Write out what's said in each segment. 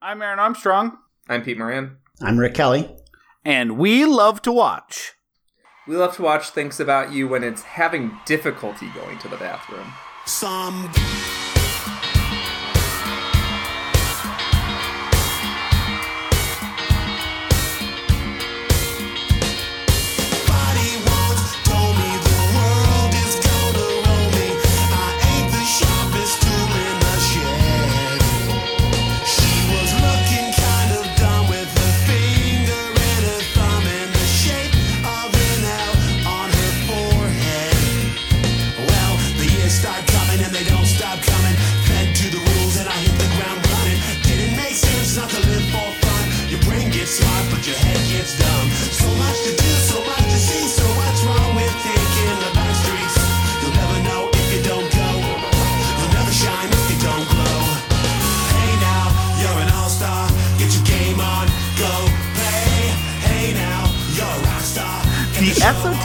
I'm Aaron Armstrong. I'm Pete Moran. I'm Rick Kelly. And we love to watch. We love to watch Thinks About You when it's having difficulty going to the bathroom. Some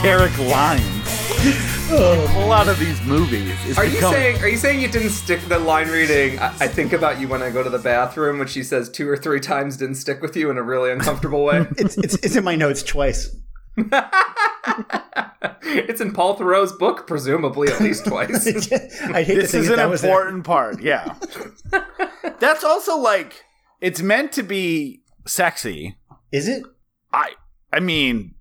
esoteric lines. a lot of these movies. Are you saying? Are you saying you didn't stick the line reading? I, I, think about you when I go to the bathroom, which she says two or three times didn't stick with you in a really uncomfortable way. it's, it's it's in my notes twice. it's in Paul Theroux's book, presumably at least twice. I hate this is an important part. Yeah, that's also like it's meant to be sexy. Is it? I I mean,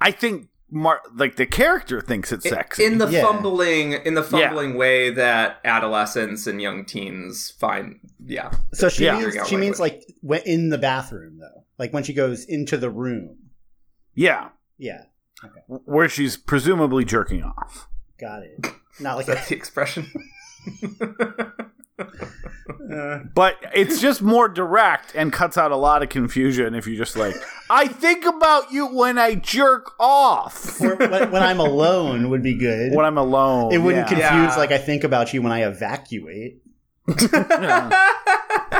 I think Mar- like the character thinks it's sexy. in the yeah. fumbling in the fumbling yeah. way that adolescents and young teens find yeah. So she yeah. means she means like when in the bathroom though. Like when she goes into the room. Yeah. Yeah. Okay. where she's presumably jerking off. Got it. Not like that's the expression but it's just more direct and cuts out a lot of confusion if you just like, I think about you when I jerk off. Or when, when I'm alone would be good. When I'm alone. It wouldn't yeah. confuse yeah. like I think about you when I evacuate.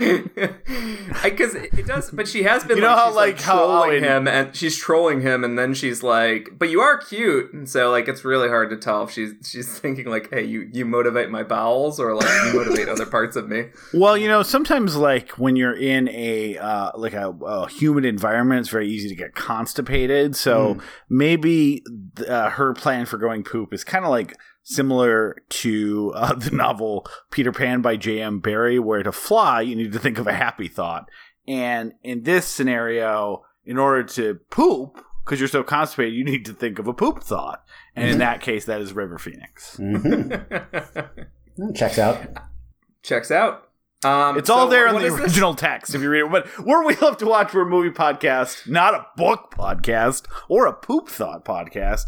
because it does but she has been you know like, how like, like trolling how, him and she's trolling him and then she's like but you are cute. And so like it's really hard to tell if she's she's thinking like hey you you motivate my bowels or like you motivate other parts of me. Well you know sometimes like when you're in a uh, like a, a humid environment it's very easy to get constipated. So mm. maybe uh, her plan for going poop is kind of like similar to uh, the novel Peter Pan by J.M. Barrie, where to fly, you need to think of a happy thought. And in this scenario, in order to poop, because you're so constipated, you need to think of a poop thought. And mm-hmm. in that case, that is River Phoenix. Mm-hmm. Checks out. Checks out. Um, it's so all there in the original this? text if you read it. But we're We Love to Watch for a movie podcast, not a book podcast or a poop thought podcast.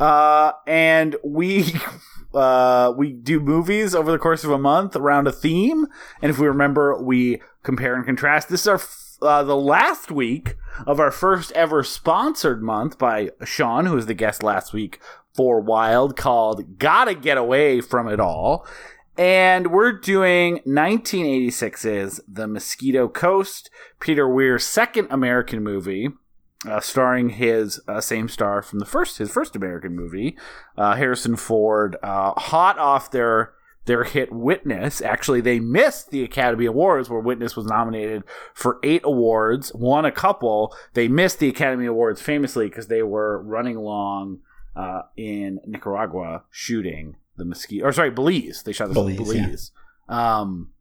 Uh, and we uh, we do movies over the course of a month around a theme. And if we remember, we compare and contrast. This is our uh, the last week of our first ever sponsored month by Sean, who was the guest last week for Wild, called "Gotta Get Away from It All." And we're doing 1986's The Mosquito Coast, Peter Weir's second American movie, uh, starring his uh, same star from the first his first American movie, uh, Harrison Ford, uh, hot off their their hit Witness. Actually, they missed the Academy Awards where Witness was nominated for eight awards, won a couple. They missed the Academy Awards famously because they were running along uh, in Nicaragua shooting the mosquito, or sorry, Belize. They shot this Belize, Belize. Yeah. Um,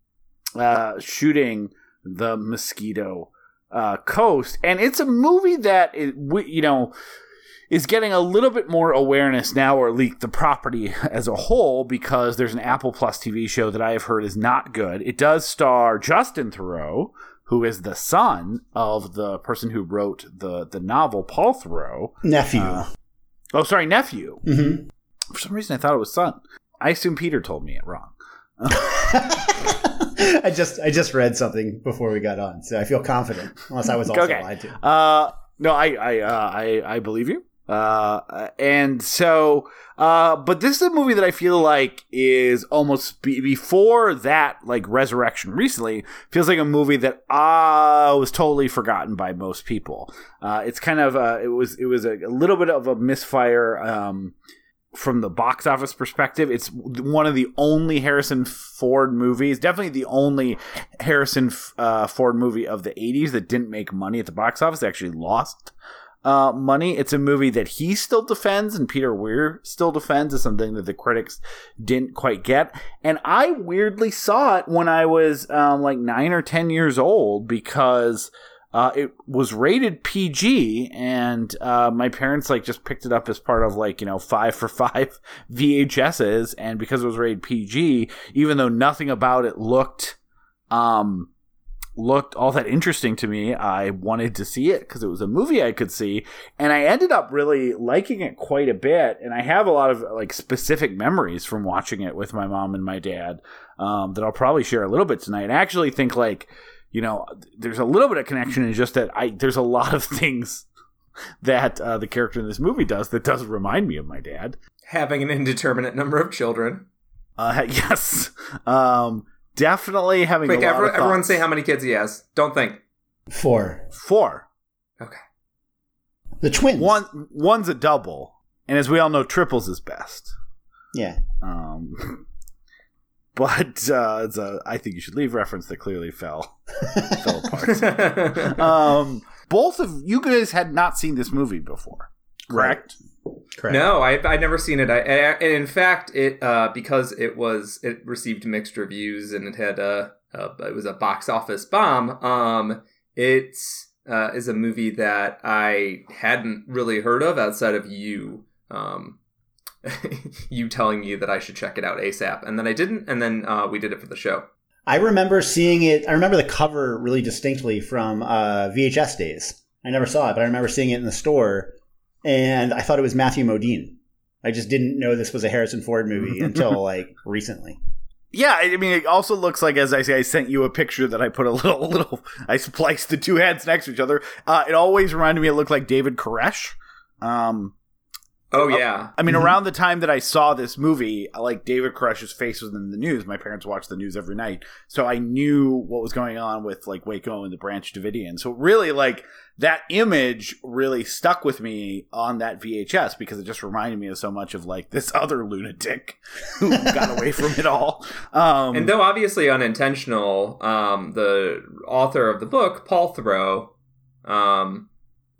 uh, shooting the mosquito uh, coast, and it's a movie that is, you know is getting a little bit more awareness now, or at least the property as a whole, because there's an Apple Plus TV show that I have heard is not good. It does star Justin Theroux, who is the son of the person who wrote the the novel, Paul Theroux, nephew. Uh, oh, sorry, nephew. Mm-hmm. For some reason, I thought it was son. I assume Peter told me it wrong. I just I just read something before we got on, so I feel confident. Unless I was also okay. lied to. Uh, no, I I uh, I I believe you. Uh, and so, uh, but this is a movie that I feel like is almost be- before that, like Resurrection recently, feels like a movie that uh, was totally forgotten by most people. Uh, it's kind of, uh, it was, it was a, a little bit of a misfire, um, from the box office perspective, it's one of the only Harrison Ford movies, definitely the only Harrison uh, Ford movie of the 80s that didn't make money at the box office. Actually lost uh, money. It's a movie that he still defends and Peter Weir still defends as something that the critics didn't quite get. And I weirdly saw it when I was um, like nine or 10 years old because uh, it was rated PG, and uh, my parents like just picked it up as part of like you know five for five VHSs, and because it was rated PG, even though nothing about it looked um, looked all that interesting to me, I wanted to see it because it was a movie I could see, and I ended up really liking it quite a bit, and I have a lot of like specific memories from watching it with my mom and my dad um, that I'll probably share a little bit tonight. I actually think like you know, there's a little bit of connection in just that I there's a lot of things that uh, the character in this movie does that does remind me of my dad. Having an indeterminate number of children. Uh, yes, um, definitely having. Quick, every, everyone say how many kids he has. Don't think. Four. Four. Okay. The twins. One one's a double, and as we all know, triples is best. Yeah. Um, but uh, it's a I think you should leave reference that clearly fell fell apart. um, both of you guys had not seen this movie before, correct? Correct. No, I I never seen it. I, and in fact, it uh, because it was it received mixed reviews and it had a, a it was a box office bomb. Um, it uh, is a movie that I hadn't really heard of outside of you. Um, you telling me that I should check it out ASAP, and then I didn't, and then uh, we did it for the show. I remember seeing it. I remember the cover really distinctly from uh, VHS days. I never saw it, but I remember seeing it in the store, and I thought it was Matthew Modine. I just didn't know this was a Harrison Ford movie until like recently. Yeah, I mean, it also looks like as I say, I sent you a picture that I put a little, little, I spliced the two heads next to each other. Uh, it always reminded me it looked like David Koresh. Um, Oh yeah. I mean, mm-hmm. around the time that I saw this movie, like David Koresh's face was in the news. My parents watched the news every night, so I knew what was going on with like Waco and the Branch Davidian. So really, like that image really stuck with me on that VHS because it just reminded me of so much of like this other lunatic who got away from it all. Um, and though obviously unintentional, um, the author of the book, Paul Theroux, um,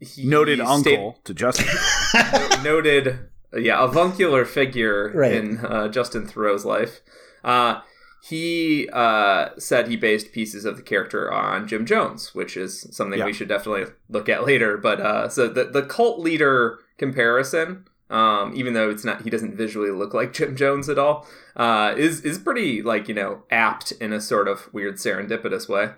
he noted uncle to Justin. noted, yeah, avuncular figure right. in uh, Justin Theroux's life. Uh, he uh, said he based pieces of the character on Jim Jones, which is something yeah. we should definitely look at later. But uh, so the the cult leader comparison, um, even though it's not, he doesn't visually look like Jim Jones at all, uh, is is pretty like you know apt in a sort of weird serendipitous way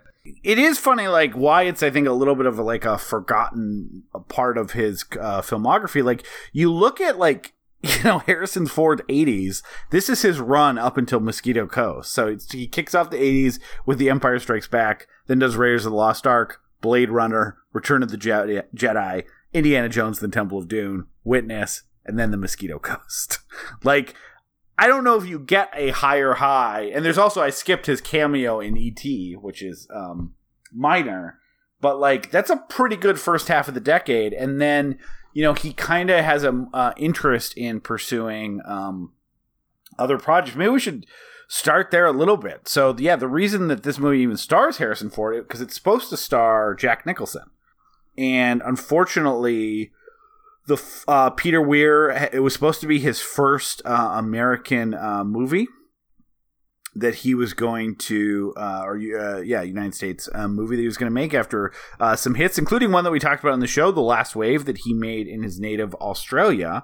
it is funny like why it's i think a little bit of a, like a forgotten part of his uh, filmography. Like you look at like you know harrison ford 80s this is his run up until mosquito coast. So he kicks off the 80s with the empire strikes back then does raiders of the lost ark blade runner return of the jedi indiana jones the temple of doom witness and then the mosquito coast. Like I don't know if you get a higher high. And there's also I skipped his cameo in ET, which is um, minor, but like that's a pretty good first half of the decade. And then you know he kind of has a uh, interest in pursuing um, other projects. Maybe we should start there a little bit. So yeah, the reason that this movie even stars Harrison Ford because it's supposed to star Jack Nicholson, and unfortunately the uh, Peter Weir. It was supposed to be his first uh, American uh, movie that he was going to, uh, or uh, yeah, United States uh, movie that he was going to make after some hits, including one that we talked about on the show, "The Last Wave," that he made in his native Australia.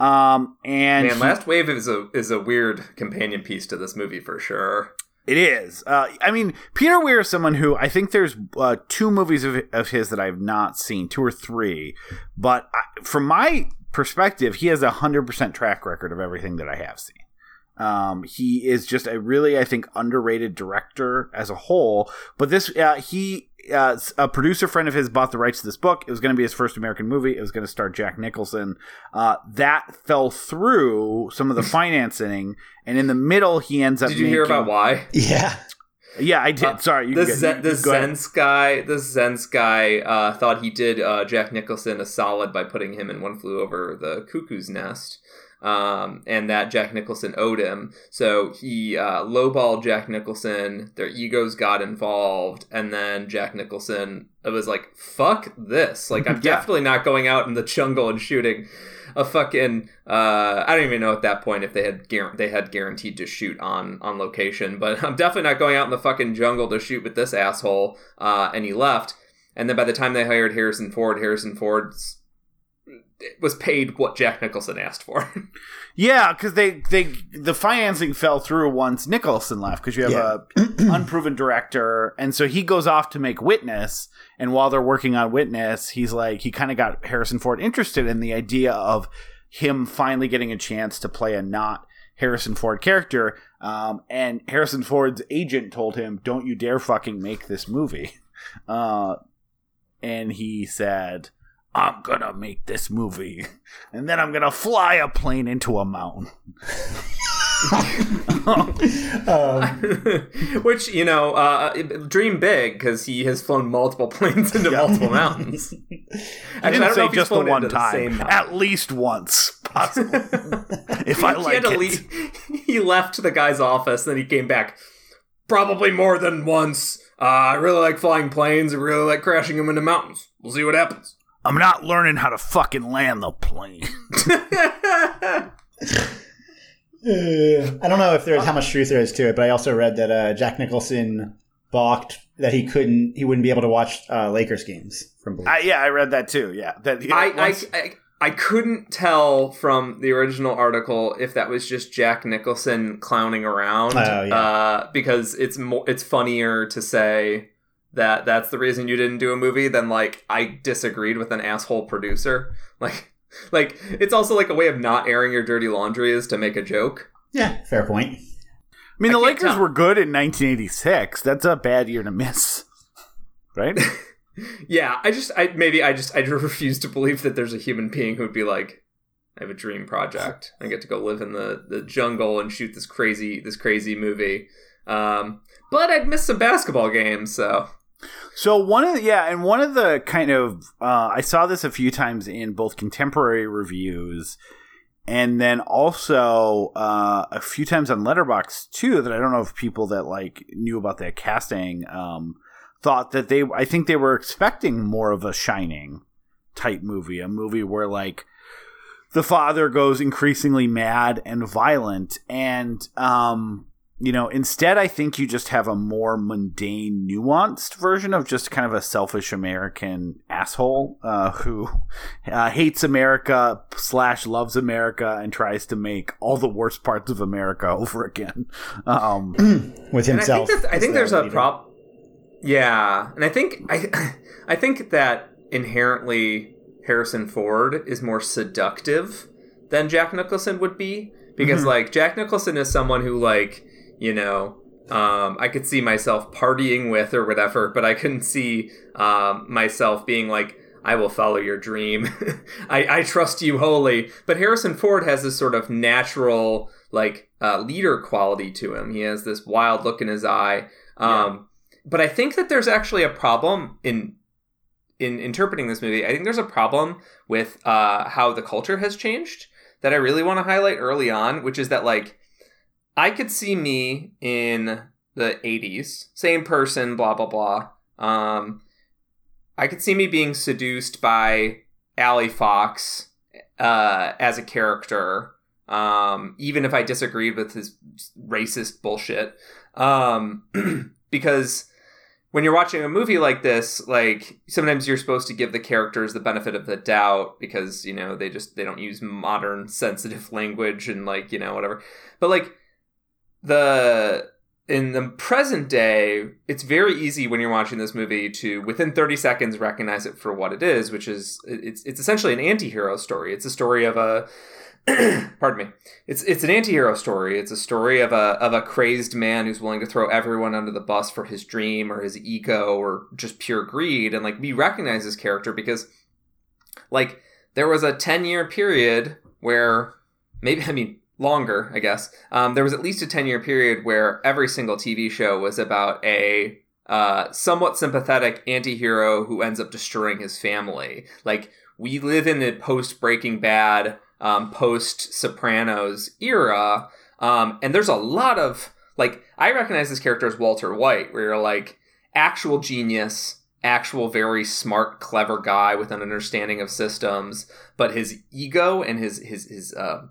Um, and man, he, Last Wave is a is a weird companion piece to this movie for sure. It is. Uh, I mean, Peter Weir is someone who I think there's uh, two movies of, of his that I've not seen, two or three. But I, from my perspective, he has a hundred percent track record of everything that I have seen. Um, he is just a really, I think, underrated director as a whole. But this, uh, he uh, a producer friend of his bought the rights to this book. It was going to be his first American movie. It was going to star Jack Nicholson. Uh, that fell through some of the financing, and in the middle, he ends up. Did you making, hear about why? Yeah. Yeah, I did. Uh, Sorry, this Zen, this Zaentz guy, this Zaentz guy uh, thought he did uh, Jack Nicholson a solid by putting him in One Flew Over the Cuckoo's Nest. Um, and that Jack Nicholson owed him. So he uh, lowballed Jack Nicholson. Their egos got involved, and then Jack Nicholson was like, "Fuck this! Like, I'm yeah. definitely not going out in the jungle and shooting." a fucking uh, I don't even know at that point if they had gar- they had guaranteed to shoot on on location, but I'm definitely not going out in the fucking jungle to shoot with this asshole. Uh, and he left. And then by the time they hired Harrison Ford, Harrison Ford's was paid what Jack Nicholson asked for. yeah, because they they the financing fell through once Nicholson left because you have yeah. a unproven director, and so he goes off to make Witness, and while they're working on Witness, he's like he kind of got Harrison Ford interested in the idea of him finally getting a chance to play a not Harrison Ford character, um, and Harrison Ford's agent told him, "Don't you dare fucking make this movie," uh, and he said I'm gonna make this movie, and then I'm gonna fly a plane into a mountain. um, Which you know, uh, dream big because he has flown multiple planes into yeah. multiple mountains. I didn't say just the one time. The At least once, possible. if I like it. Leave, he left the guy's office, then he came back. Probably more than once. Uh, I really like flying planes. I really like crashing them into mountains. We'll see what happens. I'm not learning how to fucking land the plane. Uh, I don't know if there's how much truth there is to it, but I also read that uh, Jack Nicholson balked that he couldn't, he wouldn't be able to watch uh, Lakers games from. Uh, yeah, I read that too. Yeah, that I, once... I, I I couldn't tell from the original article if that was just Jack Nicholson clowning around. Oh, yeah. uh, because it's more, it's funnier to say that that's the reason you didn't do a movie, then like I disagreed with an asshole producer. Like like it's also like a way of not airing your dirty laundry is to make a joke. Yeah, fair point. I mean, the Lakers tell. were good in 1986. That's a bad year to miss, right? yeah, I just, I maybe I just, I refuse to believe that there's a human being who would be like, I have a dream project. I get to go live in the the jungle and shoot this crazy, this crazy movie. Um, but I'd miss some basketball games, so so one of the, yeah, and one of the kind of uh, I saw this a few times in both contemporary reviews, and then also uh, a few times on Letterboxd too. That I don't know if people that like knew about that casting um, thought that they. I think they were expecting more of a Shining type movie, a movie where like the father goes increasingly mad and violent, and um, you know, instead, I think you just have a more mundane, nuanced version of just kind of a selfish American asshole uh, who uh, hates America slash loves America and tries to make all the worst parts of America over again um, with himself. I think, I think there's a prop. Yeah, and I think I, I think that inherently Harrison Ford is more seductive than Jack Nicholson would be because mm-hmm. like Jack Nicholson is someone who like you know um, I could see myself partying with or whatever, but I couldn't see um, myself being like, I will follow your dream. I, I, trust you wholly. But Harrison Ford has this sort of natural, like, uh, leader quality to him. He has this wild look in his eye. Um, yeah. But I think that there's actually a problem in in interpreting this movie. I think there's a problem with uh, how the culture has changed that I really want to highlight early on, which is that like I could see me in the 80s, same person, blah, blah, blah. Um, I could see me being seduced by Allie Fox uh, as a character, um, even if I disagreed with his racist bullshit. Um, because when you're watching a movie like this, like sometimes you're supposed to give the characters the benefit of the doubt because you know they just they don't use modern sensitive language and like you know whatever. But like the in the present day, it's very easy when you're watching this movie to within 30 seconds recognize it for what it is, which is it's it's essentially an anti-hero story. It's a story of a pardon me. It's it's an anti-hero story. It's a story of a of a crazed man who's willing to throw everyone under the bus for his dream or his ego or just pure greed and like we recognize this character because like there was a 10-year period where maybe I mean longer, I guess. Um, there was at least a 10 year period where every single TV show was about a uh, somewhat sympathetic anti hero who ends up destroying his family. Like, we live in a post Breaking Bad um, post Sopranos era. Um, and there's a lot of like I recognize this character as Walter White, where you're like actual genius, actual very smart, clever guy with an understanding of systems, but his ego and his his his uh,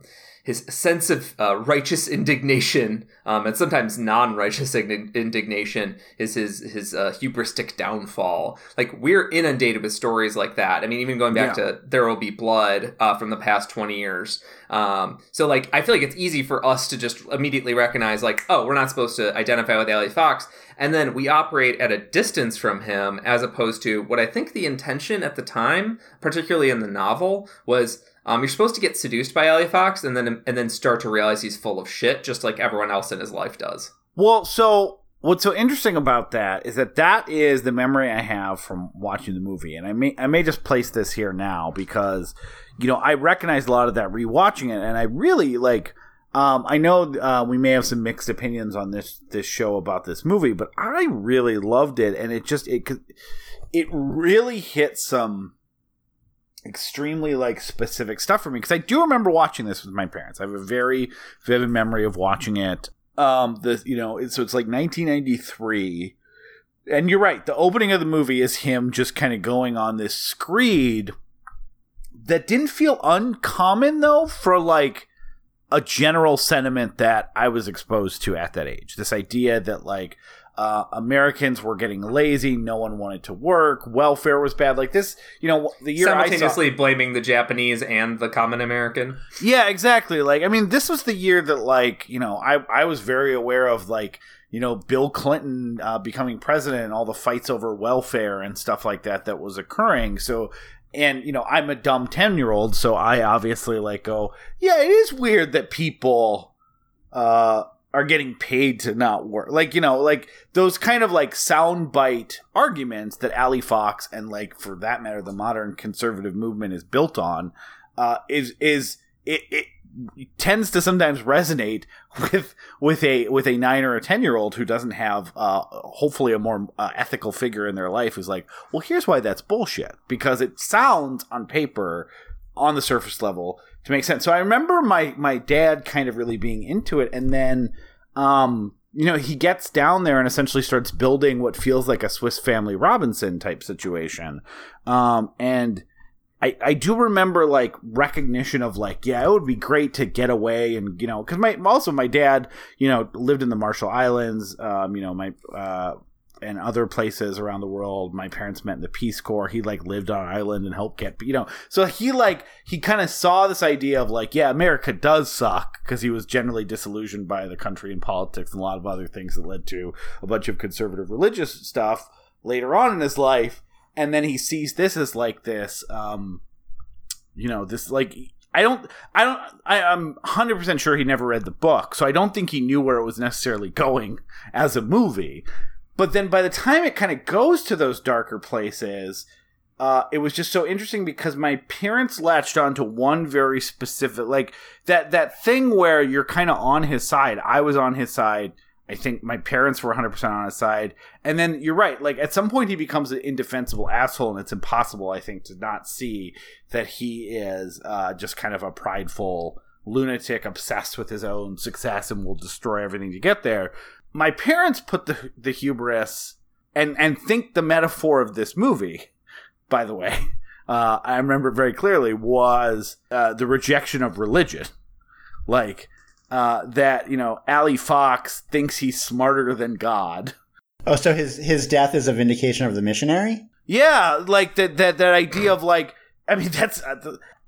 his sense of uh, righteous indignation um, and sometimes non-righteous indignation is his his uh, hubristic downfall. Like we're inundated with stories like that. I mean, even going back yeah. to "There Will Be Blood" uh, from the past twenty years. Um, so, like, I feel like it's easy for us to just immediately recognize, like, oh, we're not supposed to identify with Allie Fox, and then we operate at a distance from him, as opposed to what I think the intention at the time, particularly in the novel, was um, you're supposed to get seduced by Allie Fox and then and then start to realize he's full of shit, just like everyone else in his life does. Well, so what's so interesting about that is that that is the memory I have from watching the movie, and I may I may just place this here now because you know I recognize a lot of that rewatching it, and I really like. Um, I know uh, we may have some mixed opinions on this this show about this movie, but I really loved it, and it just it it really hit some extremely like specific stuff for me because I do remember watching this with my parents. I have a very vivid memory of watching it. Um, the you know, so it's like 1993, and you're right. The opening of the movie is him just kind of going on this screed that didn't feel uncommon though for like a general sentiment that I was exposed to at that age. This idea that like uh, Americans were getting lazy. No one wanted to work. Welfare was bad. Like this, you know, the year simultaneously saw, blaming the Japanese and the common American. Yeah, exactly. Like, I mean, this was the year that, like, you know, I I was very aware of like you know Bill Clinton uh, becoming president and all the fights over welfare and stuff like that that was occurring. So and you know i'm a dumb 10 year old so i obviously like go yeah it is weird that people uh are getting paid to not work. Like, you know, like those kind of like soundbite arguments that Allie Fox and like for that matter the modern conservative movement is built on uh is is it, it tends to sometimes resonate with with a with a 9 or a 10 year old who doesn't have uh hopefully a more uh, ethical figure in their life who's like, "Well, here's why that's bullshit." Because it sounds on paper on the surface level to make sense. So I remember my my dad kind of really being into it, and then um, you know he gets down there and essentially starts building what feels like a Swiss Family Robinson type situation, um, and. I, I do remember like recognition of like yeah it would be great to get away and you know because my also my dad you know lived in the Marshall Islands um you know my uh and other places around the world. My parents met in the Peace Corps. He like lived on an island and helped get, you know, so he like, he kind of saw this idea of like, yeah, America does suck because he was generally disillusioned by the country and politics and a lot of other things that led to a bunch of conservative religious stuff later on in his life. And then he sees this as like this, um, you know, this like I don't, I don't, I, am 100% sure he never read the book, so I don't think he knew where it was necessarily going as a movie. But then by the time it kind of goes to those darker places, uh, it was just so interesting because my parents latched on to one very specific, like that that thing where you're kind of on his side. I was on his side. I think my parents were 100% on his side. And then you're right. Like at some point, he becomes an indefensible asshole, and it's impossible, I think, to not see that he is uh, just kind of a prideful lunatic obsessed with his own success and will destroy everything to get there my parents put the the hubris and and think the metaphor of this movie, by the way, uh, I remember very clearly was uh, the rejection of religion, like uh, that you know Allie Fox thinks he's smarter than God. Oh, so his his death is a vindication of the missionary. Yeah, like that that that idea of like I mean that's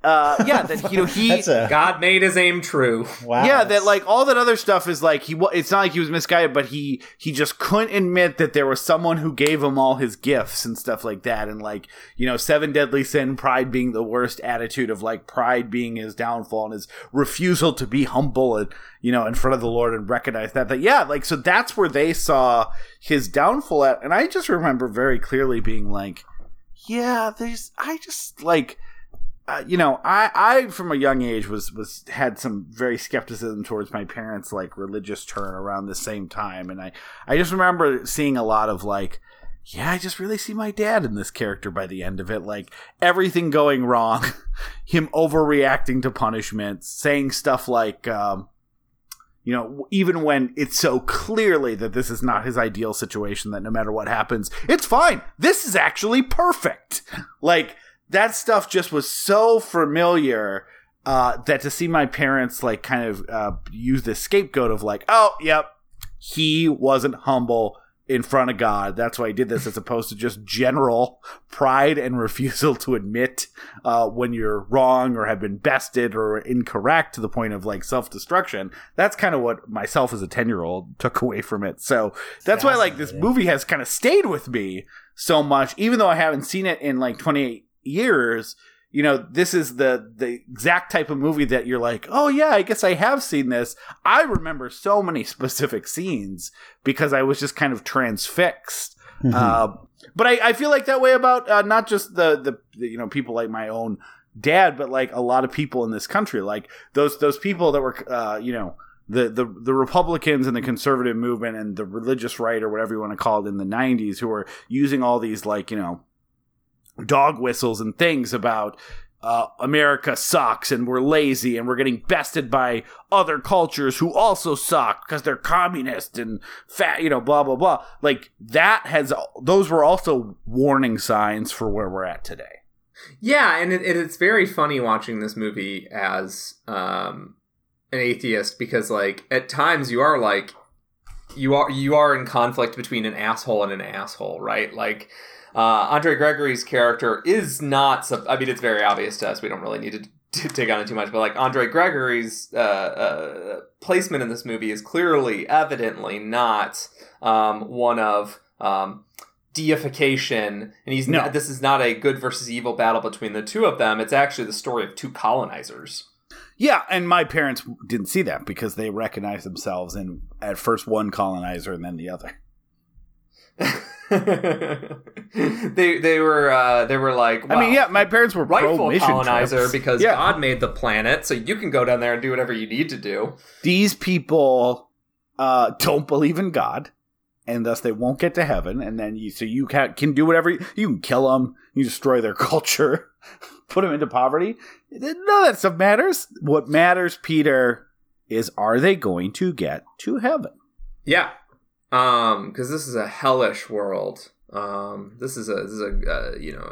uh, yeah, that you know he a... God made his aim true. Wow. Yeah, that like all that other stuff is like he. It's not like he was misguided, but he he just couldn't admit that there was someone who gave him all his gifts and stuff like that, and like you know, seven deadly sin, pride being the worst attitude of like pride being his downfall and his refusal to be humble and you know in front of the Lord and recognize that. That yeah, like so that's where they saw his downfall at, and I just remember very clearly being like, yeah, there's I just like uh, you know, I, I from a young age was was had some very skepticism towards my parents' like religious turn around the same time, and I I just remember seeing a lot of like yeah, I just really see my dad in this character by the end of it. Like everything going wrong, him overreacting to punishments, saying stuff like, um, you know, even when it's so clearly that this is not his ideal situation, that no matter what happens, it's fine. This is actually perfect. Like that stuff just was so familiar uh, that to see my parents like kind of uh, use the scapegoat of like, oh, yep, he wasn't humble in front of God. That's why he did this, as opposed to just general pride and refusal to admit uh, when you're wrong or have been bested or incorrect to the point of like self destruction. That's kind of what myself as a 10 year old took away from it. So that's why like this movie has kind of stayed with me so much, even though I haven't seen it in like 28 years you know this is the the exact type of movie that you're like oh yeah i guess i have seen this i remember so many specific scenes because i was just kind of transfixed mm-hmm. uh, but I, I feel like that way about uh, not just the, the the you know people like my own dad but like a lot of people in this country like those those people that were uh, you know the, the the Republicans and the conservative movement and the religious right or whatever you want to call it in the 90s who were using all these like you know dog whistles and things about uh, America sucks and we're lazy and we're getting bested by other cultures who also suck because they're communist and fat, you know, blah, blah, blah. Like that has, those were also warning signs for where we're at today. Yeah. And it, it's very funny watching this movie as um, an atheist because, like, at times you are like, you are you are in conflict between an asshole and an asshole, right? Like uh, Andre Gregory's character is not. Sub- I mean, it's very obvious to us. We don't really need to to take on it too much, but like Andre Gregory's uh, uh, placement in this movie is clearly, evidently not um, one of um, deification, and he's no. not, this is not a good versus evil battle between the two of them. It's actually the story of two colonizers. Yeah, and my parents didn't see that because they recognized themselves in at first one colonizer and then the other. they they were uh, they were like well, I mean yeah my parents were rightful colonizer trips. because yeah. God made the planet so you can go down there and do whatever you need to do. These people uh, don't believe in God and thus they won't get to heaven and then you so you can, can do whatever you, you can kill them you destroy their culture put them into poverty none of that stuff matters what matters Peter is are they going to get to heaven yeah um because this is a hellish world. Um this is a this is a uh, you know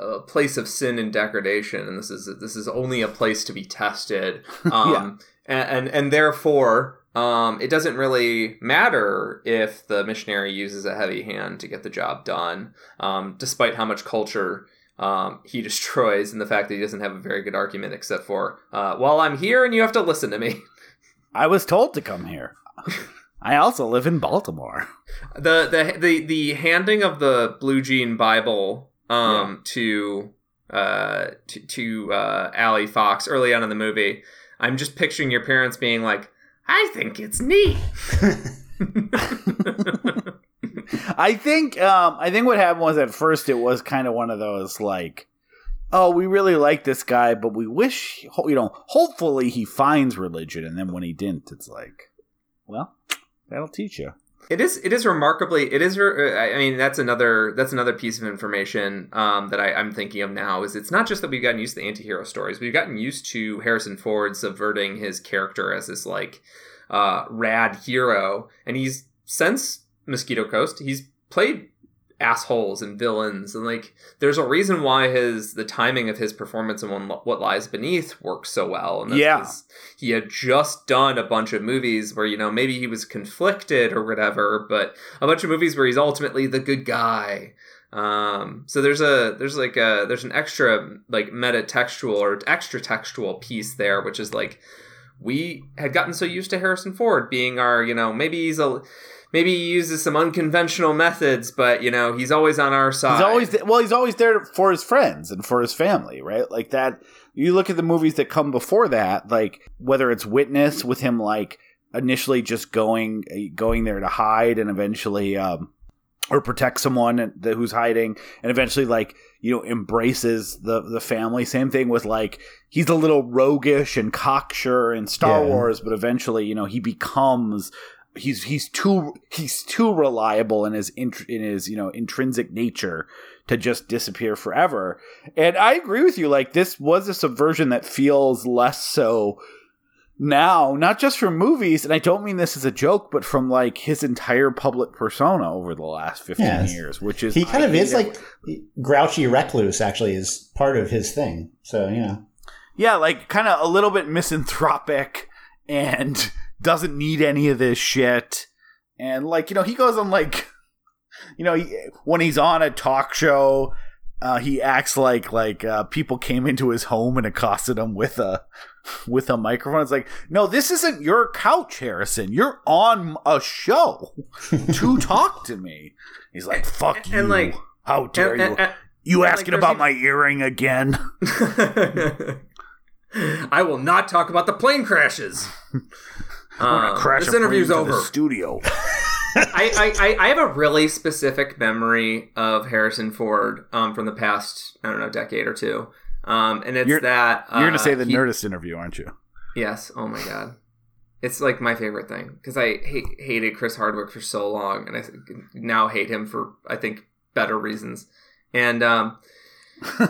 a, a, place of sin and degradation and this is this is only a place to be tested. Um yeah. and, and and therefore um it doesn't really matter if the missionary uses a heavy hand to get the job done um despite how much culture um, he destroys and the fact that he doesn't have a very good argument except for uh, well i'm here and you have to listen to me. I was told to come here I also live in Baltimore. The the the the handing of the blue jean Bible um yeah. to uh to, to uh Allie Fox early on in the movie. I'm just picturing your parents being like, "I think it's neat." I think um I think what happened was at first it was kind of one of those like oh, we really like this guy, but we wish, you know, hopefully he finds religion. And then when he didn't, it's like, well, That'll teach you. It is. It is remarkably. It is. I mean, that's another. That's another piece of information um, that I, am thinking of now. Is it's not just that we've gotten used to the anti-hero stories. We've gotten used to Harrison Ford subverting his character as this like uh, rad hero, and he's since Mosquito Coast, he's played assholes and villains. And like there's a reason why his the timing of his performance in what lies beneath works so well. And yeah. he had just done a bunch of movies where you know maybe he was conflicted or whatever but a bunch of movies where he's ultimately the good guy. Um so there's a there's like a there's an extra like meta textual or extra textual piece there which is like we had gotten so used to harrison ford being our you know maybe he's a maybe he uses some unconventional methods, but you know he's always on our side. He's always th- well, he's always there for his friends and for his family, right? Like that. You look at the movies that come before that, like whether it's Witness with him, like initially just going going there to hide and eventually um, or protect someone who's hiding and eventually like you know embraces the the family same thing with like he's a little roguish and cocksure in star yeah. wars but eventually you know he becomes he's he's too he's too reliable in his in his you know intrinsic nature to just disappear forever. And I agree with you. Like this was a subversion that feels less so now, not just from movies, and I don't mean this as a joke, but from like his entire public persona over the last 15 yes. years, which is he kind I of is like grouchy recluse, actually, is part of his thing. So, you know. Yeah, like kind of a little bit misanthropic and doesn't need any of this shit. And like, you know, he goes on like, you know, he, when he's on a talk show, uh, he acts like like uh, people came into his home and accosted him with a with a microphone. It's like, no, this isn't your couch, Harrison. You're on a show to talk to me. He's like, fuck and, you. And like, how dare and, you? And, you asking like, about my earring again? I will not talk about the plane crashes. Uh, crash this interview's over. studio. I, I, I have a really specific memory of Harrison Ford um, from the past, I don't know, decade or two. Um, and it's you're, that uh, you're going to say the he, Nerdist interview, aren't you? Yes. Oh my god, it's like my favorite thing because I hate, hated Chris Hardwick for so long, and I now hate him for I think better reasons. And um,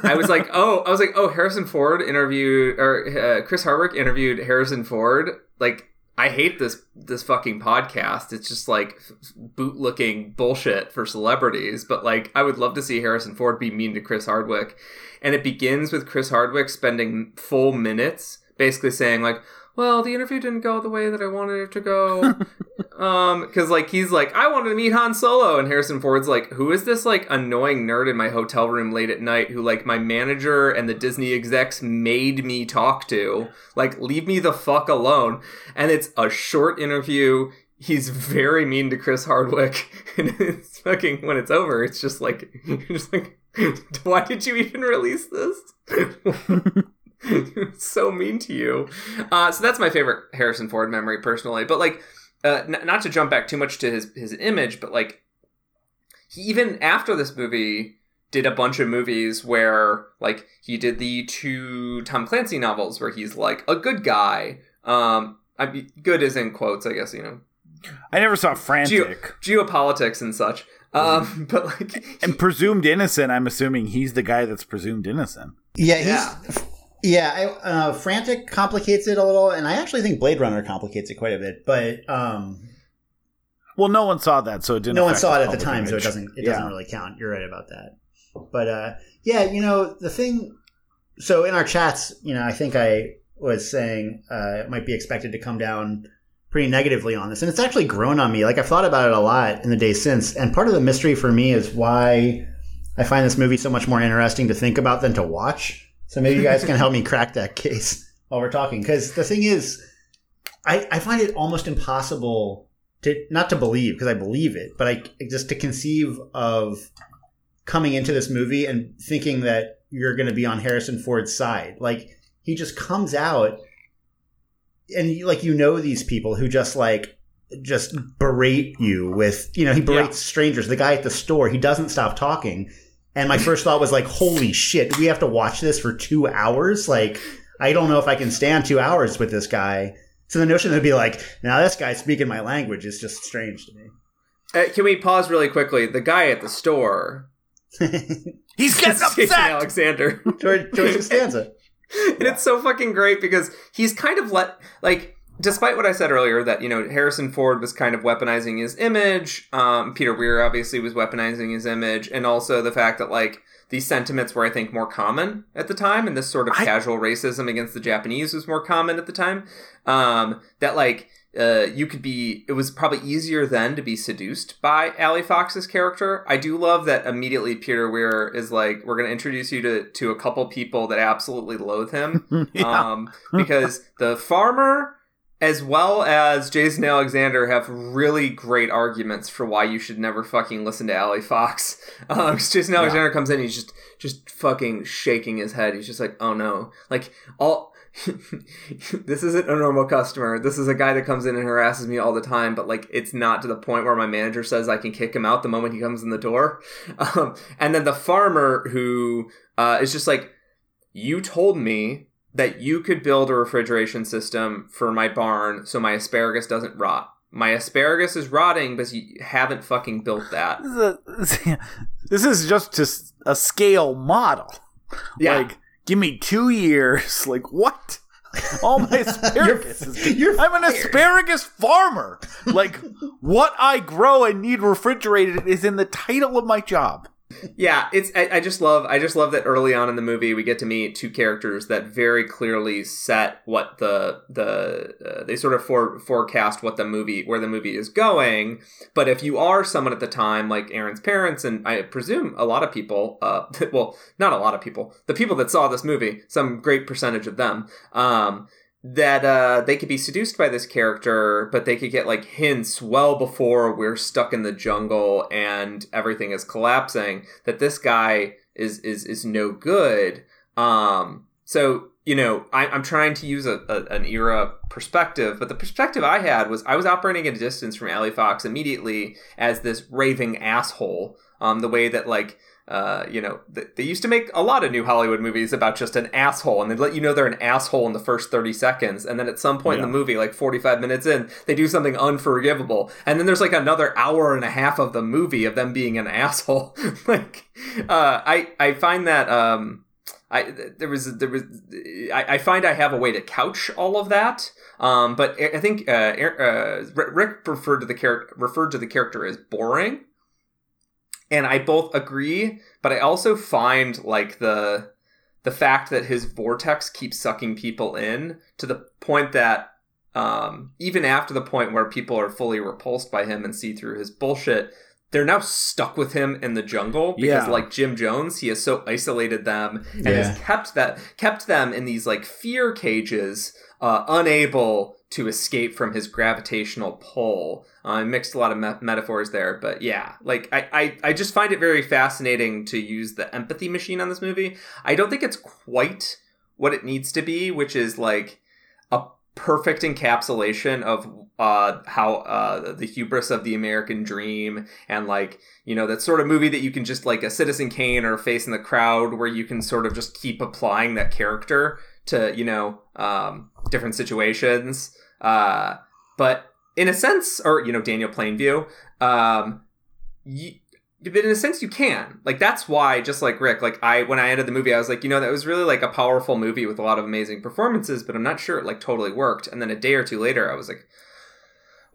I was like, oh, I was like, oh, Harrison Ford interviewed or uh, Chris Hardwick interviewed Harrison Ford. Like I hate this this fucking podcast. It's just like boot looking bullshit for celebrities. But like, I would love to see Harrison Ford be mean to Chris Hardwick, and it begins with Chris Hardwick spending full minutes basically saying like, well, the interview didn't go the way that I wanted it to go. um, because like he's like, I wanted to meet Han Solo, and Harrison Ford's like, who is this like annoying nerd in my hotel room late at night who like my manager and the Disney execs made me talk to? Like, leave me the fuck alone. And it's a short interview. He's very mean to Chris Hardwick, and it's fucking when it's over, it's just like, just like, why did you even release this? so mean to you. Uh, so that's my favorite Harrison Ford memory personally. But like, uh, n- not to jump back too much to his his image, but like, he even after this movie did a bunch of movies where like he did the two Tom Clancy novels where he's like a good guy. Um, I mean, good is in quotes, I guess you know. I never saw Frantic. Geo- geopolitics and such. Um, but like, and presumed innocent. I'm assuming he's the guy that's presumed innocent. Yeah, he's yeah. Yeah, I, uh, Frantic complicates it a little, and I actually think Blade Runner complicates it quite a bit. But um, well, no one saw that, so it didn't. No one saw it at the time, image. so it doesn't. It yeah. doesn't really count. You're right about that. But uh, yeah, you know the thing. So in our chats, you know, I think I was saying uh, it might be expected to come down pretty negatively on this, and it's actually grown on me. Like I've thought about it a lot in the days since, and part of the mystery for me is why I find this movie so much more interesting to think about than to watch so maybe you guys can help me crack that case while we're talking. Because the thing is, I, I find it almost impossible to not to believe because I believe it, but I just to conceive of coming into this movie and thinking that you're going to be on Harrison Ford's side. Like he just comes out and like you know these people who just like just berate you with you know he berates yeah. strangers. The guy at the store he doesn't stop talking and my first thought was like, holy shit, do we have to watch this for two hours? Like, I don't know if I can stand two hours with this guy. So the notion that would be like, now this guy's speaking my language is just strange to me. Uh, can we pause really quickly? The guy at the store. He's getting upset. Alexander. George, George Costanza. and yeah. it's so fucking great because he's kind of let like despite what I said earlier, that you know Harrison Ford was kind of weaponizing his image. Um, Peter Weir obviously was weaponizing his image, and also the fact that like these sentiments were, I think, more common at the time, and this sort of I... casual racism against the Japanese was more common at the time. Um, that like. Uh, you could be. It was probably easier then to be seduced by Allie Fox's character. I do love that immediately Peter Weir is like, "We're going to introduce you to to a couple people that absolutely loathe him," yeah. um, because the farmer as well as Jason Alexander have really great arguments for why you should never fucking listen to Allie Fox. Um, Jason Alexander yeah. comes in, he's just just fucking shaking his head. He's just like, oh no, like all. this isn't a normal customer. This is a guy that comes in and harasses me all the time, but like it's not to the point where my manager says I can kick him out the moment he comes in the door. Um, and then the farmer who uh, is just like, you told me that you could build a refrigeration system for my barn so my asparagus doesn't rot. my asparagus is rotting because you haven't fucking built that. This is, a, this is just just a scale model. Yeah. Like, give me two years. Like, what? All my asparagus. you're, you're I'm an asparagus farmer. Like, what I grow and need refrigerated is in the title of my job yeah, it's I, I, just love I just love that early on in the movie we get to meet two characters that very clearly set what the the uh, they sort of for, forecast what the movie where the movie is going. But if you are someone at the time like Aaron's parents and I presume a lot of people, uh, well, not a lot of people, the people that saw this movie, some great percentage of them, um, that uh, they could be seduced by this character, but they could get like hints well before we're stuck in the jungle and everything is collapsing that this guy is is is no good. Um, so you know, I, am trying to use a, a, an era perspective, but the perspective I had was I was operating at a distance from Allie Fox immediately as this raving asshole. Um, the way that like uh, you know, they used to make a lot of new Hollywood movies about just an asshole, and they let you know they're an asshole in the first 30 seconds. And then at some point yeah. in the movie, like 45 minutes in, they do something unforgivable. And then there's like another hour and a half of the movie of them being an asshole. like, uh, I, I find that, um, I, there was, there was, I, I find I have a way to couch all of that. Um, but I think, uh, uh Rick referred to the character, referred to the character as boring and I both agree, but I also find like the the fact that his vortex keeps sucking people in to the point that um, even after the point where people are fully repulsed by him and see through his bullshit, they're now stuck with him in the jungle because yeah. like Jim Jones, he has so isolated them and yeah. has kept that kept them in these like fear cages, uh, unable to escape from his gravitational pull. Uh, I mixed a lot of me- metaphors there, but yeah, like I, I, I just find it very fascinating to use the empathy machine on this movie. I don't think it's quite what it needs to be, which is like a perfect encapsulation of uh, how uh, the hubris of the American dream and like you know that sort of movie that you can just like a Citizen Kane or Face in the Crowd where you can sort of just keep applying that character to you know um, different situations. Uh, but in a sense, or you know Daniel Plainview, um, you, but in a sense you can like that's why just like rick like i when i ended the movie i was like you know that was really like a powerful movie with a lot of amazing performances but i'm not sure it like totally worked and then a day or two later i was like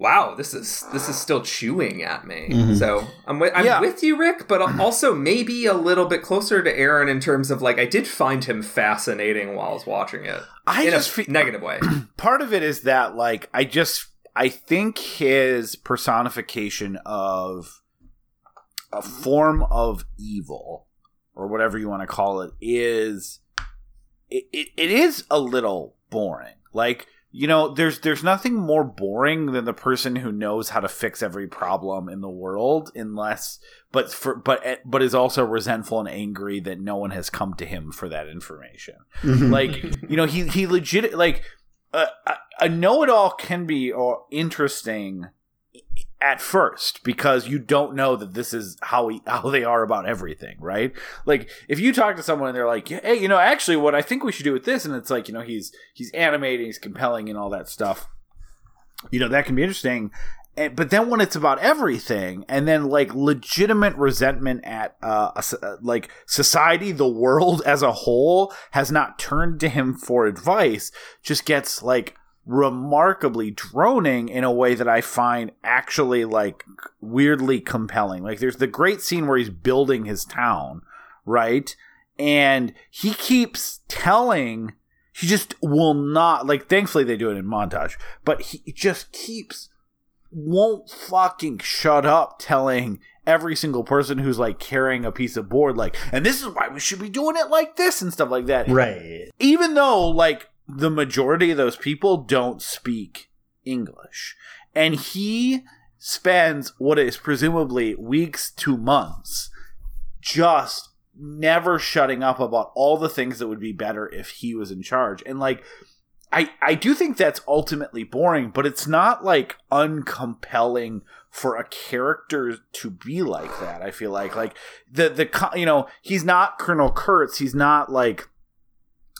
wow, this is this is still chewing at me. Mm-hmm. So I'm with I'm yeah. with you, Rick, but also maybe a little bit closer to Aaron in terms of like I did find him fascinating while I was watching it. I in just a fe- negative way. Part of it is that like I just I think his personification of a form of evil or whatever you want to call it is it, it, it is a little boring. Like you know there's there's nothing more boring than the person who knows how to fix every problem in the world unless but for but eh, but is also resentful and angry that no one has come to him for that information mm-hmm. like you know he he legit like a, a know-it-all can be or uh, interesting at first because you don't know that this is how he, how they are about everything, right? Like if you talk to someone and they're like, "Hey, you know, actually what I think we should do with this," and it's like, you know, he's he's animating, he's compelling and all that stuff. You know, that can be interesting. And, but then when it's about everything and then like legitimate resentment at uh, a, like society the world as a whole has not turned to him for advice just gets like remarkably droning in a way that I find actually like weirdly compelling. Like there's the great scene where he's building his town, right? And he keeps telling he just will not like thankfully they do it in montage, but he just keeps won't fucking shut up telling every single person who's like carrying a piece of board like and this is why we should be doing it like this and stuff like that. Right. Even though like the majority of those people don't speak English. And he spends what is presumably weeks to months just never shutting up about all the things that would be better if he was in charge. And like I I do think that's ultimately boring, but it's not like uncompelling for a character to be like that. I feel like like the the you know, he's not Colonel Kurtz, he's not like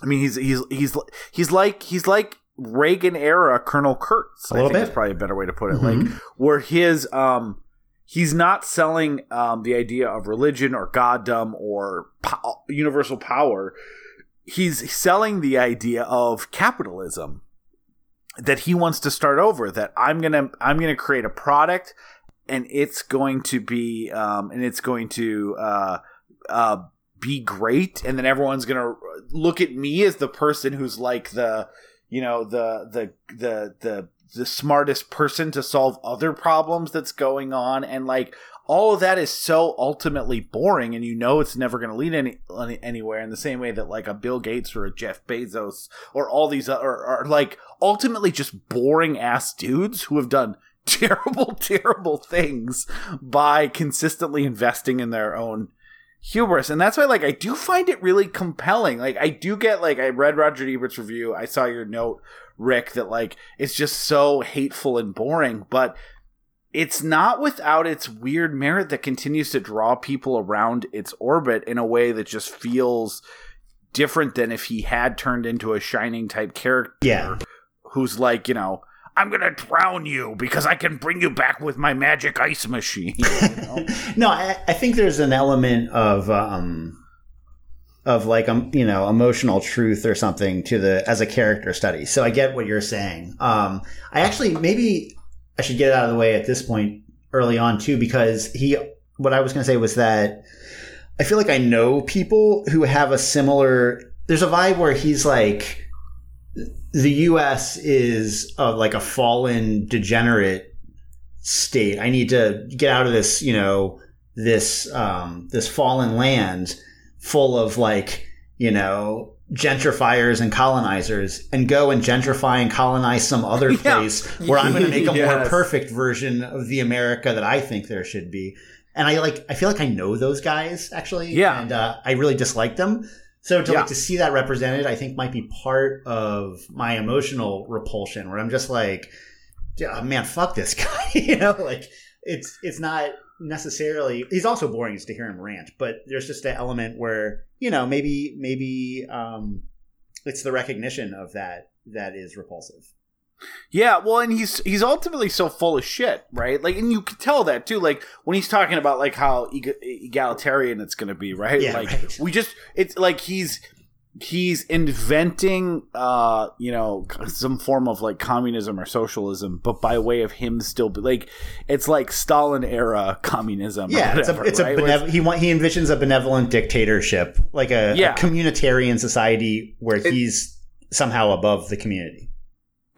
I mean, he's he's he's he's like he's like Reagan era Colonel Kurtz. A I think bit. is probably a better way to put it. Mm-hmm. Like where his um he's not selling um the idea of religion or goddom or po- universal power. He's selling the idea of capitalism that he wants to start over that I'm going to I'm to create a product and it's going to be um and it's going to uh uh be great and then everyone's going to look at me as the person who's like the you know the the the the the smartest person to solve other problems that's going on and like all of that is so ultimately boring and you know it's never going to lead any, anywhere in the same way that like a bill gates or a jeff bezos or all these are, are like ultimately just boring ass dudes who have done terrible terrible things by consistently investing in their own hubris and that's why like i do find it really compelling. Like i do get like i read roger ebert's review. I saw your note rick that like it's just so hateful and boring but it's not without its weird merit that continues to draw people around its orbit in a way that just feels different than if he had turned into a shining type character yeah. who's like you know I'm gonna drown you because I can bring you back with my magic ice machine. You know? no, I, I, think there's an element of um, of like um, you know emotional truth or something to the as a character study. So I get what you're saying. Um, I actually maybe I should get it out of the way at this point early on too because he what I was gonna say was that I feel like I know people who have a similar. There's a vibe where he's like the U.S. is uh, like a fallen, degenerate state. I need to get out of this, you know, this um, this fallen land full of like, you know, gentrifiers and colonizers, and go and gentrify and colonize some other place yeah. where I'm going to make a yes. more perfect version of the America that I think there should be. And I like, I feel like I know those guys actually, yeah, and uh, I really dislike them. So to yeah. like to see that represented, I think might be part of my emotional repulsion, where I'm just like, oh, man, fuck this guy. you know, like it's it's not necessarily. He's also boring just to hear him rant, but there's just an element where you know maybe maybe um, it's the recognition of that that is repulsive. Yeah, well, and he's he's ultimately so full of shit, right? Like, and you can tell that too. Like when he's talking about like how egalitarian it's going to be, right? Yeah, like right. we just it's like he's he's inventing uh you know some form of like communism or socialism but by way of him still be, like it's like stalin era communism yeah whatever, it's a, it's right? a benev- he want, he envisions a benevolent dictatorship like a, yeah. a communitarian society where it, he's somehow above the community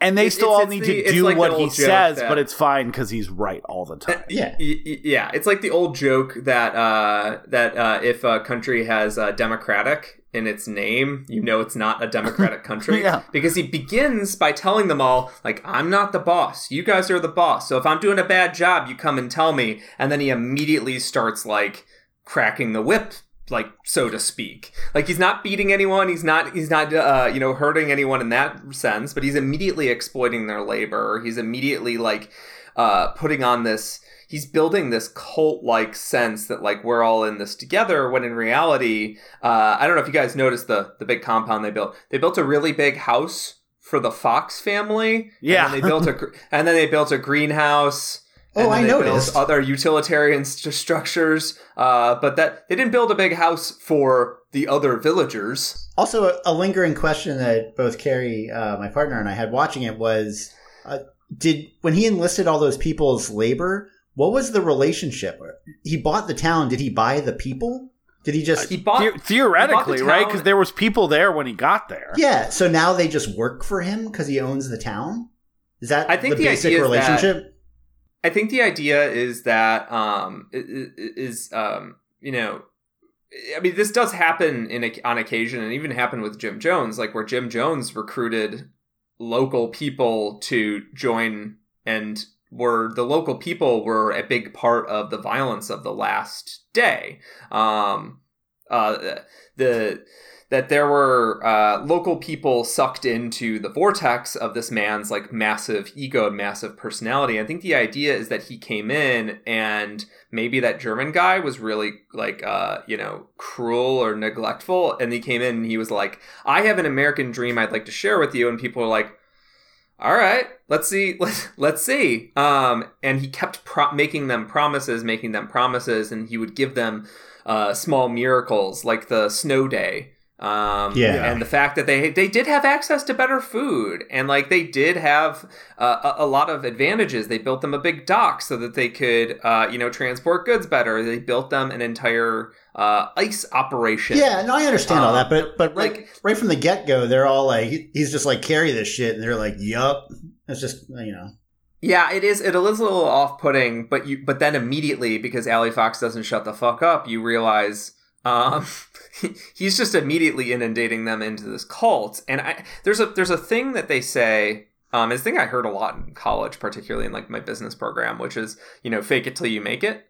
and they still it's, all it's need the, to do like what he says, that, but it's fine because he's right all the time. yeah, yeah. It's like the old joke that uh, that uh, if a country has uh, democratic in its name, you know it's not a democratic country. yeah. Because he begins by telling them all, like, I'm not the boss. You guys are the boss. So if I'm doing a bad job, you come and tell me. And then he immediately starts like cracking the whip like so to speak. Like he's not beating anyone he's not he's not uh, you know hurting anyone in that sense but he's immediately exploiting their labor. He's immediately like uh, putting on this he's building this cult like sense that like we're all in this together when in reality uh, i don't know if you guys noticed the the big compound they built. They built a really big house for the fox family yeah. and they built a and then they built a greenhouse Oh, I noticed other utilitarian st- structures, uh, but that they didn't build a big house for the other villagers. Also, a, a lingering question that both Carrie, uh, my partner, and I had watching it was: uh, Did when he enlisted all those people's labor, what was the relationship? He bought the town. Did he buy the people? Did he just he bought the- theoretically he bought the right? Because there was people there when he got there. Yeah. So now they just work for him because he owns the town. Is that I think the, the basic relationship? I think the idea is that um, is um, you know I mean, this does happen in a, on occasion, and even happened with Jim Jones, like where Jim Jones recruited local people to join, and were the local people were a big part of the violence of the last day. Um, uh, the that there were uh, local people sucked into the vortex of this man's like massive ego and massive personality. I think the idea is that he came in and maybe that German guy was really like uh, you know cruel or neglectful, and he came in and he was like, "I have an American dream I'd like to share with you," and people are like. all right, let's see, let's, let's see. Um, and he kept pro- making them promises, making them promises, and he would give them uh, small miracles like the snow day. Um, yeah, and the fact that they they did have access to better food, and like they did have uh, a, a, lot of advantages. They built them a big dock so that they could, uh, you know, transport goods better. They built them an entire uh, ice operation. Yeah, no, I understand um, all that, but but right like, right from the get go, they're all like, he's just like carry this shit, and they're like, yup. It's just you know. Yeah, it is. It is a little off-putting, but you but then immediately because Allie Fox doesn't shut the fuck up, you realize um, he's just immediately inundating them into this cult. And I there's a there's a thing that they say. Um, thing I heard a lot in college, particularly in like my business program, which is you know fake it till you make it.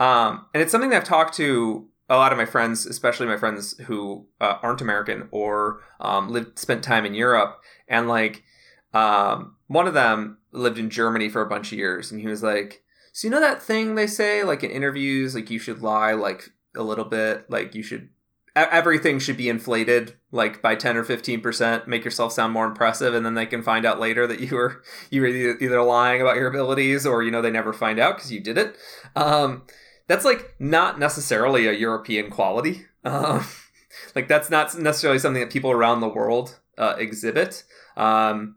Um, and it's something that I've talked to a lot of my friends, especially my friends who uh, aren't American or um, lived spent time in Europe, and like um, one of them lived in Germany for a bunch of years, and he was like, "So you know that thing they say like in interviews, like you should lie like a little bit, like you should." Everything should be inflated, like by ten or fifteen percent. Make yourself sound more impressive, and then they can find out later that you were you were either lying about your abilities, or you know they never find out because you did it. Um, that's like not necessarily a European quality. Uh, like that's not necessarily something that people around the world uh, exhibit. Um,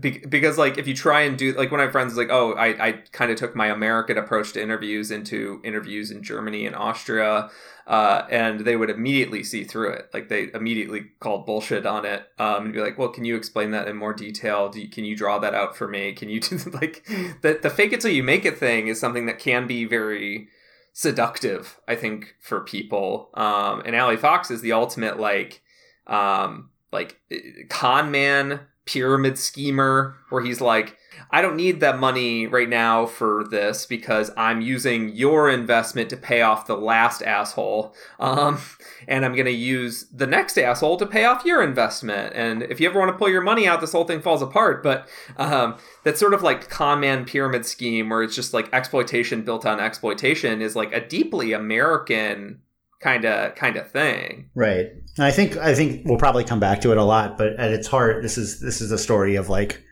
be- because like if you try and do like one of my friends like oh I, I kind of took my American approach to interviews into interviews in Germany and Austria uh, and they would immediately see through it. Like they immediately called bullshit on it um, and be like well can you explain that in more detail? You, can you draw that out for me? Can you do like the, the fake it till you make it thing is something that can be very seductive, I think, for people. Um, and Allie Fox is the ultimate like um, like con man, pyramid schemer, where he's like, I don't need that money right now for this because I'm using your investment to pay off the last asshole. Um, and I'm going to use the next asshole to pay off your investment. And if you ever want to pull your money out, this whole thing falls apart. But um, that sort of like con man pyramid scheme where it's just like exploitation built on exploitation is like a deeply American kind of kind of thing. Right. And I think I think we'll probably come back to it a lot, but at its heart, this is this is a story of like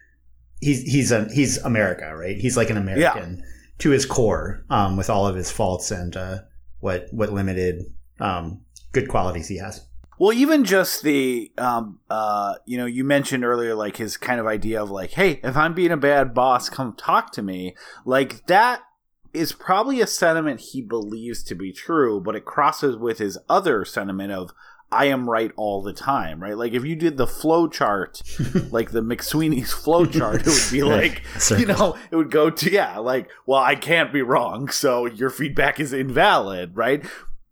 he's he's a he's America, right? He's like an American yeah. to his core, um, with all of his faults and uh, what what limited um, good qualities he has. Well, even just the, um, uh, you know, you mentioned earlier, like his kind of idea of like, hey, if I'm being a bad boss, come talk to me. Like that is probably a sentiment he believes to be true, but it crosses with his other sentiment of, I am right all the time, right? Like if you did the flow chart, like the McSweeney's flow chart, it would be like, you know, it would go to, yeah, like, well, I can't be wrong, so your feedback is invalid, right?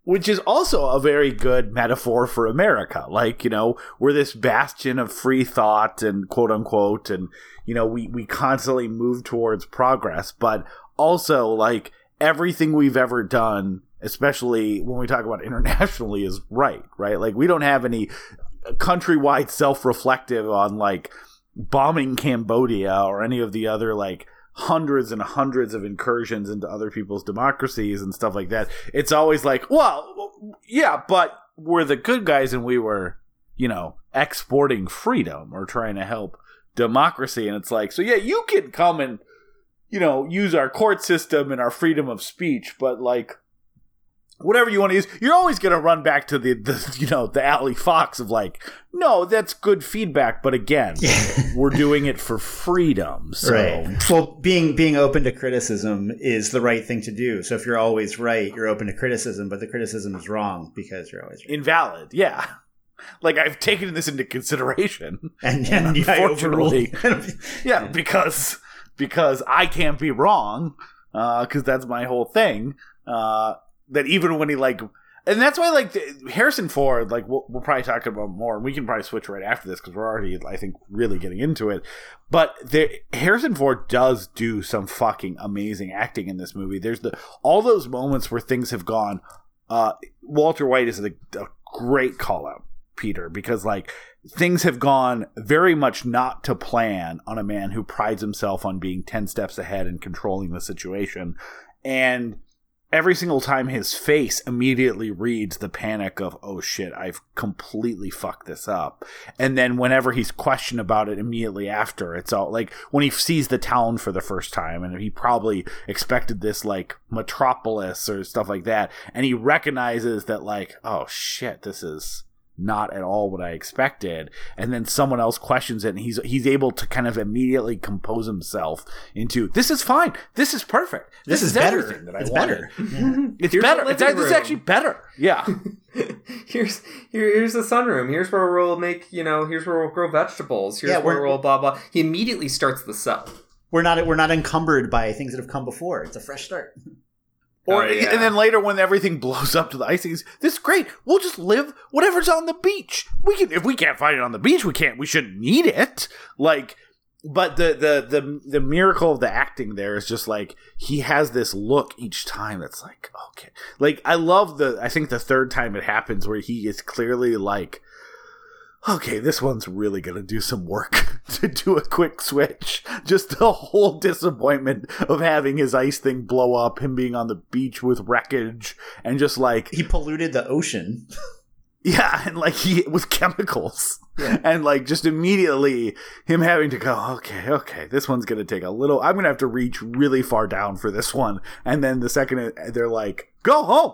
Which is also a very good metaphor for America. Like, you know, we're this bastion of free thought and quote unquote, and, you know, we, we constantly move towards progress, but also like everything we've ever done especially when we talk about internationally, is right, right? Like we don't have any countrywide self-reflective on like bombing Cambodia or any of the other like hundreds and hundreds of incursions into other people's democracies and stuff like that. It's always like, well, yeah, but we're the good guys and we were, you know, exporting freedom or trying to help democracy and it's like, so yeah, you can come and you know, use our court system and our freedom of speech, but like whatever you want to use, you're always going to run back to the, the, you know, the Allie Fox of like, no, that's good feedback, but again, we're doing it for freedom. So. Right. Well, being being open to criticism is the right thing to do. So if you're always right, you're open to criticism, but the criticism is wrong because you're always right. invalid. Yeah. Like I've taken this into consideration, and, and, and unfortunately, yeah, because because I can't be wrong, because uh, that's my whole thing. Uh, that even when he like and that's why like Harrison Ford like we'll, we'll probably talk about more and we can probably switch right after this because we're already I think really getting into it but the, Harrison Ford does do some fucking amazing acting in this movie there's the all those moments where things have gone uh, Walter White is a, a great call out Peter because like things have gone very much not to plan on a man who prides himself on being 10 steps ahead and controlling the situation. And every single time his face immediately reads the panic of oh shit i've completely fucked this up. And then whenever he's questioned about it immediately after it's all like when he sees the town for the first time and he probably expected this like metropolis or stuff like that and he recognizes that like oh shit this is not at all what I expected. And then someone else questions it, and he's he's able to kind of immediately compose himself into this is fine, this is perfect, this, this is, is everything that I it's wanted. Better. Yeah. It's here's better. It's, it's, actually better. Yeah. here's here, here's the sunroom. Here's where we'll make you know. Here's where we'll grow vegetables. Here's yeah, where we'll blah blah. He immediately starts the cell. We're not we're not encumbered by things that have come before. It's a fresh start. Or oh, yeah. and then later when everything blows up to the ice, he's this is great. We'll just live whatever's on the beach. We can if we can't find it on the beach, we can't. We shouldn't need it. Like, but the the the the miracle of the acting there is just like he has this look each time that's like okay. Like I love the I think the third time it happens where he is clearly like okay, this one's really going to do some work to do a quick switch. Just the whole disappointment of having his ice thing blow up, him being on the beach with wreckage, and just like. He polluted the ocean. yeah, and like he. with chemicals. Yeah. And like just immediately him having to go, okay, okay, this one's going to take a little. I'm going to have to reach really far down for this one. And then the second they're like, go home.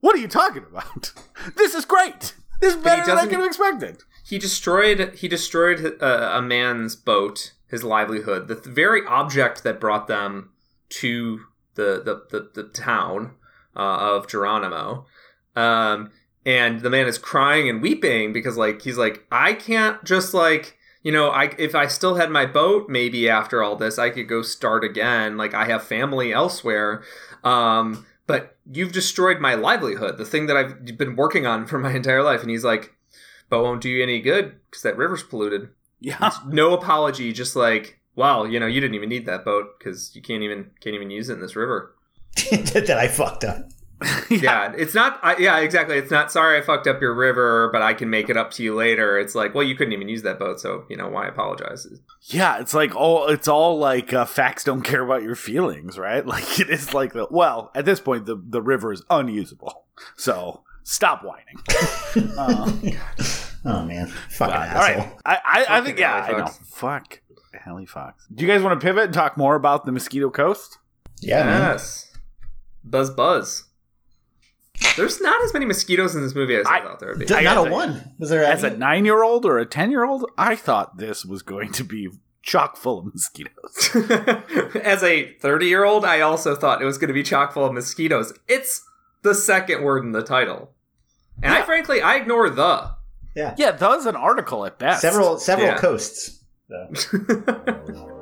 What are you talking about? This is great. This is better than I could have expected he destroyed he destroyed a, a man's boat, his livelihood, the very object that brought them to the the the, the town uh, of Jeronimo. Um, and the man is crying and weeping because like he's like I can't just like you know I if I still had my boat maybe after all this I could go start again. Like I have family elsewhere. Um but you've destroyed my livelihood the thing that I've been working on for my entire life. And he's like but won't do you any good because that river's polluted. Yeah. no apology, just like, wow, you know, you didn't even need that boat because you can't even can't even use it in this river. that I fucked up. yeah. yeah. it's not. I, yeah, exactly. It's not. Sorry, I fucked up your river, but I can make it up to you later. It's like, well, you couldn't even use that boat, so you know why apologize? Yeah, it's like all. It's all like uh, facts don't care about your feelings, right? Like it is like the. Well, at this point, the the river is unusable, so Stop whining. uh, oh man, fucking asshole. All right, I I, I think yeah, I know. Fuck Hallie Fox. Do you guys want to pivot and talk more about the Mosquito Coast? Yeah, yes. Man. Buzz buzz. There's not as many mosquitoes in this movie as I, I thought there would be. Not a one. Was there as any? a nine year old or a ten year old? I thought this was going to be chock full of mosquitoes. as a thirty year old, I also thought it was going to be chock full of mosquitoes. It's the second word in the title. And yeah. I frankly I ignore the. Yeah. Yeah, there's an article at best. Several several yeah. coasts. Hey,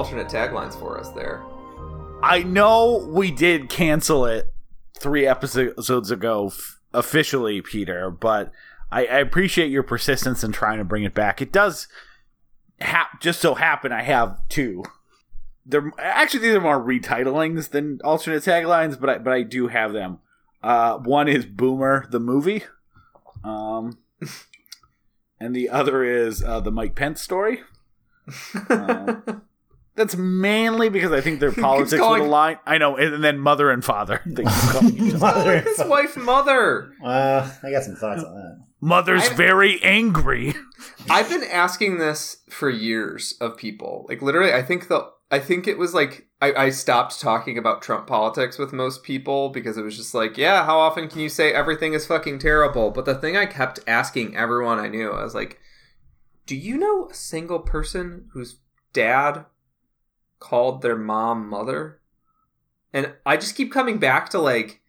alternate taglines for us there? I know we did cancel it three episodes ago f- officially, Peter, but I, I, appreciate your persistence in trying to bring it back. It does hap- just so happen I have two. They're actually these are more retitlings than alternate taglines, but I, but I do have them. Uh, one is Boomer the movie, um, and the other is uh, the Mike Pence story. Um, that's mainly because I think their politics calling... would align. I know, and then mother and father. mother and his wife, mother. Uh, I got some thoughts on that. Mother's I've, very angry. I've been asking this for years of people. Like literally, I think the I think it was like I, I stopped talking about Trump politics with most people because it was just like, yeah, how often can you say everything is fucking terrible? But the thing I kept asking everyone I knew, I was like, Do you know a single person whose dad called their mom mother? And I just keep coming back to like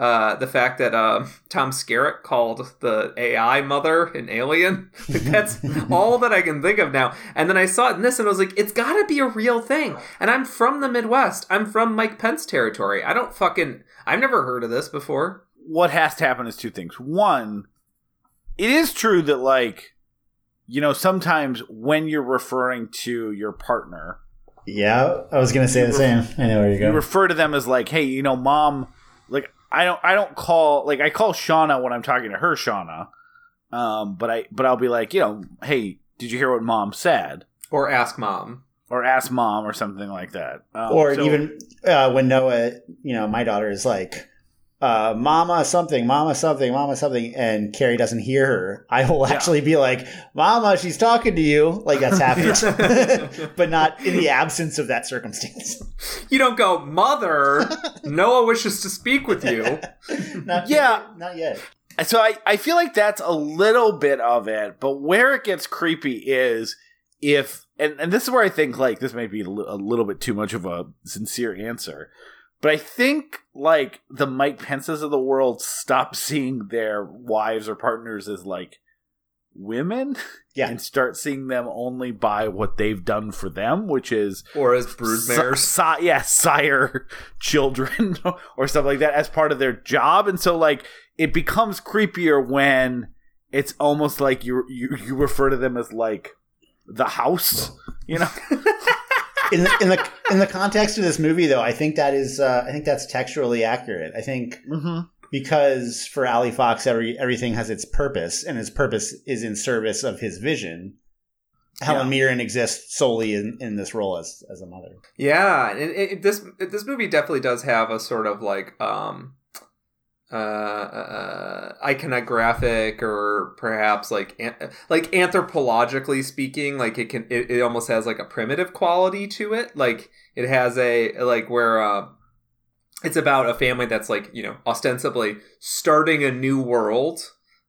uh, the fact that uh, Tom Skerritt called the AI mother an alien. That's all that I can think of now. And then I saw it in this and I was like, it's gotta be a real thing. And I'm from the Midwest. I'm from Mike Pence territory. I don't fucking. I've never heard of this before. What has to happen is two things. One, it is true that, like, you know, sometimes when you're referring to your partner. Yeah, I was going to say the same. I know where you go. You refer to them as, like, hey, you know, mom, like, I don't I don't call like I call Shauna when I'm talking to her Shauna. Um, but I but I'll be like, you know, hey, did you hear what mom said? Or ask mom. Or ask mom or something like that. Um, or so, even uh, when Noah, you know, my daughter is like, uh, mama something, mama something, mama something, and Carrie doesn't hear her, I will actually yeah. be like, mama, she's talking to you. Like that's happened, but not in the absence of that circumstance. You don't go, mother, Noah wishes to speak with you. not yeah. Yet, not yet. So I, I feel like that's a little bit of it, but where it gets creepy is if, and, and this is where I think like this may be a little bit too much of a sincere answer but I think like the Mike Pences of the world stop seeing their wives or partners as like women yeah. and start seeing them only by what they've done for them, which is or as broodmares, si- si- yeah, sire children or stuff like that as part of their job, and so like it becomes creepier when it's almost like you you you refer to them as like the house, you know. In the in the in the context of this movie, though, I think that is uh, I think that's textually accurate. I think mm-hmm. because for Allie Fox, every everything has its purpose, and his purpose is in service of his vision. Helen yeah. Mirren exists solely in, in this role as as a mother. Yeah, it, it, this this movie definitely does have a sort of like um, uh, uh, iconographic or perhaps like an- like anthropologically speaking like it can it, it almost has like a primitive quality to it. Like it has a like where uh it's about a family that's like you know ostensibly starting a new world.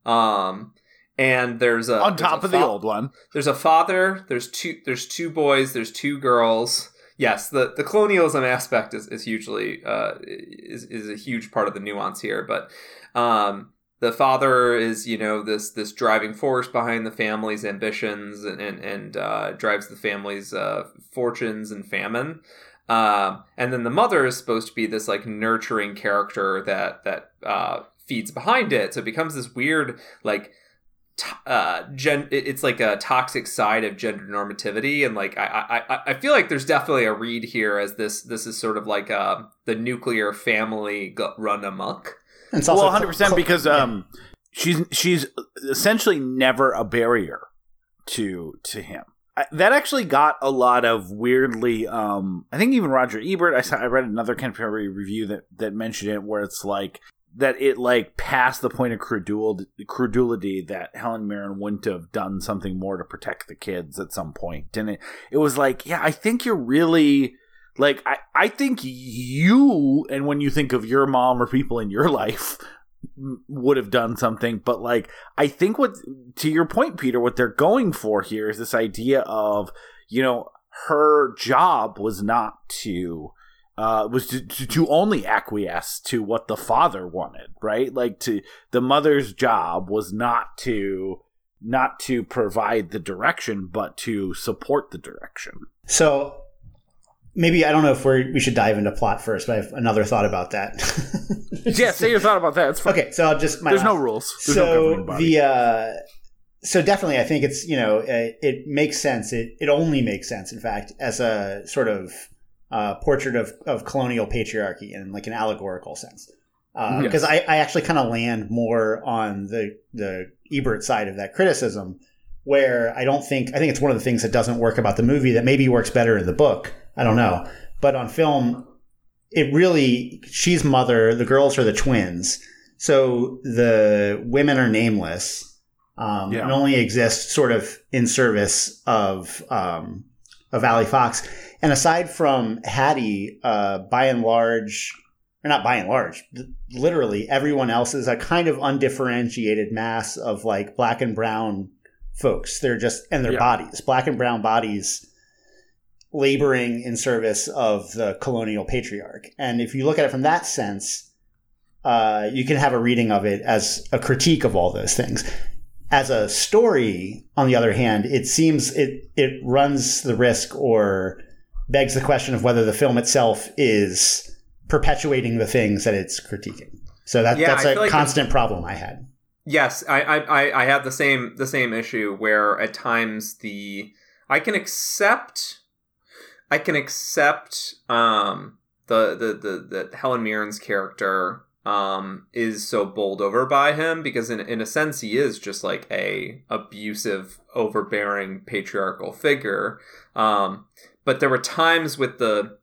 Um and there's a on top a of fa- the old one. there's a father there's two there's two boys there's two girls yes, the, the colonialism aspect is, is hugely uh, is, is a huge part of the nuance here. But um, the father is you know this this driving force behind the family's ambitions and and, and uh, drives the family's uh, fortunes and famine. Um, and then the mother is supposed to be this like nurturing character that that uh, feeds behind it. So it becomes this weird like uh gen it's like a toxic side of gender normativity and like I, I i feel like there's definitely a read here as this this is sort of like uh the nuclear family run amok. It's also well 100% cl- because um she's she's essentially never a barrier to to him. I, that actually got a lot of weirdly um i think even roger ebert i saw i read another contemporary review that that mentioned it where it's like that it like passed the point of credulity, that Helen Mirren wouldn't have done something more to protect the kids at some point. And it, it was like, yeah, I think you're really like, I, I think you, and when you think of your mom or people in your life, would have done something. But like, I think what, to your point, Peter, what they're going for here is this idea of, you know, her job was not to uh, was to, to, to, only acquiesce to what the father wanted, right? Like to the mother's job was not to not to provide the direction, but to support the direction. So maybe I don't know if we we should dive into plot first, but I have another thought about that. yeah, say your thought about that. It's fine. Okay, so I'll just there's last, no rules. There's so no the uh, so definitely, I think it's you know it, it makes sense. It it only makes sense, in fact, as a sort of uh, portrait of, of colonial patriarchy in like an allegorical sense. Because uh, yes. I, I actually kind of land more on the the Ebert side of that criticism, where I don't think I think it's one of the things that doesn't work about the movie that maybe works better in the book. I don't know, but on film, it really she's mother. The girls are the twins, so the women are nameless um, yeah. and only exist sort of in service of um, of Allie Fox. And aside from Hattie, uh, by and large, or not by and large, literally everyone else is a kind of undifferentiated mass of like black and brown folks. They're just and their yeah. bodies, black and brown bodies laboring in service of the colonial patriarch. And if you look at it from that sense, uh, you can have a reading of it as a critique of all those things. As a story, on the other hand, it seems it it runs the risk or begs the question of whether the film itself is perpetuating the things that it's critiquing. So that, yeah, that's a like constant problem I had. Yes, I, I I had the same the same issue where at times the I can accept I can accept um the the the, the Helen Mirren's character um is so bowled over by him because in in a sense he is just like a abusive overbearing patriarchal figure um but there were times with the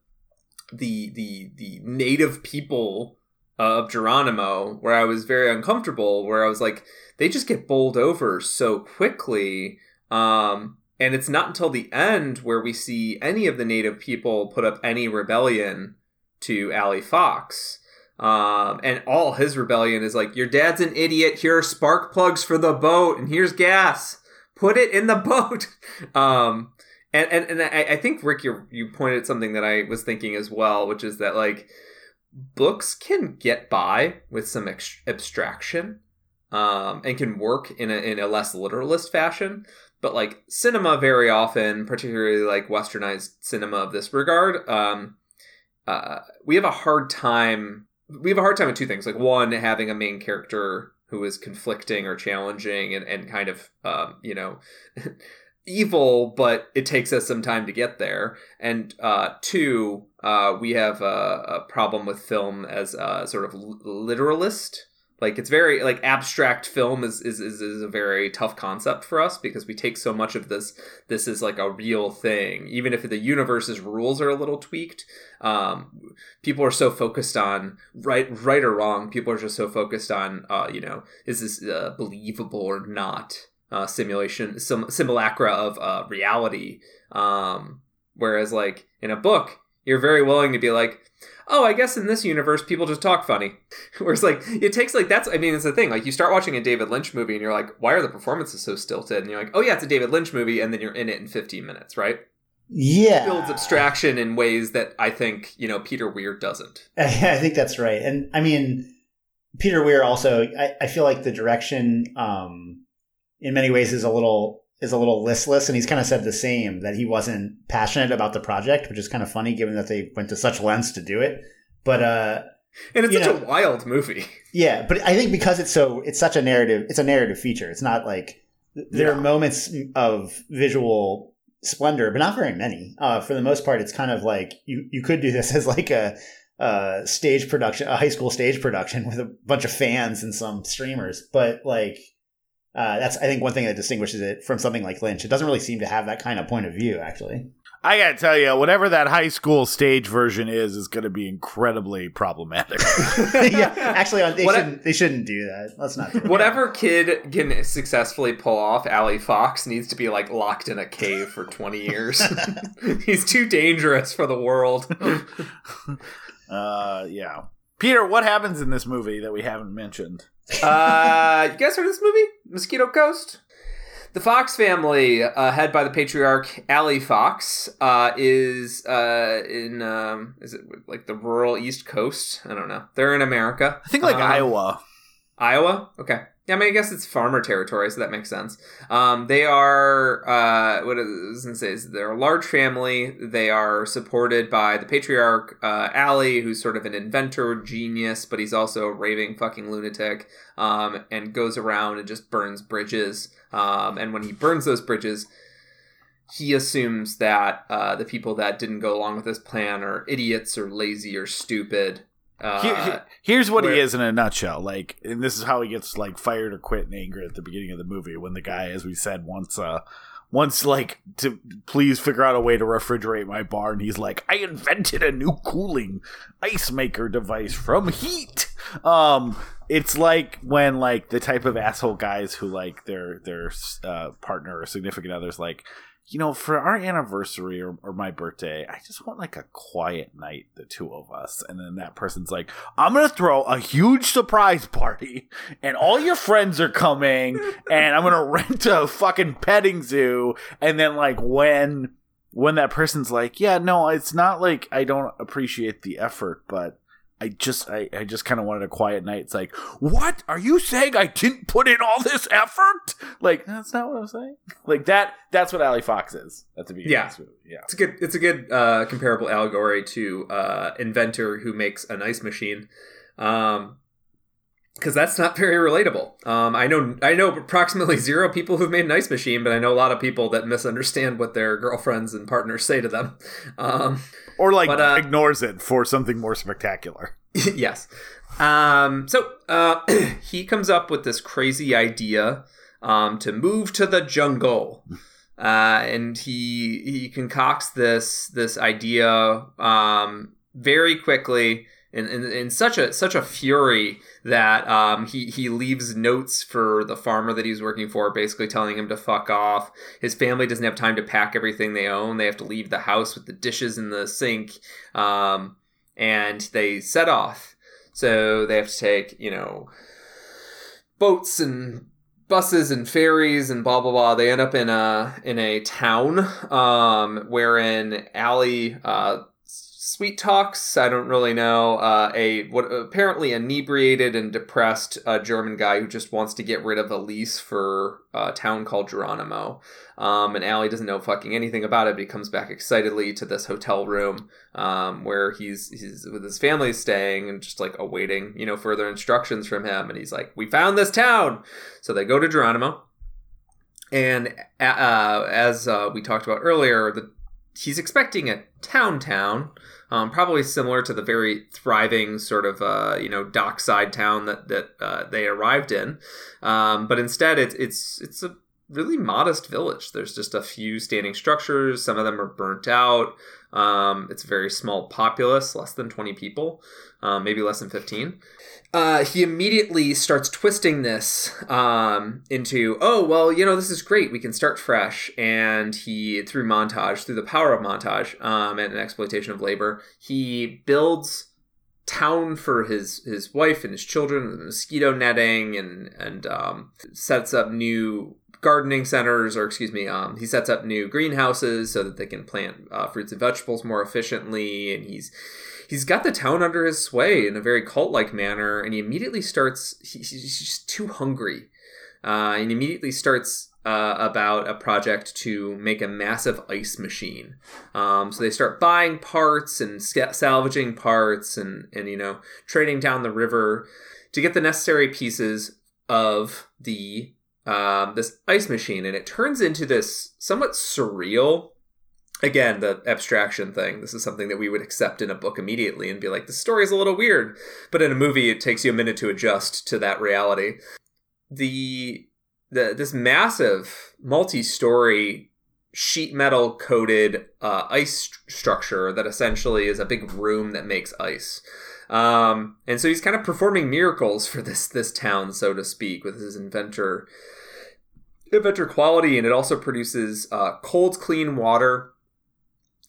the the the native people of Jeronimo where I was very uncomfortable where I was like they just get bowled over so quickly um and it's not until the end where we see any of the native people put up any rebellion to Allie Fox um, and all his rebellion is like, your dad's an idiot. Here are spark plugs for the boat, and here's gas. Put it in the boat. Um, and and, and I, I think Rick, you you pointed something that I was thinking as well, which is that like books can get by with some abstraction, um, and can work in a in a less literalist fashion. But like cinema, very often, particularly like westernized cinema of this regard, um, uh, we have a hard time we have a hard time with two things. Like one, having a main character who is conflicting or challenging and, and kind of um, you know evil, but it takes us some time to get there. And uh, two, uh, we have a, a, problem with film as a sort of literalist. Like it's very like abstract film is, is is is a very tough concept for us because we take so much of this this is like a real thing. Even if the universe's rules are a little tweaked um people are so focused on right right or wrong people are just so focused on uh you know is this uh, believable or not uh simulation some simulacra of uh reality um whereas like in a book you're very willing to be like oh, I guess in this universe people just talk funny. Whereas like it takes like that's I mean it's the thing like you start watching a David Lynch movie and you're like, why are the performances so stilted? And you're like, oh yeah, it's a David Lynch movie, and then you're in it in 15 minutes, right? Yeah, it builds abstraction in ways that I think you know Peter Weir doesn't. I think that's right, and I mean Peter Weir also. I, I feel like the direction, um, in many ways, is a little is a little listless, and he's kind of said the same that he wasn't passionate about the project, which is kind of funny given that they went to such lengths to do it. But uh, and it's such know, a wild movie. Yeah, but I think because it's so it's such a narrative, it's a narrative feature. It's not like there yeah. are moments of visual splendor, but not very many. Uh, for the most part, it's kind of like you you could do this as like a, a stage production, a high school stage production with a bunch of fans and some streamers, but like uh, that's I think one thing that distinguishes it from something like Lynch. It doesn't really seem to have that kind of point of view, actually. I gotta tell you, whatever that high school stage version is, is going to be incredibly problematic. yeah, actually, they what shouldn't. they shouldn't do that. Let's not. Do whatever that. kid can successfully pull off Allie Fox needs to be like locked in a cave for twenty years. He's too dangerous for the world. uh, yeah. Peter, what happens in this movie that we haven't mentioned? uh, you guys heard of this movie, Mosquito Coast? The Fox family, uh, head by the patriarch Allie Fox, uh, is uh, in um, is it like the rural East Coast? I don't know. They're in America. I think like um, Iowa. Iowa. Okay. Yeah, I mean, I guess it's farmer territory, so that makes sense. Um, they are uh, what is it say? They're a large family. They are supported by the patriarch uh, Allie, who's sort of an inventor genius, but he's also a raving fucking lunatic, um, and goes around and just burns bridges. Um, and when he burns those bridges, he assumes that uh, the people that didn't go along with his plan are idiots or lazy or stupid. Uh, here's what where, he is in a nutshell. Like, and this is how he gets like fired or quit in anger at the beginning of the movie when the guy, as we said, wants uh wants like to please figure out a way to refrigerate my bar, and he's like, I invented a new cooling ice maker device from heat. Um, it's like when like the type of asshole guys who like their their uh, partner or significant others like you know, for our anniversary or, or, my birthday, I just want like a quiet night, the two of us. And then that person's like, I'm going to throw a huge surprise party and all your friends are coming and I'm going to rent a fucking petting zoo. And then like when, when that person's like, yeah, no, it's not like I don't appreciate the effort, but I just I, I just kind of wanted a quiet night. It's like, what are you saying? I didn't put in all this effort. Like that's not what I'm saying. Like that that's what Allie Fox is at the beginning. Yeah, yeah. It's a good it's a good uh, comparable allegory to uh, inventor who makes an ice machine. Um, because that's not very relatable. Um, I know I know approximately zero people who've made an ice machine, but I know a lot of people that misunderstand what their girlfriends and partners say to them, um, or like but, uh, ignores it for something more spectacular. yes. Um, so uh, he comes up with this crazy idea um, to move to the jungle. Uh, and he he concocts this this idea um, very quickly in, in, in, such a such a fury that um, he he leaves notes for the farmer that he's working for, basically telling him to fuck off. His family doesn't have time to pack everything they own; they have to leave the house with the dishes in the sink, um, and they set off. So they have to take you know boats and buses and ferries and blah blah blah. They end up in a in a town um, wherein Allie. Uh, Sweet talks. I don't really know. Uh, a what apparently inebriated and depressed uh, German guy who just wants to get rid of a lease for a town called Jeronimo. Um, and Allie doesn't know fucking anything about it, but he comes back excitedly to this hotel room um, where he's he's with his family staying and just like awaiting you know further instructions from him. And he's like, "We found this town." So they go to Jeronimo. And uh, as uh, we talked about earlier, the, he's expecting a town town um, probably similar to the very thriving sort of uh, you know dockside town that that uh, they arrived in, um, but instead it's it's it's a really modest village. There's just a few standing structures. Some of them are burnt out. Um, it's a very small populace, less than 20 people, um, maybe less than 15 uh, he immediately starts twisting this um, into, oh, well, you know, this is great. We can start fresh. And he, through montage, through the power of montage um, and an exploitation of labor, he builds town for his his wife and his children mosquito netting and and um, sets up new gardening centers or excuse me um, he sets up new greenhouses so that they can plant uh, fruits and vegetables more efficiently and he's he's got the town under his sway in a very cult like manner, and he immediately starts. He, he's just too hungry, uh, and immediately starts uh, about a project to make a massive ice machine. Um, so they start buying parts and salvaging parts, and and you know trading down the river to get the necessary pieces of the um, this ice machine, and it turns into this somewhat surreal again the abstraction thing. This is something that we would accept in a book immediately and be like the story is a little weird. But in a movie it takes you a minute to adjust to that reality. The the this massive multi-story sheet metal coated uh, ice st- structure that essentially is a big room that makes ice. Um, and so he's kind of performing miracles for this this town so to speak with his inventor inventor quality and it also produces uh, cold clean water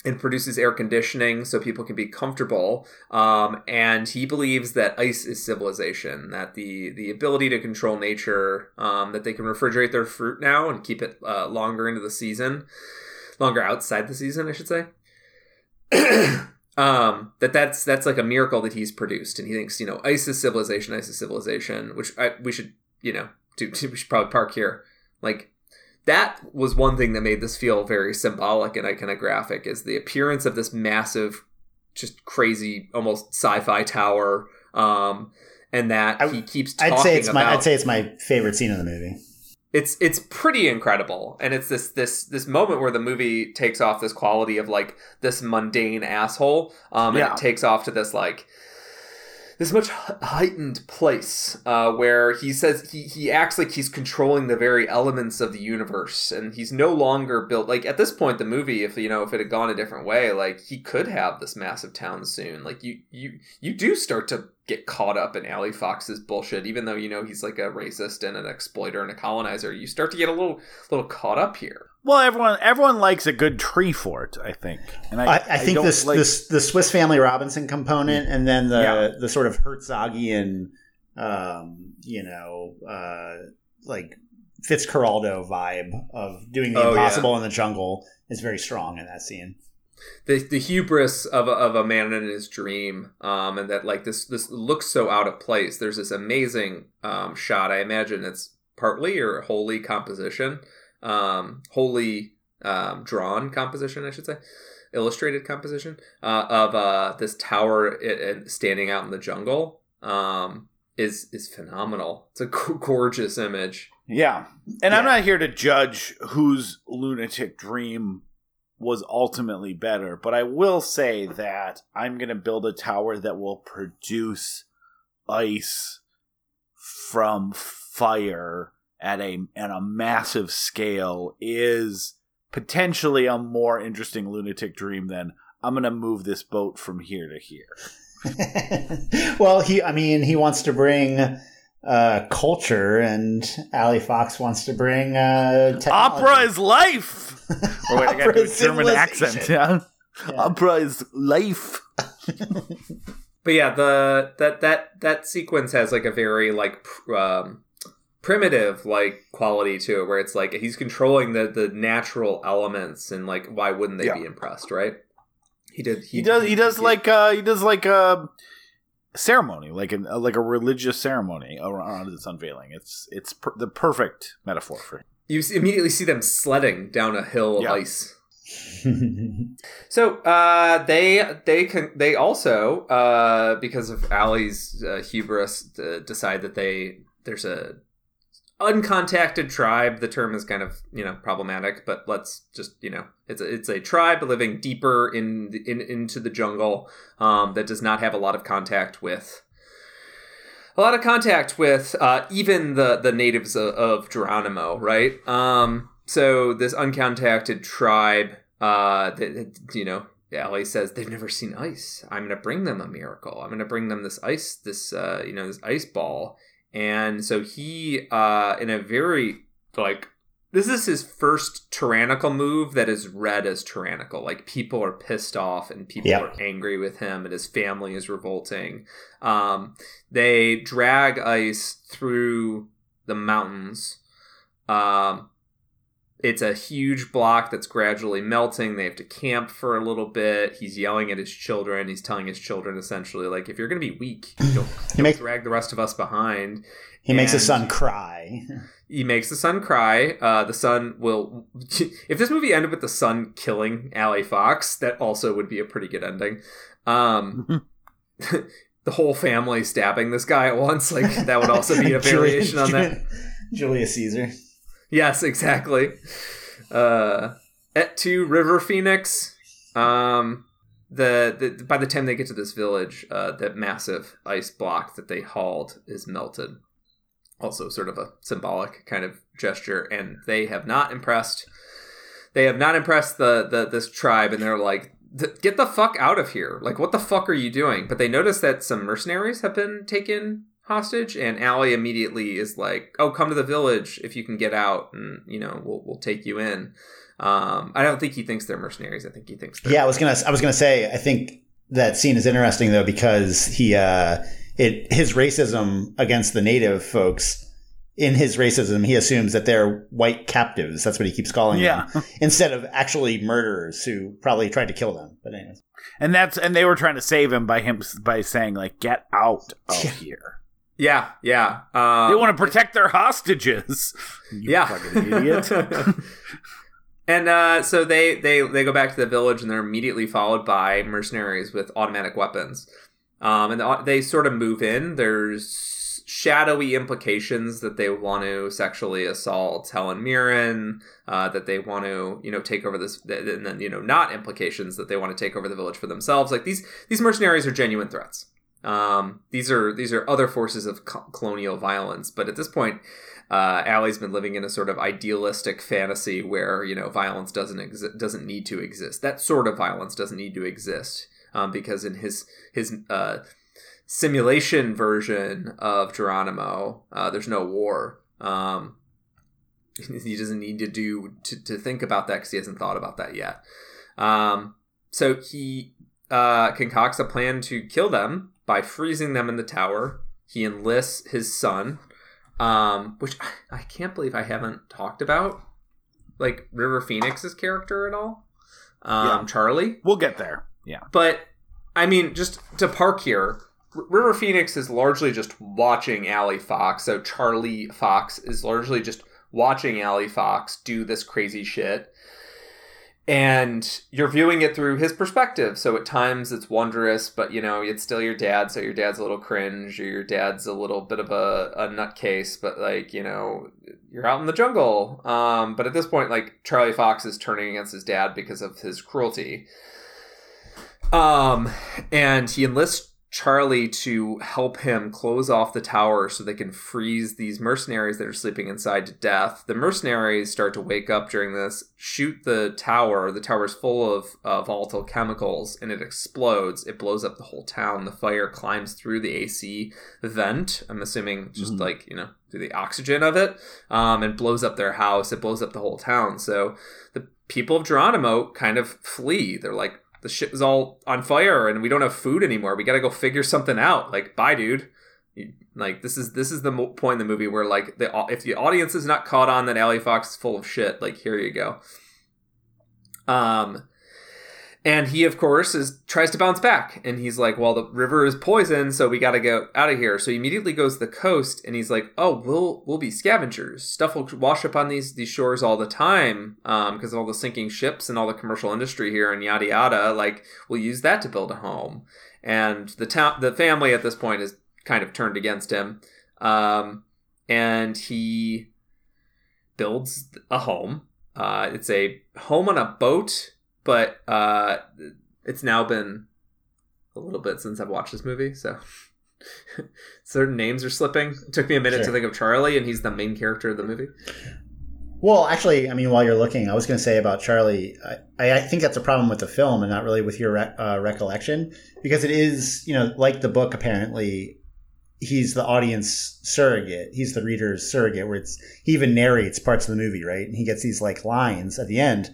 and produces air conditioning so people can be comfortable. Um, and he believes that ice is civilization, that the the ability to control nature, um, that they can refrigerate their fruit now and keep it uh, longer into the season, longer outside the season, I should say. um, that that's that's like a miracle that he's produced, and he thinks you know ice is civilization, ice is civilization, which I, we should you know do, we should probably park here. Like that was one thing that made this feel very symbolic and iconographic is the appearance of this massive just crazy almost sci-fi tower um, and that I, he keeps I'd say it's about, my I'd say it's my favorite scene in the movie. It's it's pretty incredible and it's this this this moment where the movie takes off this quality of like this mundane asshole um, and yeah. it takes off to this like this much heightened place uh, where he says he, he acts like he's controlling the very elements of the universe and he's no longer built like at this point the movie if you know if it had gone a different way like he could have this massive town soon like you you you do start to get caught up in Allie Fox's bullshit, even though you know he's like a racist and an exploiter and a colonizer. You start to get a little little caught up here. Well, everyone everyone likes a good tree fort, I think. And I, I, I think this, like... this the Swiss Family Robinson component, and then the yeah. the sort of Herzogian, um, you know, uh, like Fitzcarraldo vibe of doing the oh, impossible yeah. in the jungle is very strong in that scene. The, the hubris of a, of a man in his dream, um, and that like this this looks so out of place. There's this amazing um, shot. I imagine it's partly or wholly composition, um, wholly um, drawn composition, I should say, illustrated composition uh, of uh, this tower it, standing out in the jungle. Um, is is phenomenal. It's a gorgeous image. Yeah. And yeah. I'm not here to judge whose lunatic dream was ultimately better, but I will say that I'm going to build a tower that will produce ice from fire at a at a massive scale is potentially a more interesting lunatic dream than I'm going to move this boat from here to here. well, he I mean, he wants to bring uh, culture, and Allie Fox wants to bring uh, technology. opera is life. or wait, I got a German accent. Yeah. yeah. opera is life. but yeah, the that that that sequence has like a very like um, primitive like quality to it, where it's like he's controlling the the natural elements, and like why wouldn't they yeah. be impressed, right? He did. He, he does. He, does he, like. uh He does like. uh ceremony, like an like a religious ceremony around its unveiling. It's it's per- the perfect metaphor for. You immediately see them sledding down a hill of yeah. ice. so uh, they they can they also uh, because of Allie's uh, hubris uh, decide that they there's a uncontacted tribe the term is kind of you know problematic but let's just you know it's a, it's a tribe living deeper in, in into the jungle um, that does not have a lot of contact with a lot of contact with uh, even the the natives of, of Jeronimo right um, so this uncontacted tribe uh, that you know Allie says they've never seen ice. I'm going to bring them a miracle. I'm going to bring them this ice, this uh, you know, this ice ball, and so he uh in a very like this is his first tyrannical move that is read as tyrannical like people are pissed off and people yep. are angry with him and his family is revolting um they drag ice through the mountains um it's a huge block that's gradually melting. They have to camp for a little bit. He's yelling at his children. He's telling his children essentially, like, if you're going to be weak, don't, don't makes, drag the rest of us behind. He and makes the son cry. he makes the son cry. Uh, the son will. If this movie ended with the son killing Allie Fox, that also would be a pretty good ending. Um, the whole family stabbing this guy at once, like that would also be a variation on that. Julius Caesar. Yes, exactly. Uh, Et tu River Phoenix. Um, the, the by the time they get to this village, uh, that massive ice block that they hauled is melted. Also, sort of a symbolic kind of gesture, and they have not impressed. They have not impressed the, the this tribe, and they're like, "Get the fuck out of here! Like, what the fuck are you doing?" But they notice that some mercenaries have been taken hostage and Ali immediately is like, "Oh, come to the village if you can get out and, you know, we'll we'll take you in." Um, I don't think he thinks they're mercenaries. I think he thinks Yeah, I was going to I was going to say I think that scene is interesting though because he uh it his racism against the native folks in his racism, he assumes that they're white captives. That's what he keeps calling yeah. them, instead of actually murderers who probably tried to kill them. But anyways, and that's and they were trying to save him by him by saying like, "Get out of yeah. here." Yeah, yeah. Um, they want to protect their hostages. yeah, fucking idiot. and uh, so they they they go back to the village, and they're immediately followed by mercenaries with automatic weapons. Um, and they sort of move in. There's shadowy implications that they want to sexually assault Helen Mirren, uh, that they want to, you know, take over this, and then you know, not implications that they want to take over the village for themselves. Like these, these mercenaries are genuine threats. Um, these are these are other forces of co- colonial violence, but at this point, uh, Allie's been living in a sort of idealistic fantasy where you know violence doesn't exist, doesn't need to exist. That sort of violence doesn't need to exist um, because in his his uh, simulation version of Jeronimo, uh, there's no war. Um, he doesn't need to do to, to think about that because he hasn't thought about that yet. Um, so he uh, concocts a plan to kill them by freezing them in the tower. He enlists his son, um, which I, I can't believe I haven't talked about, like River Phoenix's character at all. Um, yeah. Charlie. We'll get there. Yeah, but I mean, just to park here, River Phoenix is largely just watching Allie Fox. So Charlie Fox is largely just watching Allie Fox do this crazy shit. And you're viewing it through his perspective. So at times it's wondrous, but you know, it's still your dad, so your dad's a little cringe, or your dad's a little bit of a, a nutcase, but like, you know, you're out in the jungle. Um, but at this point, like Charlie Fox is turning against his dad because of his cruelty. Um, and he enlists Charlie to help him close off the tower so they can freeze these mercenaries that are sleeping inside to death. The mercenaries start to wake up during this, shoot the tower. The tower is full of uh, volatile chemicals and it explodes. It blows up the whole town. The fire climbs through the AC vent. I'm assuming just mm-hmm. like, you know, through the oxygen of it, um, and blows up their house. It blows up the whole town. So the people of Jeronimo kind of flee. They're like, the shit is all on fire and we don't have food anymore. We got to go figure something out. Like, bye, dude. Like this is this is the point in the movie where like the if the audience is not caught on that Allie Fox is full of shit, like here you go. Um, and he, of course, is tries to bounce back, and he's like, "Well, the river is poison, so we got to go out of here." So he immediately goes to the coast, and he's like, "Oh, we'll we'll be scavengers. Stuff will wash up on these these shores all the time, because um, of all the sinking ships and all the commercial industry here, and yada yada. Like, we'll use that to build a home." And the town, the family at this point is kind of turned against him, um, and he builds a home. Uh, it's a home on a boat but uh, it's now been a little bit since I've watched this movie, so certain names are slipping. It took me a minute sure. to think of Charlie, and he's the main character of the movie. Well, actually, I mean, while you're looking, I was going to say about Charlie, I, I, think that's a problem with the film and not really with your uh, recollection, because it is, you know, like the book. Apparently, he's the audience surrogate. He's the reader's surrogate, where it's he even narrates parts of the movie, right? And he gets these like lines at the end,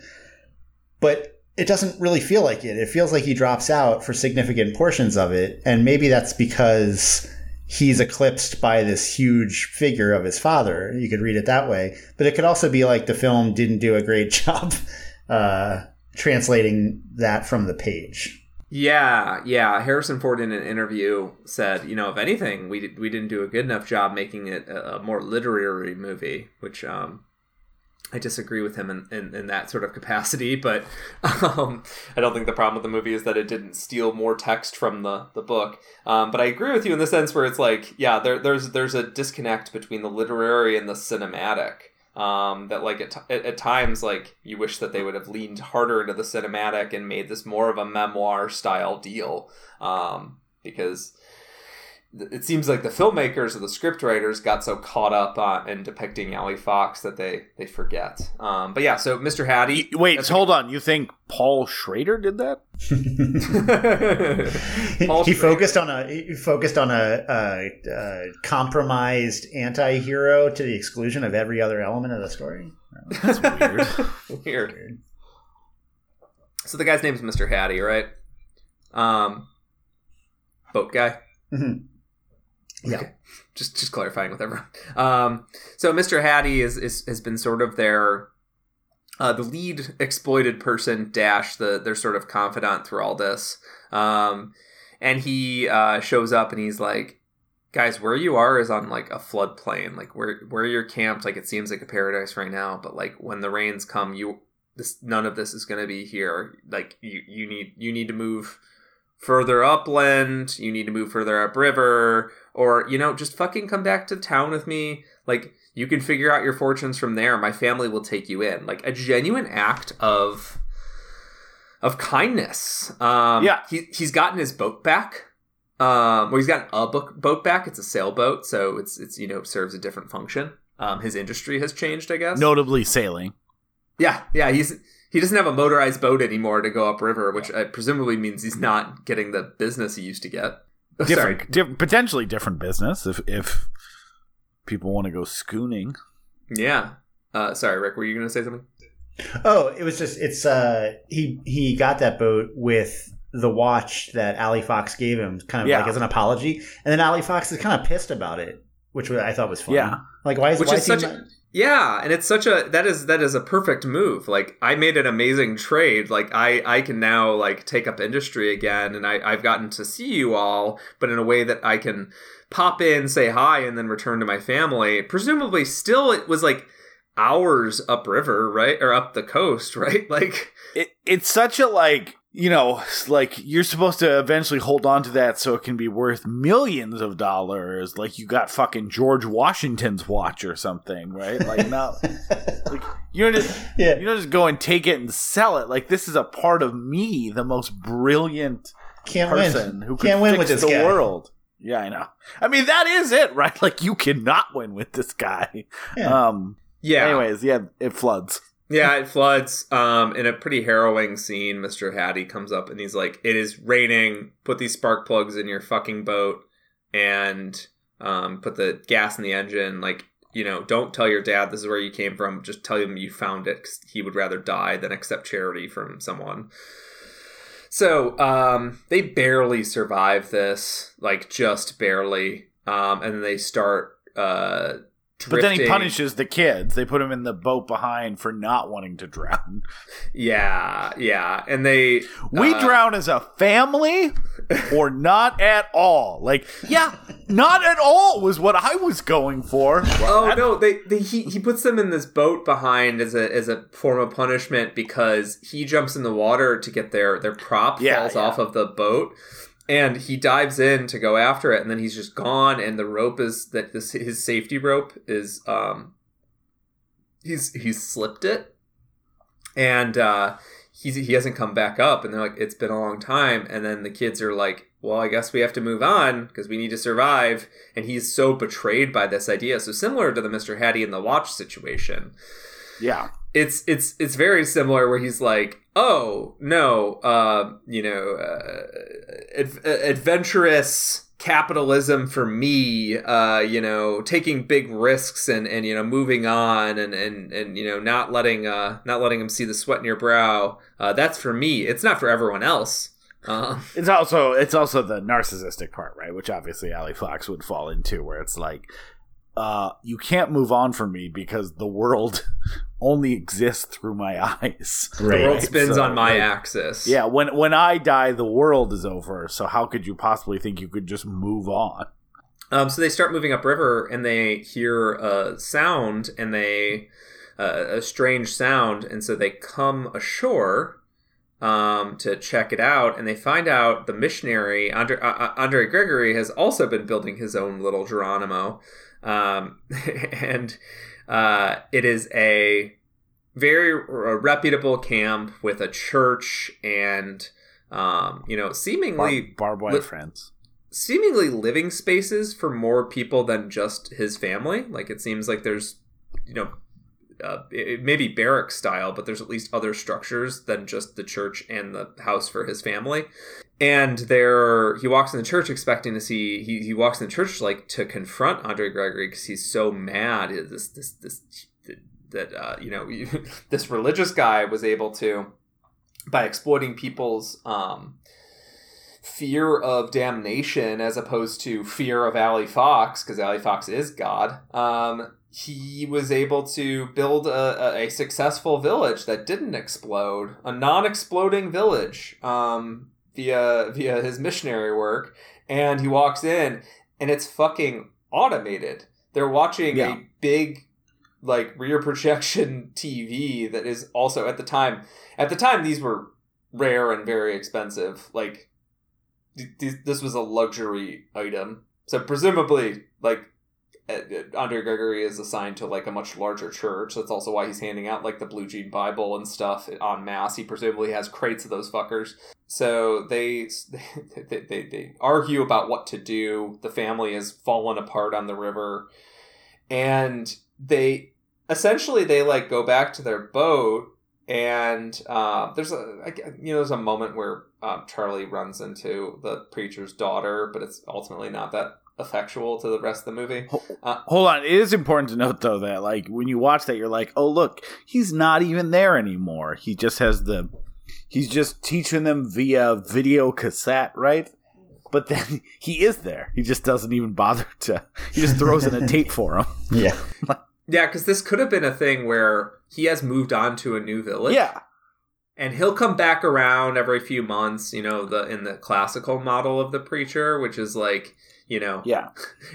but it doesn't really feel like it. It feels like he drops out for significant portions of it. And maybe that's because he's eclipsed by this huge figure of his father. You could read it that way. But it could also be like the film didn't do a great job uh, translating that from the page. Yeah, yeah. Harrison Ford in an interview said, you know, if anything, we we didn't do a good enough job making it a, a more literary movie, which um, I disagree with him in, in, in, that sort of capacity, but um, I don't think the problem with the movie is that it didn't steal more text from the, the book. Um, but I agree with you in the sense where it's like, yeah, there, there's there's a disconnect between the literary and the cinematic. Um, that like at, at, times like you wish that they would have leaned harder into the cinematic and made this more of a memoir style deal um, because it seems like the filmmakers or the scriptwriters got so caught up on in depicting Allie Fox that they they forget. Um, but yeah, so Mr. Haddy. Wait, hold on. You think Paul Schrader did that? he, focused on a he focused on a, a, a compromised anti-hero to the exclusion of every other element of the story. That's weird. weird. weird. So the guy's name is Mr. Haddy, right? Um, boat guy. Mm-hmm. Yeah. Okay. Just just clarifying with everyone. Um, so Mr. Haddy is, is has been sort of their uh, the lead exploited person dash the their sort of confidant through all this. Um, and he uh, shows up and he's like, guys, where you are is on like a floodplain. Like where where you're camped, like it seems like a paradise right now. But like when the rains come, you this none of this is going to be here. Like you you need you need to move further upland. You need to move further upriver or you know just fucking come back to town with me. Like you can figure out your fortunes from there. My family will take you in. Like a genuine act of of kindness. Um yeah. he, he's gotten his boat back. Um well he's gotten a book, boat back. It's a sailboat so it's it's you know serves a different function. Um his industry has changed i guess. Notably sailing. Yeah yeah he's he doesn't have a motorized boat anymore to go upriver which uh, presumably means he's not getting the business he used to get different, di- potentially different business if if people want to go schooning. Yeah. Uh, sorry, Rick. Were you going to say something? Oh, it was just it's uh he he got that boat with the watch that Allie Fox gave him, kind of yeah. like as an apology, and then Allie Fox is kind of pissed about it, which I thought was funny. Yeah, like why is which why is, such a, yeah, and it's such a that is that is a perfect move. Like I made an amazing trade. Like I I can now like take up industry again, and I I've gotten to see you all, but in a way that I can pop in, say hi, and then return to my family. Presumably, still it was like hours upriver, right, or up the coast, right? Like it, it's such a like you know, like you're supposed to eventually hold on to that so it can be worth millions of dollars. Like you got fucking George Washington's watch or something, right? Like now, like you don't just yeah. you don't just go and take it and sell it. Like this is a part of me, the most brilliant Can't person win. who Can't win with this the guy. world. Yeah, I know. I mean, that is it, right? Like you cannot win with this guy. Yeah. Um. Yeah. Anyways, yeah, it floods. Yeah, it floods. Um, in a pretty harrowing scene, Mr. Haddy comes up and he's like, "It is raining. Put these spark plugs in your fucking boat, and um, put the gas in the engine. Like, you know, don't tell your dad this is where you came from. Just tell him you found it. Cause he would rather die than accept charity from someone." So um, they barely survive this, like just barely, um, and then they start. Uh, but then he punishes the kids. They put him in the boat behind for not wanting to drown. Yeah, yeah. And they We uh, drown as a family or not at all. Like, yeah, not at all was what I was going for. Well, oh no, they, they he, he puts them in this boat behind as a as a form of punishment because he jumps in the water to get their their prop yeah, falls yeah. off of the boat and he dives in to go after it and then he's just gone and the rope is that this his safety rope is um he's he's slipped it and uh he's he hasn't come back up and they're like it's been a long time and then the kids are like well i guess we have to move on because we need to survive and he's so betrayed by this idea so similar to the mr haddy and the watch situation. Yeah. It's it's it's very similar where he's like oh no uh you know uh, ad- adventurous capitalism for me uh you know taking big risks and and you know moving on and and and you know not letting uh not letting him see the sweat in your brow uh that's for me. It's not for everyone else. Uh, it's also it's also the narcissistic part right which obviously allie fox would fall into where it's like uh, you can't move on from me because the world only exists through my eyes. Right. The world spins so, on my like, axis. Yeah, when when I die, the world is over. So how could you possibly think you could just move on? Um, so they start moving upriver, and they hear a sound, and they uh, a strange sound, and so they come ashore um, to check it out, and they find out the missionary Andre, uh, uh Andre Gregory has also been building his own little Jeronimo um, and uh, it is a very reputable camp with a church and um, you know seemingly Bar- barbed wire li- friends seemingly living spaces for more people than just his family like it seems like there's you know uh, it may be barrack style, but there's at least other structures than just the church and the house for his family. And there, he walks in the church expecting to see. He, he walks in the church like to confront Andre Gregory because he's so mad. This this this that uh, you know this religious guy was able to by exploiting people's um, fear of damnation as opposed to fear of Allie Fox because Allie Fox is God. Um, he was able to build a, a, successful village that didn't explode, a non-exploding village, um, via via his missionary work. And he walks in, and it's fucking automated. They're watching yeah. a big, like rear projection TV that is also at the time. At the time, these were rare and very expensive. Like th- this was a luxury item. So presumably, like Andre Gregory is assigned to like a much larger church. That's also why he's handing out like the Blue Jean Bible and stuff on mass. He presumably has crates of those fuckers. So they they, they, they argue about what to do. The family has fallen apart on the river, and they essentially they like go back to their boat and uh, there's a you know there's a moment where um, Charlie runs into the preacher's daughter, but it's ultimately not that effectual to the rest of the movie. Uh, Hold on, it is important to note though that like when you watch that, you're like, oh look, he's not even there anymore. He just has the, he's just teaching them via video cassette, right? But then he is there. He just doesn't even bother to. He just throws in a tape for him. Yeah. yeah, because this could have been a thing where he has moved on to a new village. Yeah and he'll come back around every few months you know the in the classical model of the preacher which is like you know yeah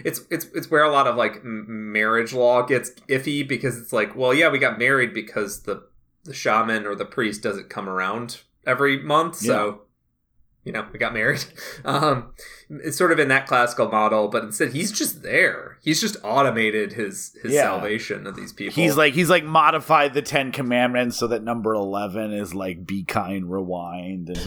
it's it's it's where a lot of like marriage law gets iffy because it's like well yeah we got married because the the shaman or the priest doesn't come around every month so you know, we got married. Um, it's sort of in that classical model, but instead he's just there. He's just automated his his yeah. salvation of these people. He's like he's like modified the Ten Commandments so that number eleven is like be kind, rewind. And-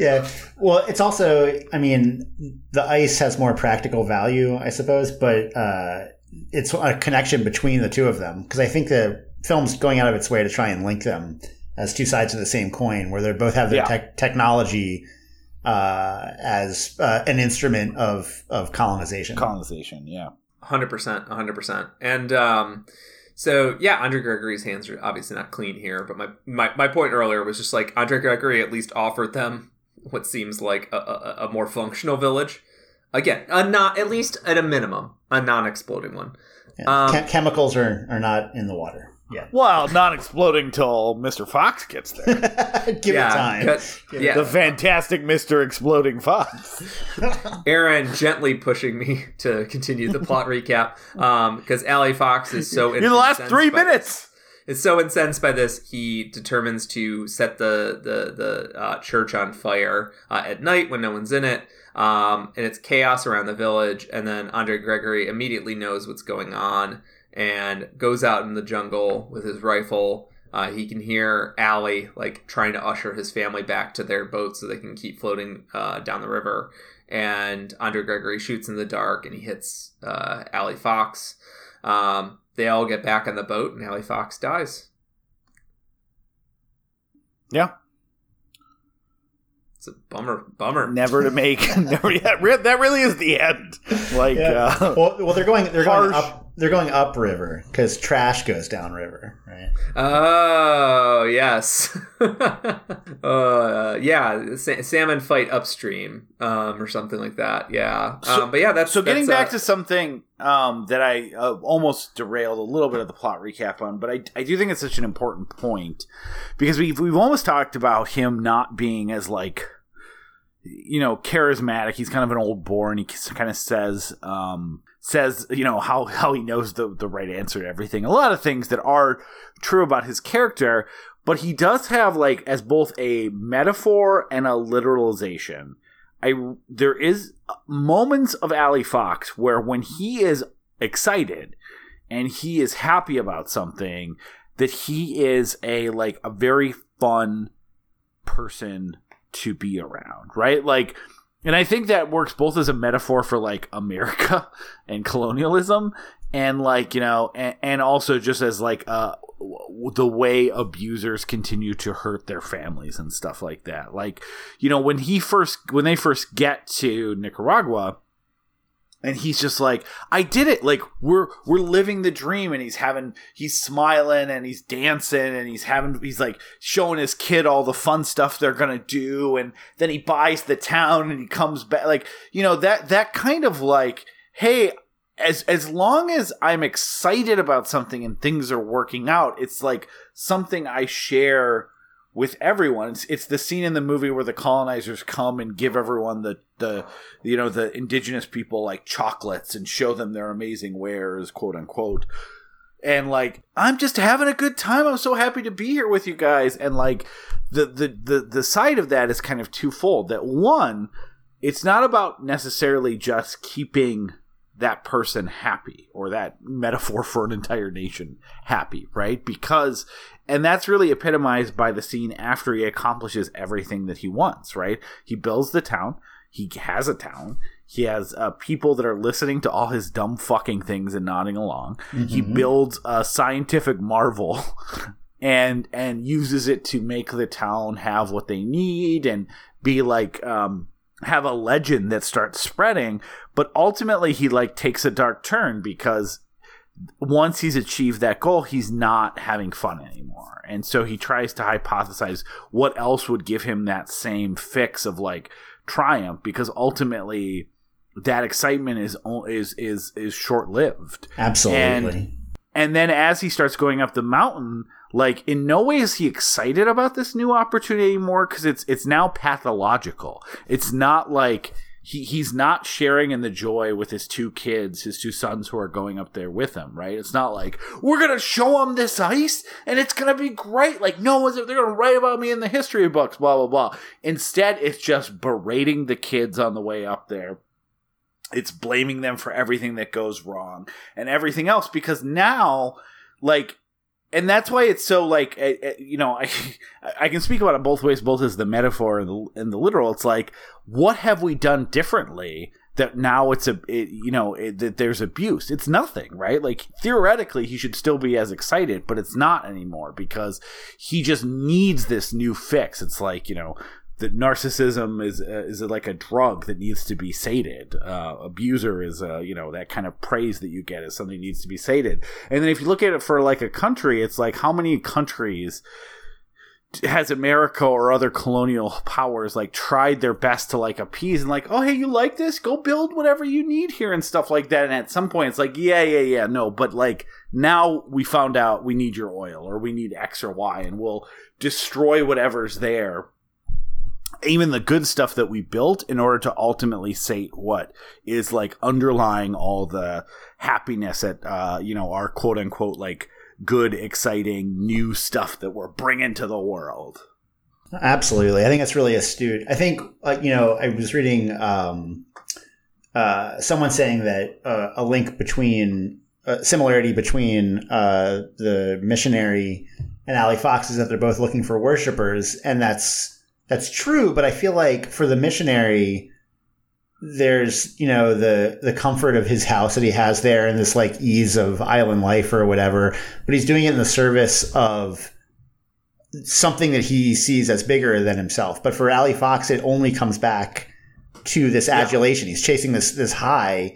yeah. Well, it's also, I mean, the ice has more practical value, I suppose, but uh, it's a connection between the two of them because I think the film's going out of its way to try and link them as two sides of the same coin, where they both have their yeah. te- technology uh, as uh, an instrument of of colonization. Colonization, yeah, hundred percent, hundred percent, and. Um, so yeah, Andre Gregory's hands are obviously not clean here, but my, my, my point earlier was just like Andre Gregory at least offered them what seems like a, a, a more functional village. Again, a not at least at a minimum, a non-exploding one. Yeah. Um, chemicals are, are not in the water. Yeah. Well, not exploding till Mr. Fox gets there. Give yeah, it time. yeah. The fantastic Mr. Exploding Fox. Aaron gently pushing me to continue the plot recap because um, Allie Fox is so. In the last three minutes. Is so incensed by this, he determines to set the the the uh, church on fire uh, at night when no one's in it. Um, and it's chaos around the village. And then Andre Gregory immediately knows what's going on and goes out in the jungle with his rifle. Uh, he can hear Allie like trying to usher his family back to their boat so they can keep floating uh, down the river. And Andre Gregory shoots in the dark and he hits uh, Allie Fox. Um, they all get back on the boat and Allie Fox dies. Yeah. It's a bummer, bummer. Never to make, never. Yeah, that really is the end. Like, yeah. uh, well, well, they're going, they're harsh. going up they're going upriver because trash goes downriver, right? Oh yes, uh, yeah. Sa- salmon fight upstream, um, or something like that. Yeah, so, um, but yeah, that's so. Getting that's, back uh, to something um, that I uh, almost derailed a little bit of the plot recap on, but I, I do think it's such an important point because we've we've almost talked about him not being as like you know charismatic. He's kind of an old bore, and he kind of says. Um, says you know how how he knows the the right answer to everything. A lot of things that are true about his character, but he does have like as both a metaphor and a literalization. I there is moments of Allie Fox where when he is excited and he is happy about something that he is a like a very fun person to be around, right? Like and I think that works both as a metaphor for like America and colonialism and like, you know, and, and also just as like uh the way abusers continue to hurt their families and stuff like that. Like, you know, when he first when they first get to Nicaragua, and he's just like i did it. Like we're we're living the dream and he's having he's smiling and he's dancing and he's having he's like showing his kid all the fun stuff they're gonna do. And then he buys the town and he comes back. Like you know that that kind of like hey as as long as i'm excited about something and things are working out it's like something i share with everyone. It's, it's the scene in the movie where the colonizers come and give everyone the, the you know the indigenous people like chocolates and show them their amazing wares, quote unquote. And like I'm just having a good time. I'm so happy to be here with you guys. And like the the the the side of that is kind of twofold. That one, it's not about necessarily just keeping that person happy or that metaphor for an entire nation happy, right? Because and that's really epitomized by the scene after he accomplishes everything that he wants, right? He builds the town, he has a town, he has uh, people that are listening to all his dumb fucking things and nodding along. Mm-hmm. He builds a scientific marvel and and uses it to make the town have what they need and be like um have a legend that starts spreading but ultimately he like takes a dark turn because once he's achieved that goal he's not having fun anymore. And so he tries to hypothesize what else would give him that same fix of like triumph because ultimately that excitement is is is is short lived absolutely. And, and then as he starts going up the mountain like in no way is he excited about this new opportunity anymore because it's it's now pathological. It's not like he, he's not sharing in the joy with his two kids his two sons who are going up there with him right? It's not like we're gonna show him this ice and it's gonna be great. Like no one's they're gonna write about me in the history books blah blah blah. Instead it's just berating the kids on the way up there. It's blaming them for everything that goes wrong and everything else because now like and that's why it's so like eh, eh, you know I I can speak about it both ways, both as the metaphor and the, and the literal. It's like what have we done differently that now it's a it, you know it, that there's abuse. It's nothing, right? Like theoretically, he should still be as excited, but it's not anymore because he just needs this new fix. It's like you know that narcissism is uh, is like a drug that needs to be sated. Uh, abuser is uh, you know that kind of praise that you get is something that needs to be sated. And then if you look at it for like a country, it's like how many countries has America or other colonial powers like tried their best to like appease and like, oh hey, you like this? Go build whatever you need here and stuff like that. And at some point, it's like, yeah, yeah, yeah, no, but like now we found out we need your oil or we need X or Y, and we'll destroy whatever's there even the good stuff that we built in order to ultimately sate what is like underlying all the happiness at uh, you know our quote unquote like good exciting new stuff that we're bringing to the world. Absolutely. I think that's really astute. I think uh, you know i was reading um, uh, someone saying that uh, a link between uh, similarity between uh, the missionary and Allie Fox is that they're both looking for worshipers, and that's that's true, but I feel like for the missionary, there's you know the the comfort of his house that he has there and this like ease of island life or whatever, but he's doing it in the service of something that he sees as bigger than himself. But for Allie Fox, it only comes back to this adulation. Yeah. He's chasing this this high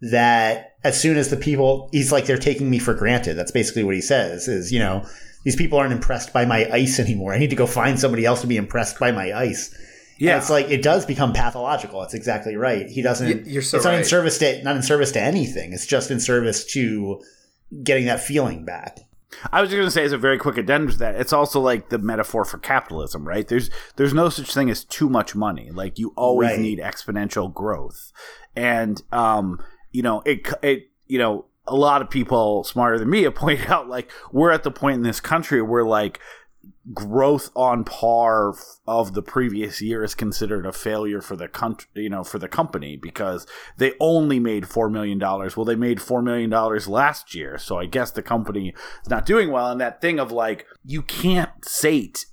that as soon as the people he's like they're taking me for granted. That's basically what he says is, you know, these people aren't impressed by my ice anymore. I need to go find somebody else to be impressed by my ice. Yeah, and it's like it does become pathological. That's exactly right. He doesn't. You're so it's right. not in service to not in service to anything. It's just in service to getting that feeling back. I was just going to say as a very quick addendum to that, it's also like the metaphor for capitalism, right? There's there's no such thing as too much money. Like you always right. need exponential growth, and um, you know it it you know a lot of people smarter than me have pointed out like we're at the point in this country where like growth on par of the previous year is considered a failure for the country you know for the company because they only made four million dollars. Well they made four million dollars last year so i guess the company is not doing well. And that thing of like you can't sate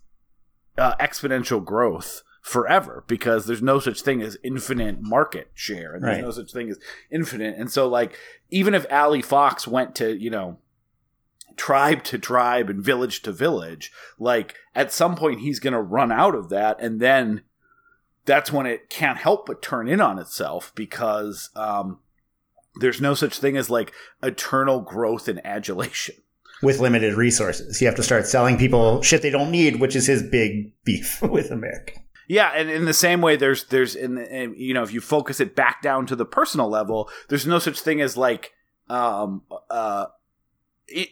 uh, exponential growth forever because there's no such thing as infinite market share and there's right. no such thing as infinite and so like even if Allie Fox went to you know tribe to tribe and village to village like at some point he's going to run out of that and then that's when it can't help but turn in on itself because um, there's no such thing as like eternal growth and adulation with limited resources. You have to start selling people shit they don't need, which is his big beef with America. Yeah, and in the same way, there's there's in, you know if you focus it back down to the personal level, there's no such thing as like um uh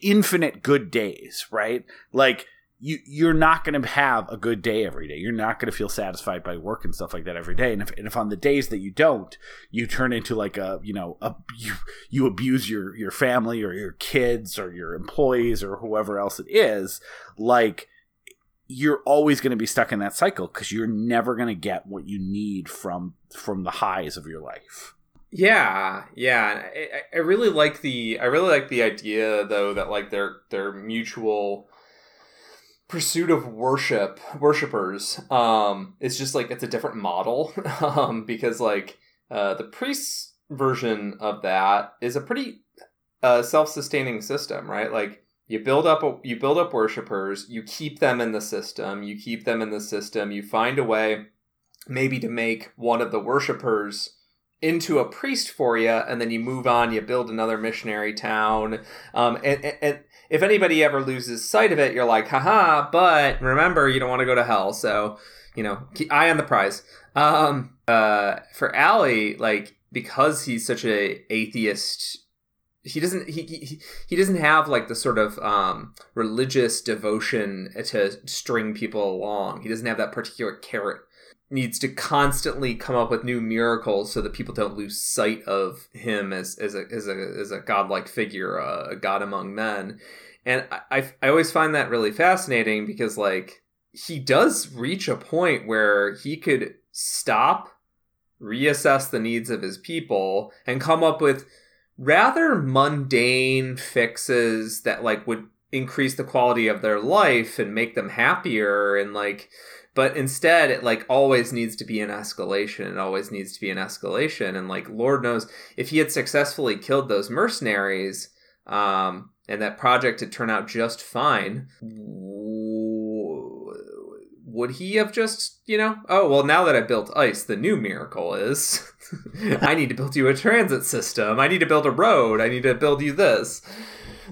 infinite good days, right? Like you you're not going to have a good day every day. You're not going to feel satisfied by work and stuff like that every day. And if, and if on the days that you don't, you turn into like a you know a you you abuse your your family or your kids or your employees or whoever else it is, like you're always going to be stuck in that cycle because you're never going to get what you need from from the highs of your life. Yeah, yeah. I, I really like the I really like the idea though that like their their mutual pursuit of worship worshipers um it's just like it's a different model um because like uh the priest version of that is a pretty uh self-sustaining system right like you build up you build up worshippers, you keep them in the system, you keep them in the system, you find a way maybe to make one of the worshippers into a priest for you, and then you move on, you build another missionary town. Um, and, and, and if anybody ever loses sight of it, you're like, haha, but remember, you don't want to go to hell. So, you know, eye on the prize. Um, uh, for Allie, like, because he's such a atheist he doesn't he, he he doesn't have like the sort of um, religious devotion to string people along. He doesn't have that particular carrot. Needs to constantly come up with new miracles so that people don't lose sight of him as as a as a as a godlike figure, a, a god among men. And I I always find that really fascinating because like he does reach a point where he could stop, reassess the needs of his people, and come up with rather mundane fixes that like would increase the quality of their life and make them happier and like but instead it like always needs to be an escalation. It always needs to be an escalation. And like lord knows if he had successfully killed those mercenaries um and that project had turned out just fine would he have just, you know, oh, well, now that I built ice, the new miracle is I need to build you a transit system. I need to build a road. I need to build you this.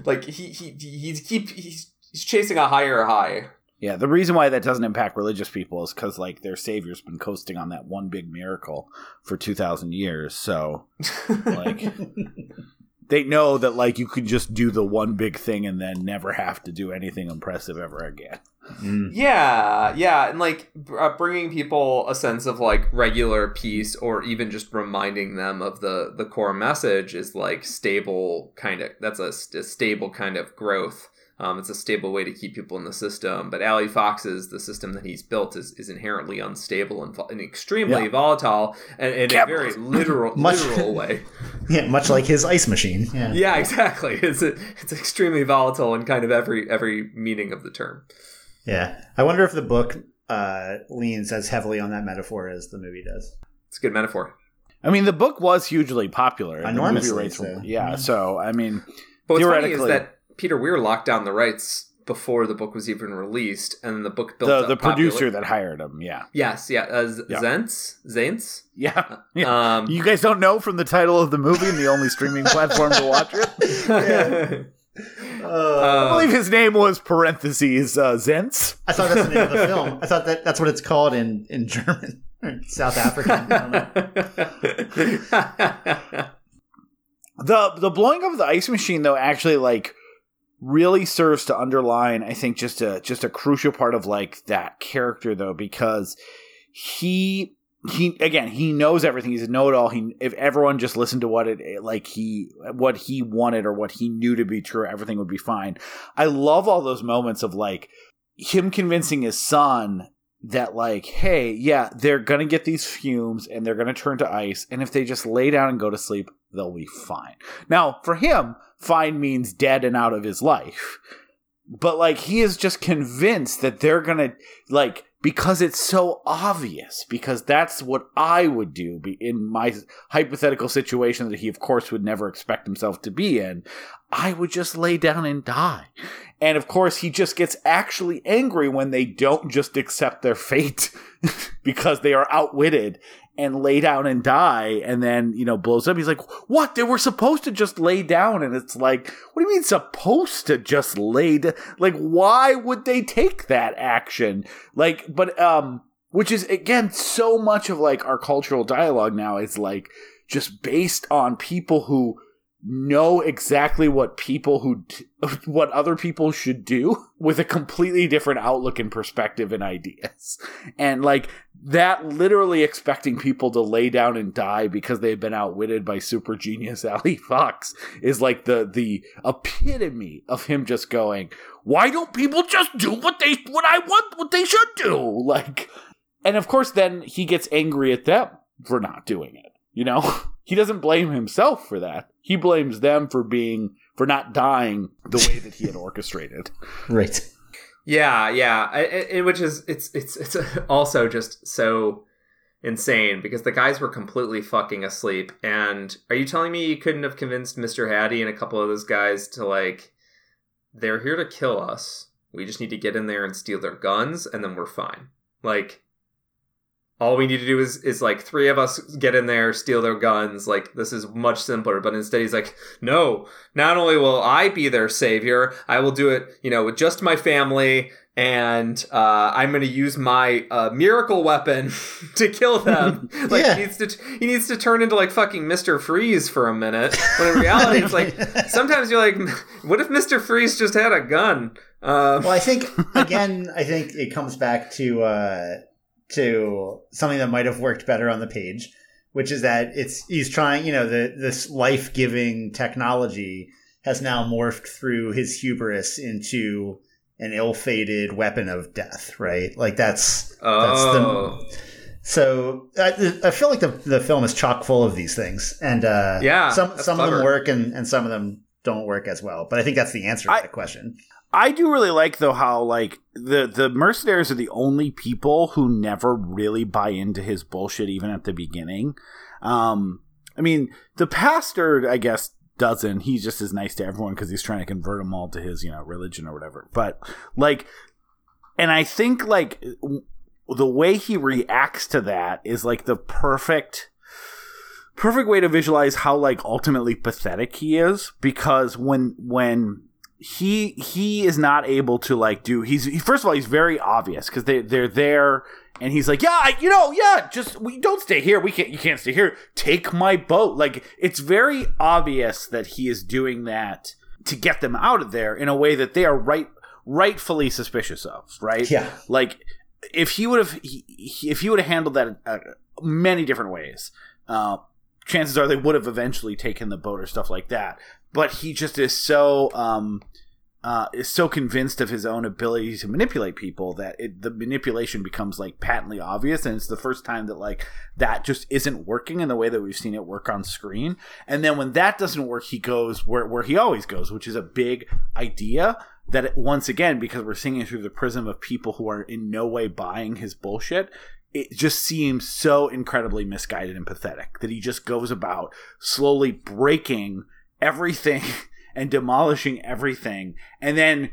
Like he he he's keep he's, he's chasing a higher high. Yeah, the reason why that doesn't impact religious people is because like their savior's been coasting on that one big miracle for two thousand years. So like they know that like you could just do the one big thing and then never have to do anything impressive ever again. Mm. Yeah, yeah, and like uh, bringing people a sense of like regular peace, or even just reminding them of the the core message is like stable kind of. That's a, a stable kind of growth. Um, it's a stable way to keep people in the system. But Allie Fox's the system that he's built is, is inherently unstable and, and extremely yeah. volatile, and in a very literal much, literal way. Yeah, much like his ice machine. Yeah, yeah exactly. It's a, it's extremely volatile in kind of every every meaning of the term. Yeah, I wonder if the book uh, leans as heavily on that metaphor as the movie does. It's a good metaphor. I mean, the book was hugely popular. Enormously, so. Were, yeah, yeah. So I mean, but what's funny is that Peter Weir locked down the rights before the book was even released, and the book built the, the producer that hired him. Yeah. Yes. Yeah. Uh, Z- yeah. Zaentz. Zaintz. Yeah. yeah. Um, you guys don't know from the title of the movie and the only streaming platform to watch it. yeah. Uh, I believe his name was parentheses uh, Zaentz. I thought that's the name of the film. I thought that that's what it's called in in German South African. the the blowing up of the ice machine though actually like really serves to underline I think just a just a crucial part of like that character though because he he again he knows everything. He's a know-it-all he if everyone just listened to what it like he what he wanted or what he knew to be true everything would be fine. I love all those moments of like him convincing his son that like hey yeah they're gonna get these fumes and they're gonna turn to ice and if they just lay down and go to sleep they'll be fine. Now for him fine means dead and out of his life. But like he is just convinced that they're gonna like because it's so obvious because that's what i would do in my hypothetical situation that he of course would never expect himself to be in i would just lay down and die. And of course he just gets actually angry when they don't just accept their fate because they are outwitted and lay down and die and then, you know, blows up. He's like, what? They were supposed to just lay down. And it's like, what do you mean supposed to just lay down? Like, why would they take that action? Like, but, um, which is again, so much of like our cultural dialogue now is like just based on people who know exactly what people who what other people should do with a completely different outlook and perspective and ideas and like that literally expecting people to lay down and die because they've been outwitted by super genius Allie Fox is like the the epitome of him just going why don't people just do what they what I want what they should do like and of course then he gets angry at them for not doing it you know he doesn't blame himself for that. He blames them for being for not dying the way that he had orchestrated. Right. Yeah, yeah. I, I, which is it's it's it's also just so insane because the guys were completely fucking asleep. And are you telling me you couldn't have convinced Mr. Haddy and a couple of those guys to like they're here to kill us. We just need to get in there and steal their guns, and then we're fine. Like, all we need to do is is like three of us get in there, steal their guns. Like this is much simpler. But instead, he's like, no. Not only will I be their savior, I will do it. You know, with just my family, and uh, I'm going to use my uh, miracle weapon to kill them. like yeah. he needs to he needs to turn into like fucking Mister Freeze for a minute. When in reality, it's like sometimes you're like, what if Mister Freeze just had a gun? Uh, well, I think again, I think it comes back to uh, to something that might have worked better on the page, which is that it's he's trying, you know, the this life giving technology has now morphed through his hubris into an ill-fated weapon of death, right? Like that's oh. that's the oh. so I, I, feel like the the film is chock full of these things, and uh, yeah, some some clever. of them work and and some of them don't work as well. But I think that's the answer to I, that question. I do really like though how like the the mercenaries are the only people who never really buy into his bullshit even at the beginning. Um, I mean, the pastor, I guess, doesn't. He's just as nice to everyone because he's trying to convert them all to his you know religion or whatever. But like, and I think like the way he reacts to that is like the perfect perfect way to visualize how like ultimately pathetic he is because when when he he is not able to like do he's he, first of all he's very obvious because they they're there and he's like yeah I, you know yeah just we don't stay here we can't you can't stay here. Take my boat. Like it's very obvious that he is doing that to get them out of there in a way that they are right rightfully suspicious of right? Yeah. Like if he would have if he would have handled that uh, many different ways uh, chances are they would have eventually taken the boat or stuff like that but he just is so um, uh, is so convinced of his own ability to manipulate people that it, the manipulation becomes like patently obvious, and it's the first time that like that just isn't working in the way that we've seen it work on screen. And then when that doesn't work, he goes where where he always goes, which is a big idea that once again because we're seeing it through the prism of people who are in no way buying his bullshit it just seems so incredibly misguided and pathetic that he just goes about slowly breaking everything and demolishing everything. And then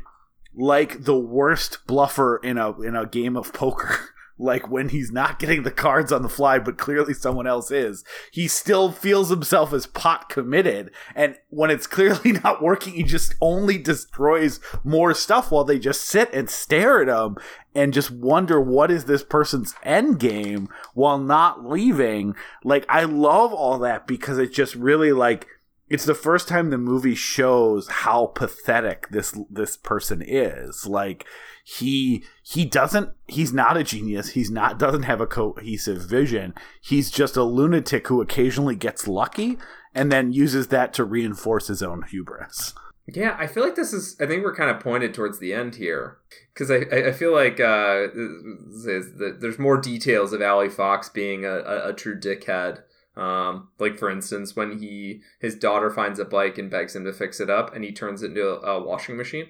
like the worst bluffer in a in a game of poker like when he's not getting the cards on the fly but clearly someone else is he still feels himself as pot committed. And when it's clearly not working he just only destroys more stuff while they just sit and stare at him and just wonder what is this person's end game while not leaving. Like i love all that because it just really like it's the first time the movie shows how pathetic this this person is. Like he he doesn't he's not a genius. He's not doesn't have a cohesive vision. He's just a lunatic who occasionally gets lucky and then uses that to reinforce his own hubris. Yeah i feel like this is i think we're kind of pointed towards the end here. Because I, I feel like uh, there's more details of Allie Fox being a, a, a true dickhead. Um, like for instance, when he his daughter finds a bike and begs him to fix it up, and he turns it into a, a washing machine.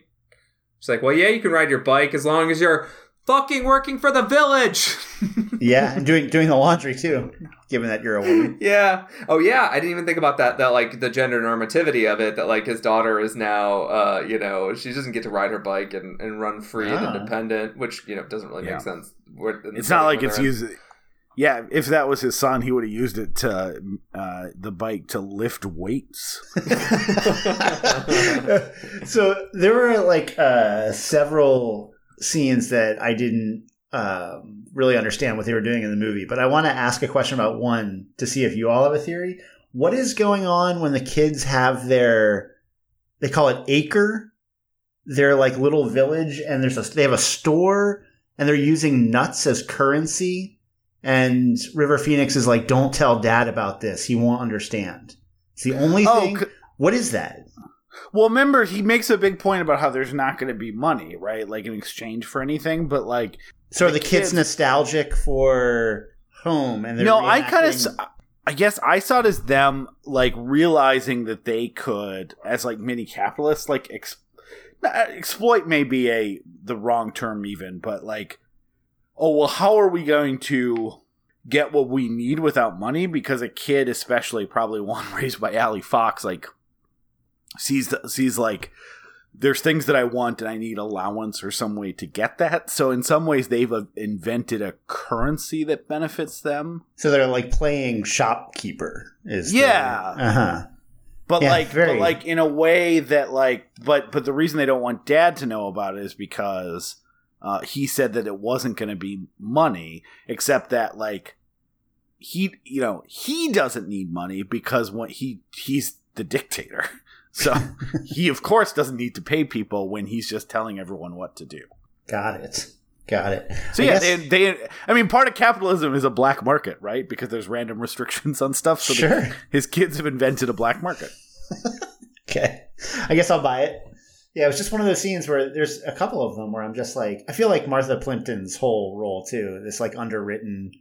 She's like, "Well, yeah, you can ride your bike as long as you're fucking working for the village." yeah, and doing doing the laundry too, given that you're a woman. Yeah. Oh yeah, I didn't even think about that. That like the gender normativity of it. That like his daughter is now, uh, you know, she doesn't get to ride her bike and, and run free and ah. independent, which you know doesn't really yeah. make sense. It's not like it's used yeah, if that was his son, he would have used it to uh, the bike to lift weights. so there were like uh, several scenes that I didn't um, really understand what they were doing in the movie, but I want to ask a question about one to see if you all have a theory. What is going on when the kids have their they call it acre, their like little village, and there's a they have a store and they're using nuts as currency and River Phoenix is like, "Don't tell Dad about this; he won't understand." It's the only oh, thing. C- what is that? Well, remember he makes a big point about how there's not going to be money, right? Like in exchange for anything, but like, so the, the kids, kids nostalgic for home, and no, I kind of. I guess I saw it as them like realizing that they could, as like mini capitalists, like ex- exploit may be a the wrong term even, but like oh well how are we going to get what we need without money because a kid especially probably one raised by Allie Fox like sees the, sees like there's things that I want and I need allowance or some way to get that. So in some ways they've uh, invented a currency that benefits them. So they're like playing shopkeeper is Yeah. The, uh-huh. But yeah, like very... but like in a way that like but but the reason they don't want dad to know about it is because uh, he said that it wasn't going to be money except that like he you know he doesn't need money because when he he's the dictator so he, of course, doesn't need to pay people when he's just telling everyone what to do. Got it. Got it. So I yeah, guess... they, they, I mean, part of capitalism is a black market, right? Because there's random restrictions on stuff. So sure. his kids have invented a black market. okay, I guess I'll buy it. Yeah, it was just one of those scenes where there's a couple of them where I'm just like, I feel like Martha Plimpton's whole role too, this like underwritten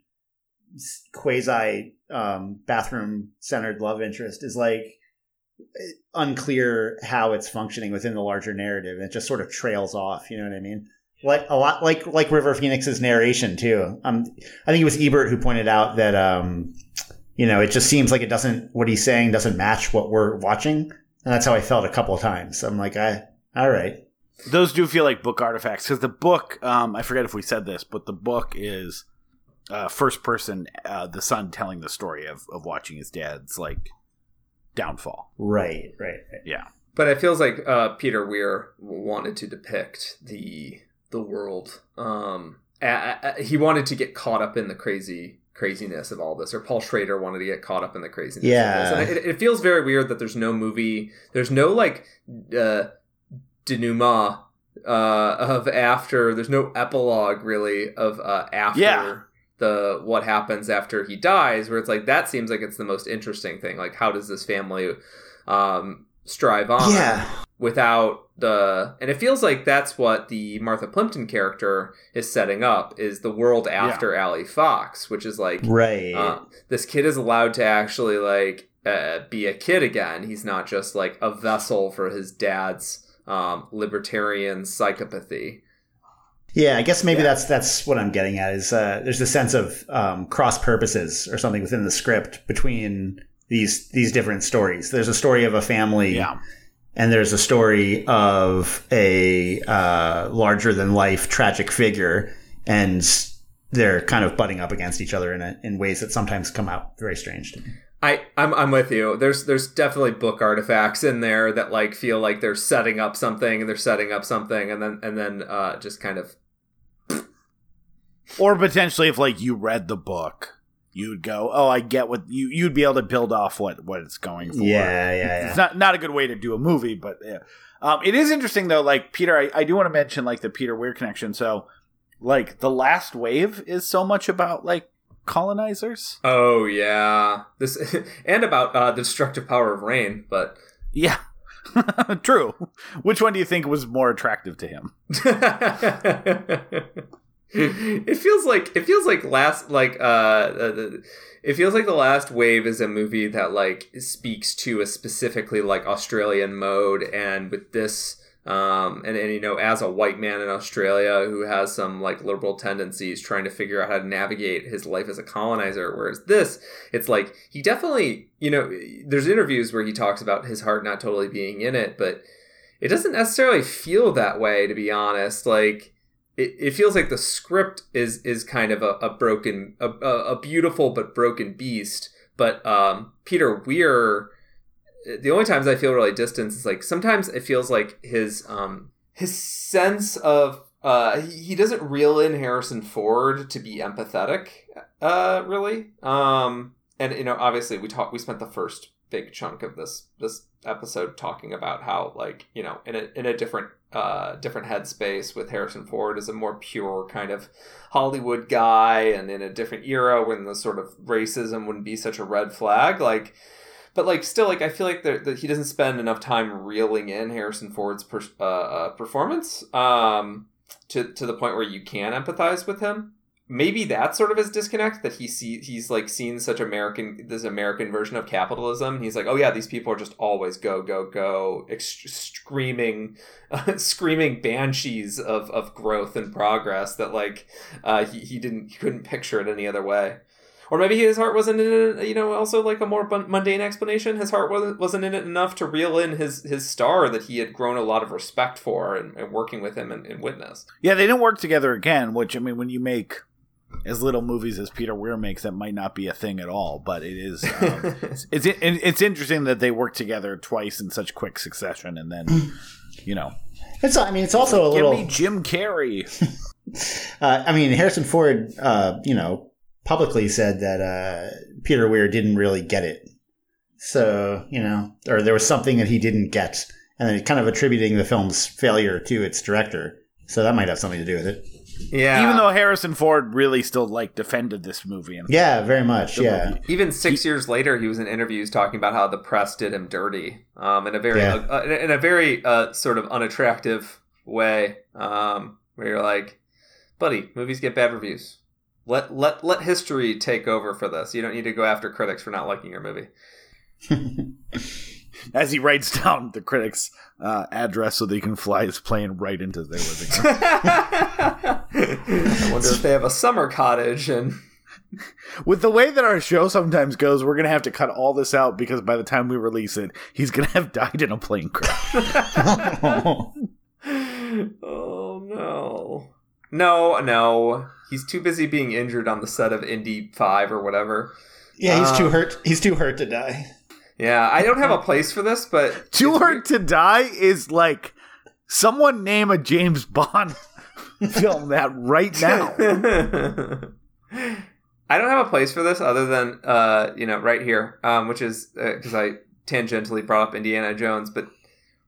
quasi um, bathroom centered love interest is like unclear how it's functioning within the larger narrative. It just sort of trails off. You know what I mean? Like a lot, like like River Phoenix's narration too. Um, I think it was Ebert who pointed out that um, you know, it just seems like it doesn't what he's saying doesn't match what we're watching, and that's how I felt a couple of times. I'm like, I all right. Those do feel like book artifacts because the book, um, I forget if we said this, but the book is uh, first person, uh, the son telling the story of, of watching his dad's like downfall. Right, right, right. Yeah. But it feels like uh, Peter Weir wanted to depict the the world. Um, a- a- he wanted to get caught up in the crazy craziness of all this, or Paul Schrader wanted to get caught up in the craziness. Yeah, it, it, feels very weird that there's no movie, there's no like uh, denouement uh, of after. There's no epilogue really of uh, after. Yeah the what happens after he dies where it's like that seems like it's the most interesting thing like how does this family um strive on yeah without the and it feels like that's what the Martha Plimpton character is setting up is the world after yeah. Allie Fox which is like right uh, this kid is allowed to actually like uh, be a kid again he's not just like a vessel for his dad's um, libertarian psychopathy yeah, I guess maybe yeah. that's that's what I'm getting at is uh, there's a sense of um, cross purposes or something within the script between these these different stories. There's a story of a family, yeah. and there's a story of a uh, larger than life tragic figure, and they're kind of butting up against each other in a, in ways that sometimes come out very strange to me. I, I'm, I'm with you. There's there's definitely book artifacts in there that like feel like they're setting up something and they're setting up something and then and then uh, just kind of or potentially if like you read the book you'd go oh i get what you you'd be able to build off what what it's going for yeah yeah, yeah. it's not not a good way to do a movie but yeah um, it is interesting though like peter I, I do want to mention like the peter weir connection so like the last wave is so much about like colonizers? Oh yeah. This and about uh, the destructive power of rain but yeah. True. Which one do you think was more attractive to him? It feels like it feels like last like uh, uh it feels like the last wave is a movie that like speaks to a specifically like australian mode and with this um and, and you know as a white man in australia who has some like liberal tendencies trying to figure out how to navigate his life as a colonizer whereas this it's like he definitely you know there's interviews where he talks about his heart not totally being in it but it doesn't necessarily feel that way to be honest. Like it, it feels like the script is is kind of a, a broken a, a beautiful but broken beast. But um, peter weir the only times i feel really distant is like sometimes it feels like his um his sense of uh he doesn't reel in harrison ford to be empathetic uh really um and you know obviously we talked we spent the first big chunk of this this episode talking about how like you know in a in a different uh, different headspace with Harrison Ford as a more pure kind of Hollywood guy, and in a different era when the sort of racism wouldn't be such a red flag. Like, but like still, like I feel like that he doesn't spend enough time reeling in Harrison Ford's per, uh, uh, performance um, to to the point where you can empathize with him maybe that's sort of his disconnect that he see he's like seen such American this American version of capitalism. He's like, oh yeah, these people are just always go go go, screaming, screaming banshees of of growth and progress that like uh, he he didn't he couldn't picture it any other way. Or maybe his heart wasn't in it. You know, also like a more mundane explanation. His heart wasn't wasn't in it enough to reel in his his star that he had grown a lot of respect for and, and working with him in, in Witness. Yeah, they didn't work together again. Which I mean, when you make as little movies as Peter Weir makes, that might not be a thing at all. But it is. Um, it's, it's it's interesting that they work together twice in such quick succession, and then you know it's. I mean, it's also a little. Give me Jim Carrey. uh, I mean, Harrison Ford, uh, you know, publicly said that uh, Peter Weir didn't really get it. So you know, or there was something that he didn't get, and then kind of attributing the film's failure to its director. So that might have something to do with it. Yeah. Even though Harrison Ford really still like defended this movie. And yeah, very much. Yeah. Movie. Even six he, years later, he was in interviews talking about how the press did him dirty, um, in a very yeah. uh, in a very uh, sort of unattractive way, um, where you're like, buddy, movies get bad reviews. Let let let history take over for this. You don't need to go after critics for not liking your movie. As he writes down the critics' uh, address so they can fly his plane right into their living room. I wonder if they have a summer cottage and. With the way that our show sometimes goes, we're gonna have to cut all this out because by the time we release it, he's gonna have died in a plane crash. oh no. No, no. He's too busy being injured on the set of Indy 5 or whatever. Yeah, he's um, too hurt. He's too hurt to die. Yeah, I don't have a place for this, but too hurt to die is like someone name a James Bond film that right now. I don't have a place for this other than uh, you know right here, um, which is because uh, I tangentially brought up Indiana Jones, but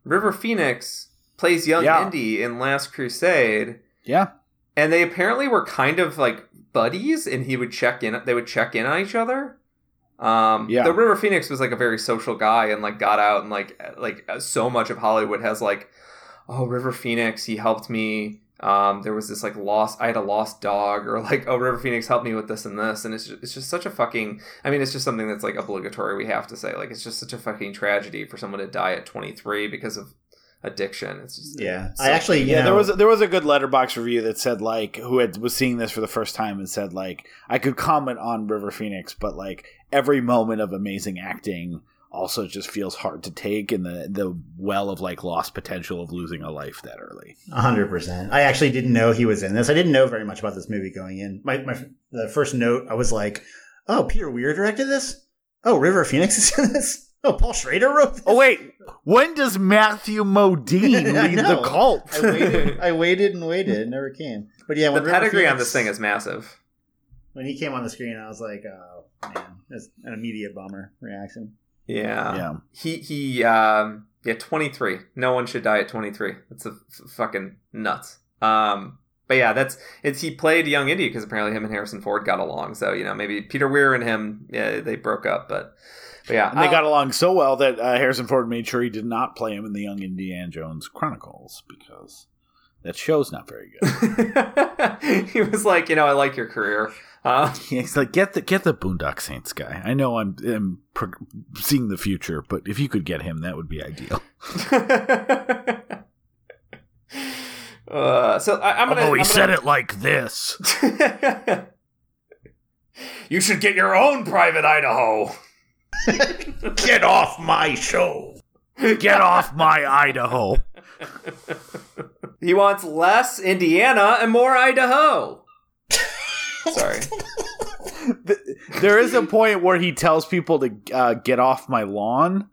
River Phoenix plays young yeah. Indy in Last Crusade. Yeah, and they apparently were kind of like buddies, and he would check in. They would check in on each other. Um, yeah. The River Phoenix was like a very social guy, and like got out and like like so much of Hollywood has like, oh River Phoenix, he helped me. Um, there was this like lost, I had a lost dog, or like, oh River Phoenix helped me with this and this, and it's just, it's just such a fucking. I mean, it's just something that's like obligatory. We have to say, like, it's just such a fucking tragedy for someone to die at 23 because of addiction. It's just yeah. So, I actually yeah. Know, there was a, there was a good Letterboxd review that said like who had was seeing this for the first time and said like I could comment on River Phoenix, but like every moment of amazing acting also just feels hard to take in the the well of like lost potential of losing a life that early. hundred percent. I actually didn't know he was in this. I didn't know very much about this movie going in. My my the first note I was like, oh, Peter Weir directed this. Oh, River Phoenix is in this. Oh, Paul Schrader wrote this? Oh, wait. When does Matthew Modine lead the cult? I waited, I waited and waited. It never came. But yeah, the pedigree Phoenix, on this thing is massive. When he came on the screen, I was like, oh, man. That's an immediate bummer reaction. Yeah. Yeah. He, he, um, yeah, 23. No one should die at 23. That's a f- fucking nuts. Um, but yeah, that's it's he played young Indy because apparently him and Harrison Ford got along. So you know maybe Peter Weir and him, yeah, they broke up, but but yeah, and they uh, got along so well that uh, Harrison Ford made sure he did not play him in the Young Indiana Jones Chronicles because that show's not very good. he was like, you know, I like your career. Uh, He's like, get the get the Boondock Saints guy. I know I'm, I'm pro- seeing the future, but if you could get him, that would be ideal. uh, so I, am gonna. Oh, he I'm said it like this. you should get your own private Idaho. Get off my show. Get off my Idaho. He wants less Indiana and more Idaho. Sorry. there is a point where he tells people to uh, get off my lawn,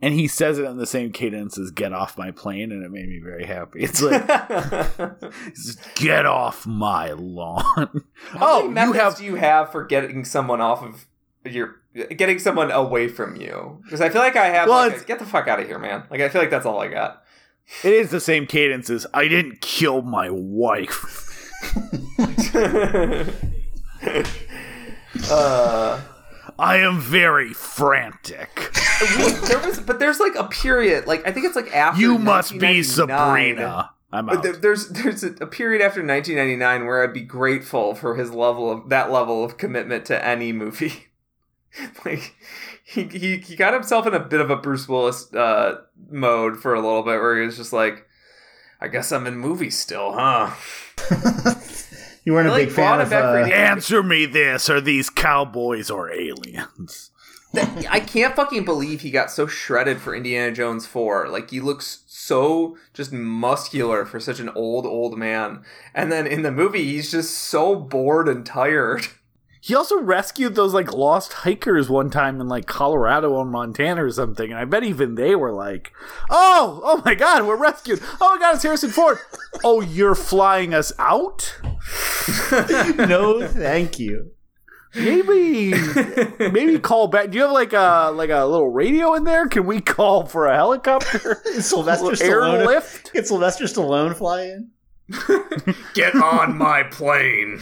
and he says it in the same cadence as "get off my plane," and it made me very happy. It's like, "Get off my lawn." How oh, you have do you have for getting someone off of your getting someone away from you because I feel like I have. Well, like, a, get the fuck out of here, man. Like I feel like that's all I got. It is the same cadence as I didn't kill my wife. uh, I am very frantic. there was, but there's like a period. Like I think it's like after. You must be Sabrina. I'm out. But there's there's a, a period after 1999 where I'd be grateful for his level of that level of commitment to any movie. like he, he he got himself in a bit of a Bruce Willis uh, mode for a little bit, where he was just like, "I guess I'm in movies still, huh?" You weren't a big fan of. Uh, Answer me this: Are these cowboys or aliens? I can't fucking believe he got so shredded for Indiana Jones 4. Like, he looks so just muscular for such an old, old man. And then in the movie, he's just so bored and tired. He also rescued those like lost hikers one time in like Colorado or Montana or something, and I bet even they were like, "Oh, oh my God, we're rescued! Oh my God, it's Harrison Ford! oh, you're flying us out? no, thank you. Maybe, maybe call back. Do you have like a like a little radio in there? Can we call for a helicopter? Sylvester Stallone airlift? Can Sylvester Stallone fly in? Get on my plane.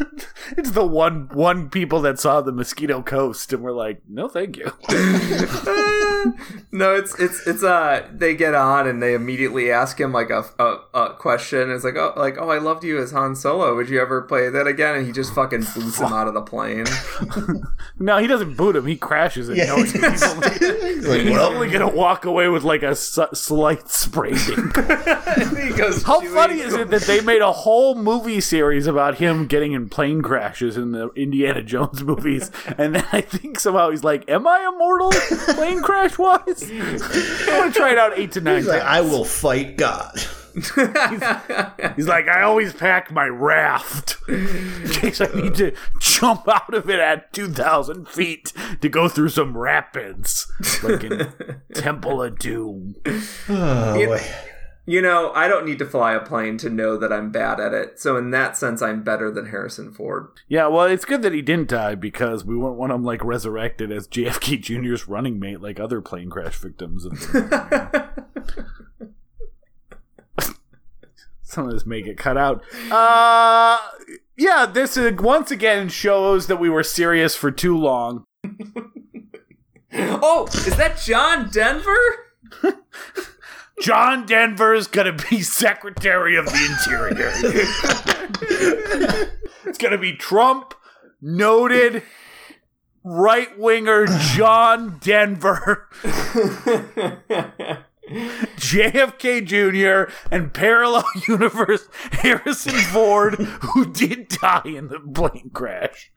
it's the one one people that saw the mosquito coast and were like, no, thank you. no, it's it's it's uh they get on and they immediately ask him like a, a, a question. It's like oh like oh I loved you as Han Solo. Would you ever play that again? And he just fucking boots him out of the plane. no, he doesn't boot him. He crashes it. Yeah, he's, he's, only, he's, like, he's only gonna walk away with like a su- slight spray How funny is it that they made a whole movie series about him getting in plane crashes in the Indiana Jones movies, and then I think somehow he's like, "Am I immortal plane crash wise?" I want to try it out eight to nine. He's like, "I will fight God." he's, he's, like, I always pack my raft in case I need to jump out of it at 2,000 feet to go through some rapids, like in Temple of Doom. Oh, boy. You know, I don't need to fly a plane to know that I'm bad at it. So in that sense, I'm better than Harrison Ford. Yeah, well, it's good that he didn't die because we wouldn't want him like resurrected as JFK Jr.'s running mate like other plane crash victims. Some of this may get cut out. Uh, yeah, this is, once again shows that we were serious for too long. oh, is that John Denver? John Denver is gonna be Secretary of the Interior. it's gonna be Trump, noted right winger John Denver. JFK Jr. and parallel universe Harrison Ford, who did die in the plane crash.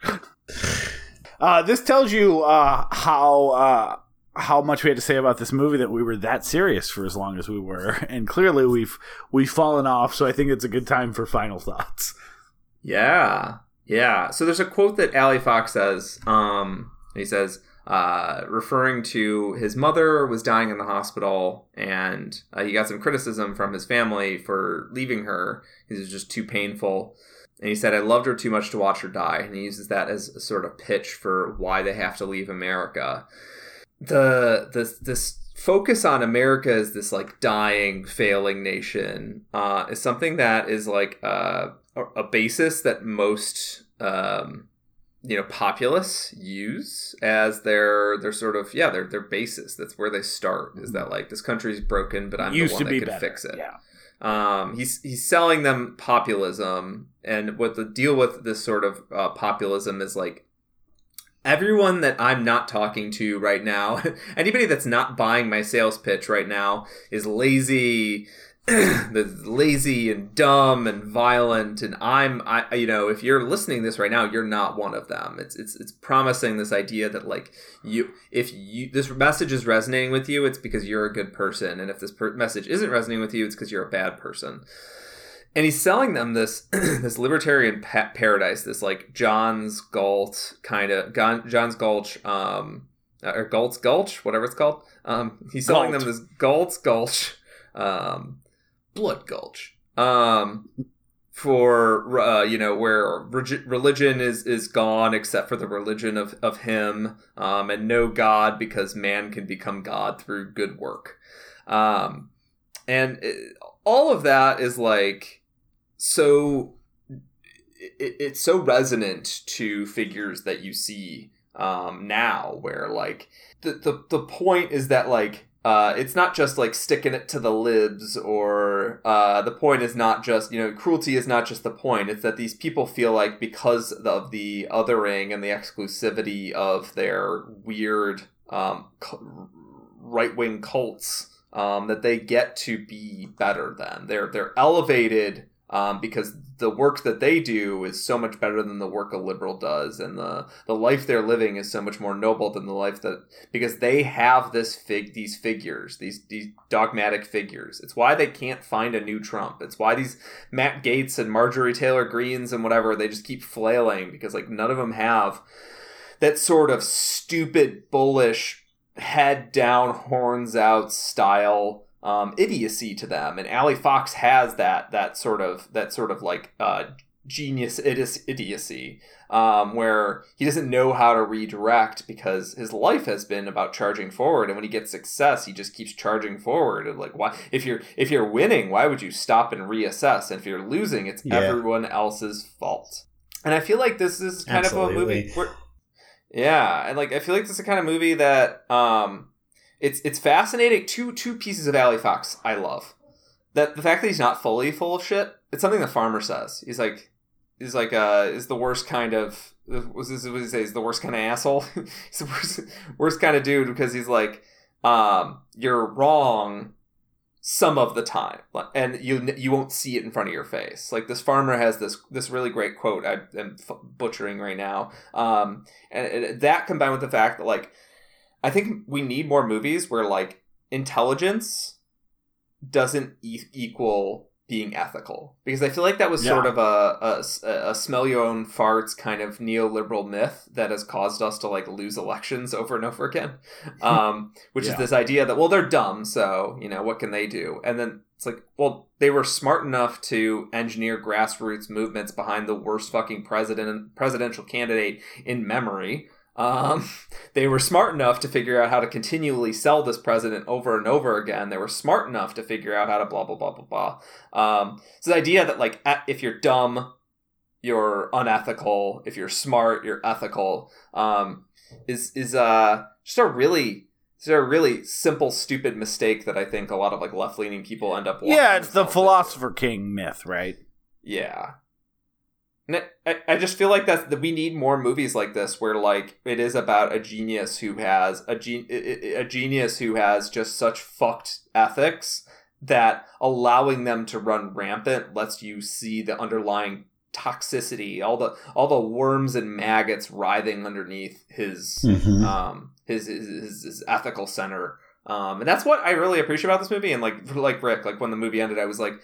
Uh, this tells you uh, how uh, how much we had to say about this movie that we were that serious for as long as we were, and clearly we've we've fallen off. So I think it's a good time for final thoughts. Yeah, yeah. So there's a quote that Allie Fox says. Um, he says, uh, referring to his mother was dying in the hospital, and uh, he got some criticism from his family for leaving her. It was just too painful. And he said, I loved her too much to watch her die. And he uses that as a sort of pitch for why they have to leave America the this this focus on America as this like dying, failing nation uh, is something that is like uh, a basis that most um, you know populace use as their their sort of yeah their their basis. That's where they start. Is that like this country's broken, but I'm Used the one that can better. fix it. Yeah. Um, he's he's selling them populism, and what the deal with this sort of uh, populism is like everyone that I'm not talking to right now, anybody that's not buying my sales pitch right now is lazy, the lazy and dumb and violent and I'm I you know, if you're listening this right now, you're not one of them. It's it's it's promising this idea that like you if you this message is resonating with you, it's because you're a good person and if this per- message isn't resonating with you, it's because you're a bad person and he's selling them this this libertarian pa- paradise, this like John's Galt kind of John's Gulch, um, or Galt's Gulch, whatever it's called. Um, he's selling Galt. them this Galt's Gulch, um, Blood Gulch, um, for uh, you know where religion is is gone except for the religion of of him, um, and no God because man can become God through good work, um, and it, all of that is like so it, it's so resonant to figures that you see um, now where like the, the the point is that like uh, it's not just like sticking it to the libs or uh, the point is not just you know cruelty is not just the point it's that these people feel like because of the othering and the exclusivity of their weird um, right-wing cults um, that they get to be better than. They're they're elevated um, because the work that they do is so much better than the work a liberal does, and the the life they're living is so much more noble than the life that because they have this fig these figures these these dogmatic figures. It's why they can't find a new Trump. It's why these Matt Gaetz and Marjorie Taylor Greens and whatever they just keep flailing because like none of them have that sort of stupid bullish head down horns out style um, idiocy to them, and Allie Fox has that that sort of that sort of like uh, genius idiocy um, where he doesn't know how to redirect because his life has been about charging forward. And when he gets success he just keeps charging forward. And like why if you're if you're winning why would you stop and reassess? And if you're losing it's yeah. everyone else's fault. And i feel like this is kind Absolutely. of a movie where yeah and like i feel like this is a kind of movie that um it's it's fascinating. Two two pieces of Allie Fox I love. That the fact that he's not fully full of shit. It's something the farmer says. He's like he's like uh is the worst kind of was this what he say? He's the worst kind of asshole. he's the worst worst kind of dude because he's like um you're wrong some of the time and you you won't see it in front of your face like this farmer has this this really great quote i am butchering right now um and, and that combined with the fact that like I think we need more movies where like intelligence doesn't e- equal being ethical because I feel like that was yeah. sort of a, a, a smell your own farts kind of neoliberal myth that has caused us to like lose elections over and over again, um, which yeah. is this idea that well they're dumb so you know what can they do and then it's like well they were smart enough to engineer grassroots movements behind the worst fucking president presidential candidate in memory um, they were smart enough to figure out how to continually sell this president over and over again. They were smart enough to figure out how to blah blah blah blah blah. Um, so the idea that like if you're dumb, you're unethical. If you're smart, you're ethical. Um, is is uh just a really it's a really simple, stupid mistake that I think a lot of like left leaning people end up. Yeah, it's the philosopher king myth, right? Yeah, I, I just feel like that's that we need more movies like this where like it is about a genius who has a, gen, a genius who has just such fucked ethics that allowing them to run rampant lets you see the underlying toxicity all the all the worms and maggots writhing underneath his mm-hmm. um his, his his ethical center um and that's what I really appreciate about this movie and like like Rick like when the movie ended I was like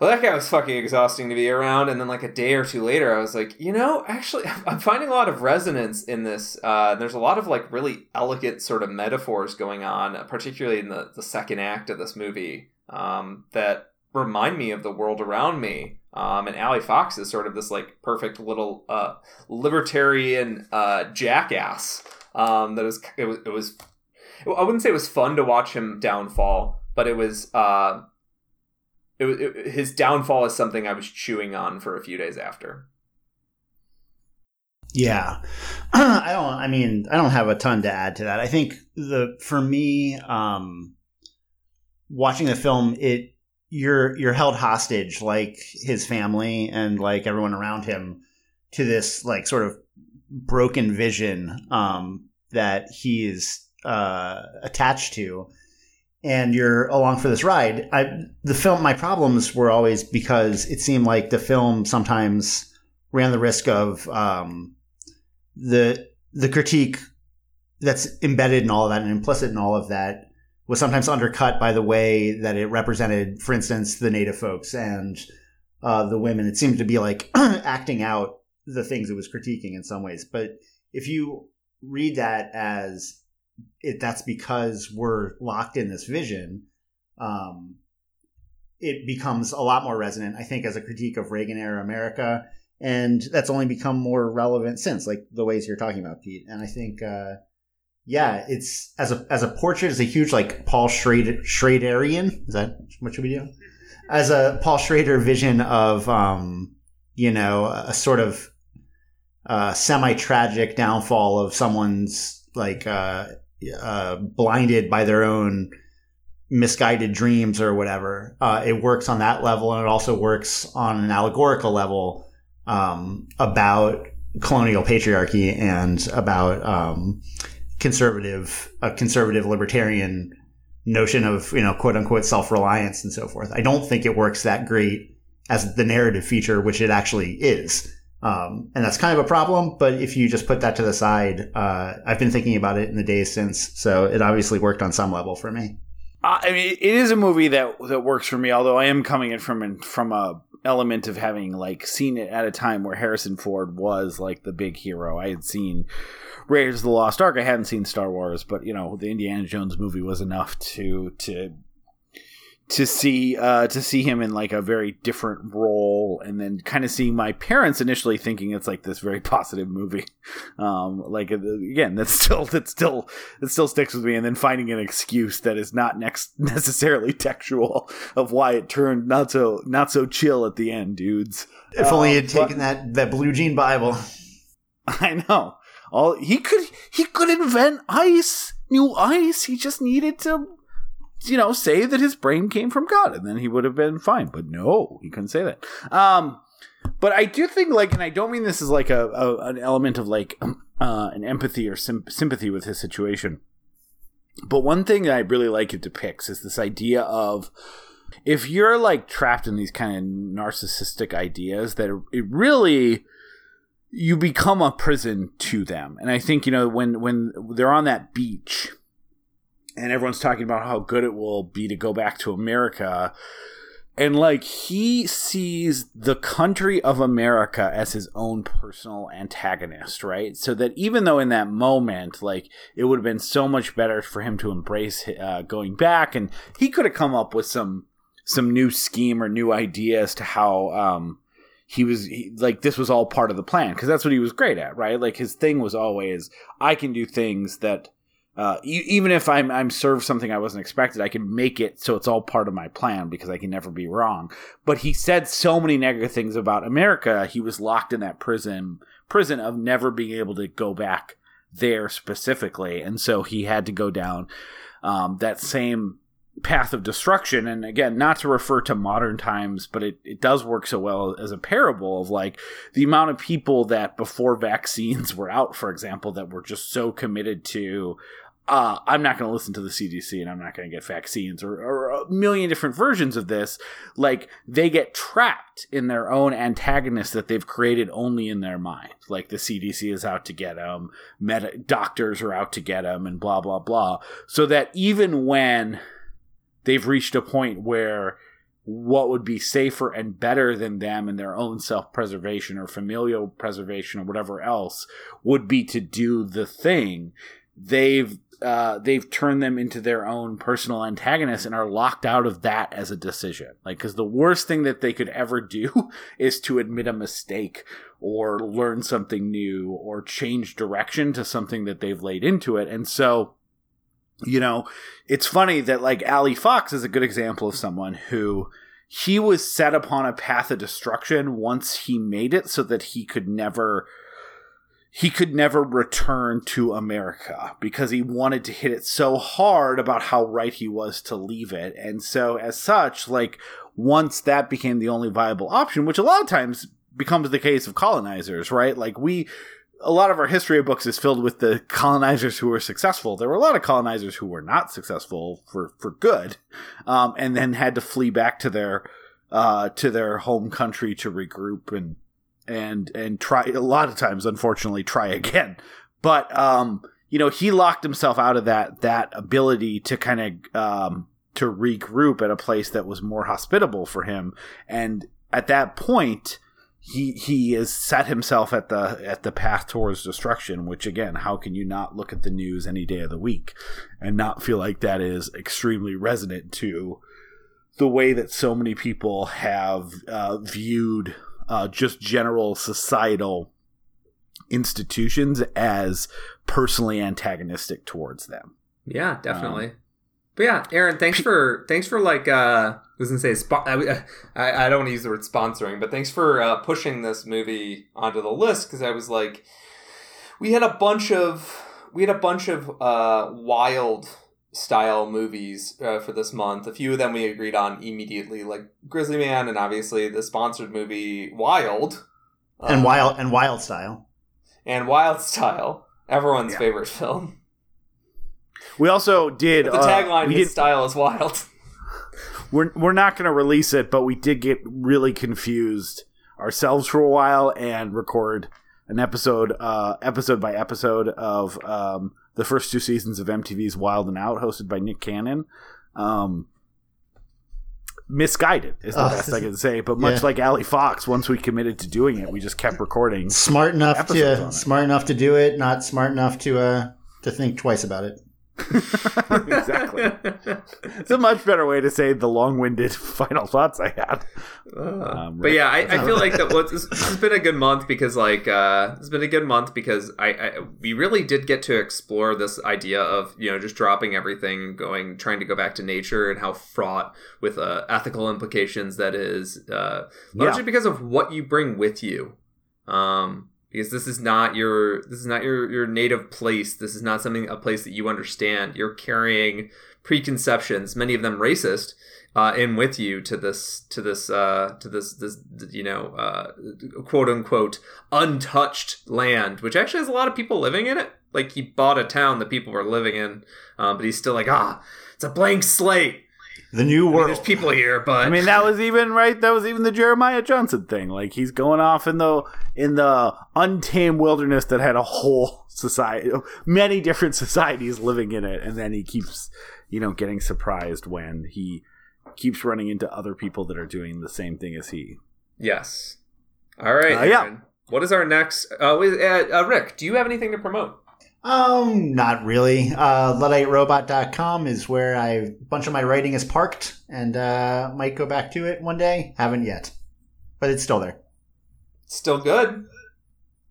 well, that guy was fucking exhausting to be around. And then, like a day or two later, I was like, you know, actually, I'm finding a lot of resonance in this. Uh, there's a lot of like really elegant sort of metaphors going on, particularly in the, the second act of this movie, um, that remind me of the world around me. Um, and Allie Fox is sort of this like perfect little uh, libertarian uh, jackass. Um, that is, it was, it was, I wouldn't say it was fun to watch him downfall, but it was uh, it, it, his downfall is something I was chewing on for a few days after. Yeah, I don't. I mean, I don't have a ton to add to that. I think the for me, um, watching the film, it you're you're held hostage, like his family and like everyone around him, to this like sort of broken vision um, that he is uh, attached to, and you're along for this ride. I, the film, my problems were always because it seemed like the film sometimes ran the risk of um, the the critique that's embedded in all of that and implicit in all of that was sometimes undercut by the way that it represented, for instance, the native folks and uh, the women. It seemed to be like acting out the things it was critiquing in some ways. But if you read that as it that's because we're locked in this vision. Um, it becomes a lot more resonant, I think, as a critique of Reagan era America, and that's only become more relevant since, like the ways you're talking about, Pete. And I think, uh, yeah, it's as a as a portrait, as a huge like Paul Schrader Schraderian. Is that what should we do? As a Paul Schrader vision of, um, you know, a sort of uh, semi tragic downfall of someone's like uh, uh, blinded by their own misguided dreams or whatever. Uh, it works on that level, and it also works on an allegorical level um, about colonial patriarchy and about um, conservative a conservative libertarian notion of you know quote unquote self reliance and so forth. I don't think it works that great as the narrative feature, which it actually is. Um, and that's kind of a problem. But if you just put that to the side, uh, I've been thinking about it in the days since, so it obviously worked on some level for me. I mean, it is a movie that that works for me. Although I am coming in from from a element of having like seen it at a time where Harrison Ford was like the big hero. I had seen Raiders of the Lost Ark. I hadn't seen Star Wars, but you know, the Indiana Jones movie was enough to to to see uh, to see him in like a very different role, and then kind of seeing my parents initially thinking it's like this very positive movie. Um, like uh, again, that's still that still that still sticks with me, and then finding an excuse that is not next necessarily textual of why it turned not so not so chill at the end, dudes. If only he had um, taken that that blue jean Bible. I know. All he could he could invent ice, new ice. He just needed to you know, say that his brain came from God, and then he would have been fine. But no, he couldn't say that. Um, but I do think, like, and I don't mean this as like a, a an element of like uh, an empathy or sim- sympathy with his situation. But one thing that I really like it depicts is this idea of if you're like trapped in these kind of narcissistic ideas that it really you become a prison to them. And I think you know when when they're on that beach and everyone's talking about how good it will be to go back to America. And like he sees the country of America as his own personal antagonist, right? So that even though in that moment, like it would have been so much better for him to embrace uh, going back, and he could have come up with some some new scheme or new idea as to how um, he was he, like this was all part of the plan because that's what he was great at, right? Like his thing was always I can do things that uh, even if I'm I'm served something I wasn't expected, I can make it so it's all part of my plan because I can never be wrong. But he said so many negative things about America. He was locked in that prison prison of never being able to go back there specifically, and so he had to go down um, that same path of destruction and again not to refer to modern times but it, it does work so well as a parable of like the amount of people that before vaccines were out for example that were just so committed to uh, I'm not going to listen to the CDC and I'm not going to get vaccines or, or, a million different versions of this. Like they get trapped in their own antagonist that they've created only in their mind. Like the CDC is out to get them, med- doctors are out to get them, and blah blah blah. So that even when they've reached a point where what would be safer and better than them and their own self preservation or familial preservation or whatever else would be to do the thing, they've uh, they've turned them into their own personal antagonists and are locked out of that as a decision. Like, because the worst thing that they could ever do is to admit a mistake or learn something new or change direction to something that they've laid into it. And so, you know, it's funny that like Allie Fox is a good example of someone who he was set upon a path of destruction once he made it so that he could never he could never return to America because he wanted to hit it so hard about how right he was to leave it. And so, as such, like, once that became the only viable option, which a lot of times becomes the case of colonizers, right? Like, we, a lot of our history of books is filled with the colonizers who were successful. There were a lot of colonizers who were not successful for, for good, um, and then had to flee back to their, uh, to their home country to regroup and, and and try a lot of times unfortunately try again but um you know he locked himself out of that that ability to kind of um to regroup at a place that was more hospitable for him and at that point he he has set himself at the at the path towards destruction which again how can you not look at the news any day of the week and not feel like that is extremely resonant to the way that so many people have uh, viewed uh, just general societal institutions as personally antagonistic towards them. Yeah, definitely. Um, but yeah, Aaron, thanks for thanks for like uh, I was gonna say spo- I, I, I don't want to use the word sponsoring, but thanks for uh, pushing this movie onto the list because I was like, we had a bunch of we had a bunch of uh, wild style movies uh, for this month. A few of them we agreed on immediately, like Grizzly Man, and obviously the sponsored movie Wild, um, and Wild and Wild Style, and Wild Style, everyone's yeah. favorite film. We also did the tagline. Uh, his did, style is wild. We're we're not going to release it, but we did get really confused ourselves for a while and record an episode, uh, episode by episode of um, the first two seasons of MTV's Wild and Out, hosted by Nick Cannon. Um, misguided is the uh, best I can say. But much yeah. like Allie Fox, once we committed to doing it, we just kept recording. Smart enough to smart enough to do it, not smart enough to uh, to think twice about it. exactly. it's a much better way to say the long-winded final thoughts I had. Uh, um, but yeah, I, I, feel like that this, this, has been a good month because like uh, it's been a good month because I, I, we really did get to explore this idea of you know just dropping everything, going trying to go back to nature, and how fraught with uh, ethical implications that is, uh, largely yeah. because of what you bring with you. Um, because this is not your this is not your your native place. This is not something a place that you understand. You're carrying preconceptions many of them racist uh, in with you to this to this uh, to this this you know uh, quote unquote untouched land which actually has a lot of people living in it. Like he bought a town that people were living in um, but he's still like ah it's a blank slate the new world. I mean, there's people here, but I mean that was even right. That was even the Jeremiah Johnson thing. Like he's going off in the in the untamed wilderness that had a whole society, many different societies living in it, and then he keeps, you know, getting surprised when he keeps running into other people that are doing the same thing as he. Yes. All right. Uh, yeah. What is our next? Uh, uh, Rick, do you have anything to promote? Um, not really. Uh, LudditeRobot.com is where I, a bunch of my writing is parked and uh, might go back to it one day. Haven't yet, but it's still there. Still good.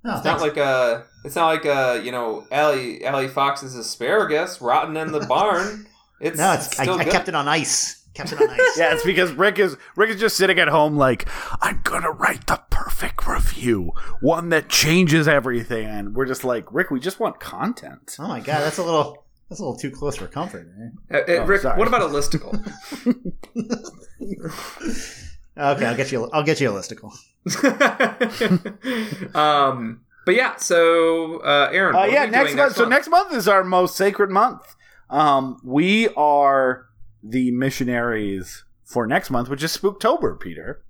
Oh, it's thanks. not like a. It's not like a. You know, Allie Allie Fox's asparagus rotten in the barn. It's no, it's. I, I kept it on ice kept it on ice. yeah, it's because Rick is Rick is just sitting at home like I'm gonna write the perfect review, one that changes everything, and we're just like Rick, we just want content. Oh my god, that's a little that's a little too close for comfort. Uh, uh, oh, Rick, sorry. what about a listicle? okay, I'll get you. I'll get you a listicle. um, but yeah, so uh, Aaron, uh, yeah, next month. Next so next month is our most sacred month. Um, we are the missionaries for next month, which is Spooktober, Peter.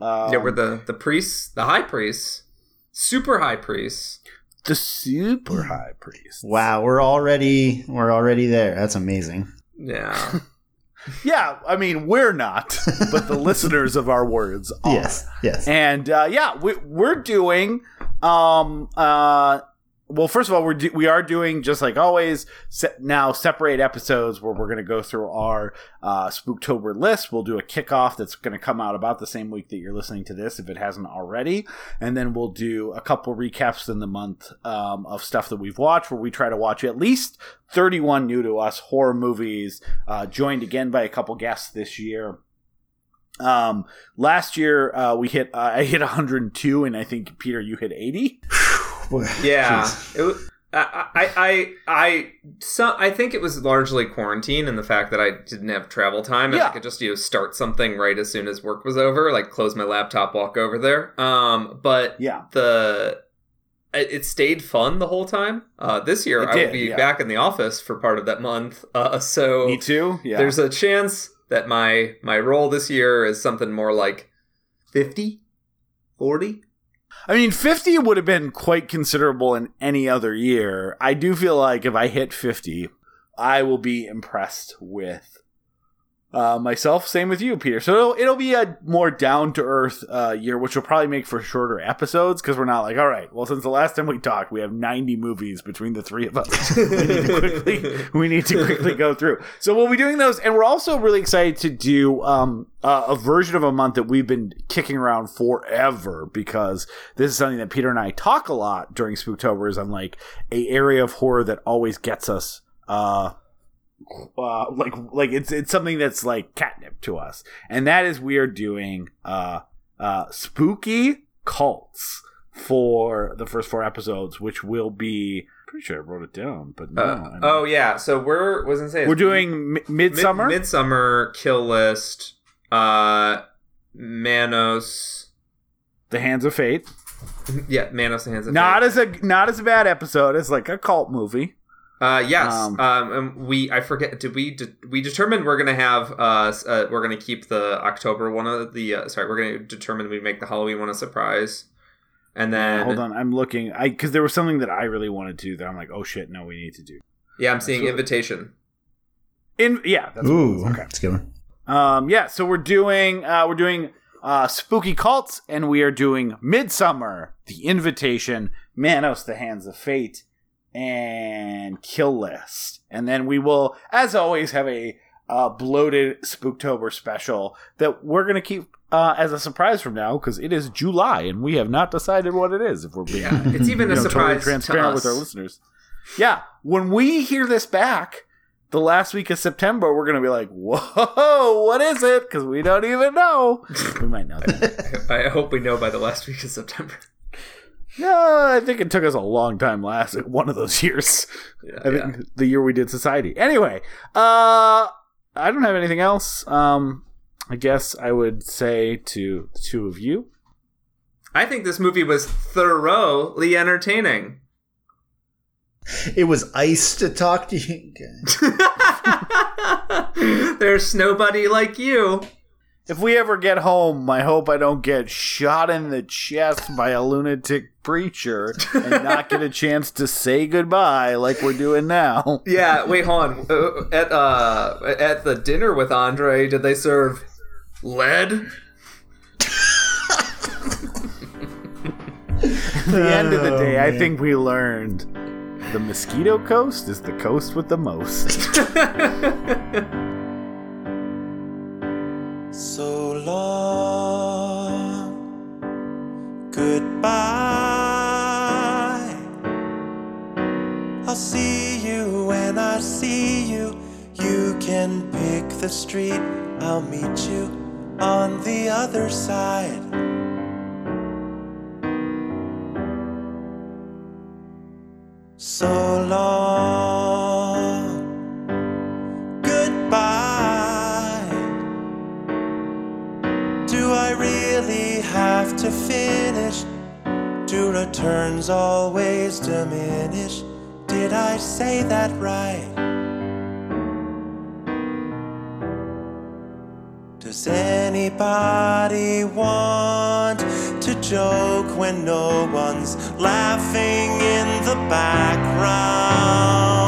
Um, yeah, we're the the priests, the high priests, super high priests, the super high priests. Wow, we're already we're already there. That's amazing. Yeah. yeah, I mean we're not, but the listeners of our words are. Yes, yes. And uh, yeah, we, we're doing um uh well, first of all, we're do- we are doing just like always se- now separate episodes where we're going to go through our uh, Spooktober list. We'll do a kickoff that's going to come out about the same week that you're listening to this, if it hasn't already, and then we'll do a couple recaps in the month um, of stuff that we've watched, where we try to watch at least 31 new to us horror movies, uh, joined again by a couple guests this year. Um, last year uh, we hit uh, I hit 102, and I think Peter you hit 80. yeah, it, I, I, I, I, so, I think it was largely quarantine and the fact that I didn't have travel time and yeah. I could just you know start something right as soon as work was over, like close my laptop, walk over there. Um, but yeah, the it stayed fun the whole time. Uh, this year I will be yeah. back in the office for part of that month. Uh, so me too. Yeah, there's a chance that my my role this year is something more like 50, 40. I mean, 50 would have been quite considerable in any other year. I do feel like if I hit 50, I will be impressed with uh, myself. Same with you, Peter. So it'll, it'll be a more down to earth uh, year, which will probably make for shorter episodes because we're not like, all right, well, since the last time we talked, we have 90 movies between the three of us. we need to quickly, we need to quickly go through. So we'll be doing those, and we're also really excited to do um, a version of a month that we've been kicking around forever because this is something that Peter and I talk a lot during Spooktober. Is on like a area of horror that always gets us. Uh, uh, like like it's it's something that's like catnip to us, and that is we are doing uh, uh, spooky cults for the first four episodes, which will be pretty sure I wrote it down, but no. Uh, oh yeah, so we're wasn't say we're doing mi- midsummer, Mid- midsummer kill list, uh, Manos, the Hands of Fate. yeah, Manos, the Hands of not Fate. as a not as a bad episode as like a cult movie. Uh, yes. Um, um, we I forget. Did we de- we determined we're gonna have uh, uh we're gonna keep the October one of the uh, sorry we're gonna determine we make the Halloween one a surprise, and then hold on I'm looking I because there was something that I really wanted to that I'm like oh shit no we need to do yeah I'm seeing invitation in yeah that's ooh okay that's good one um yeah so we're doing uh we're doing uh spooky cults and we are doing Midsummer, the invitation Manos the Hands of Fate and Kill List. And then we will, as always, have a uh, bloated Spooktober special that we're going to keep uh, as a surprise from now because it is July and we have not decided what it is. If we're being, yeah, it's even a know, surprise totally transparent with our listeners. Yeah, when we hear this back, the last week of September, we're gonna be like, "Whoa, what is it?" Because we don't even know. we might know. I hope we know by the last week of September. No, I think it took us a long time last one of those years. Yeah, I think yeah. the year we did society. Anyway, uh I don't have anything else. Um I guess I would say to the two of you. I think this movie was thoroughly entertaining. It was ice to talk to you. There's nobody like you if we ever get home, I hope I don't get shot in the chest by a lunatic preacher and not get a chance to say goodbye like we're doing now. Yeah, wait, hold on. Uh, at uh, at the dinner with Andre, did they serve lead? At the end of the day, oh, I think we learned the mosquito coast is the coast with the most. So long, goodbye. I'll see you when I see you. You can pick the street, I'll meet you on the other side. So long. To finish? Do returns always diminish? Did I say that right? Does anybody want to joke when no one's laughing in the background?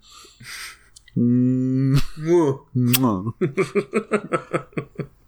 Mm.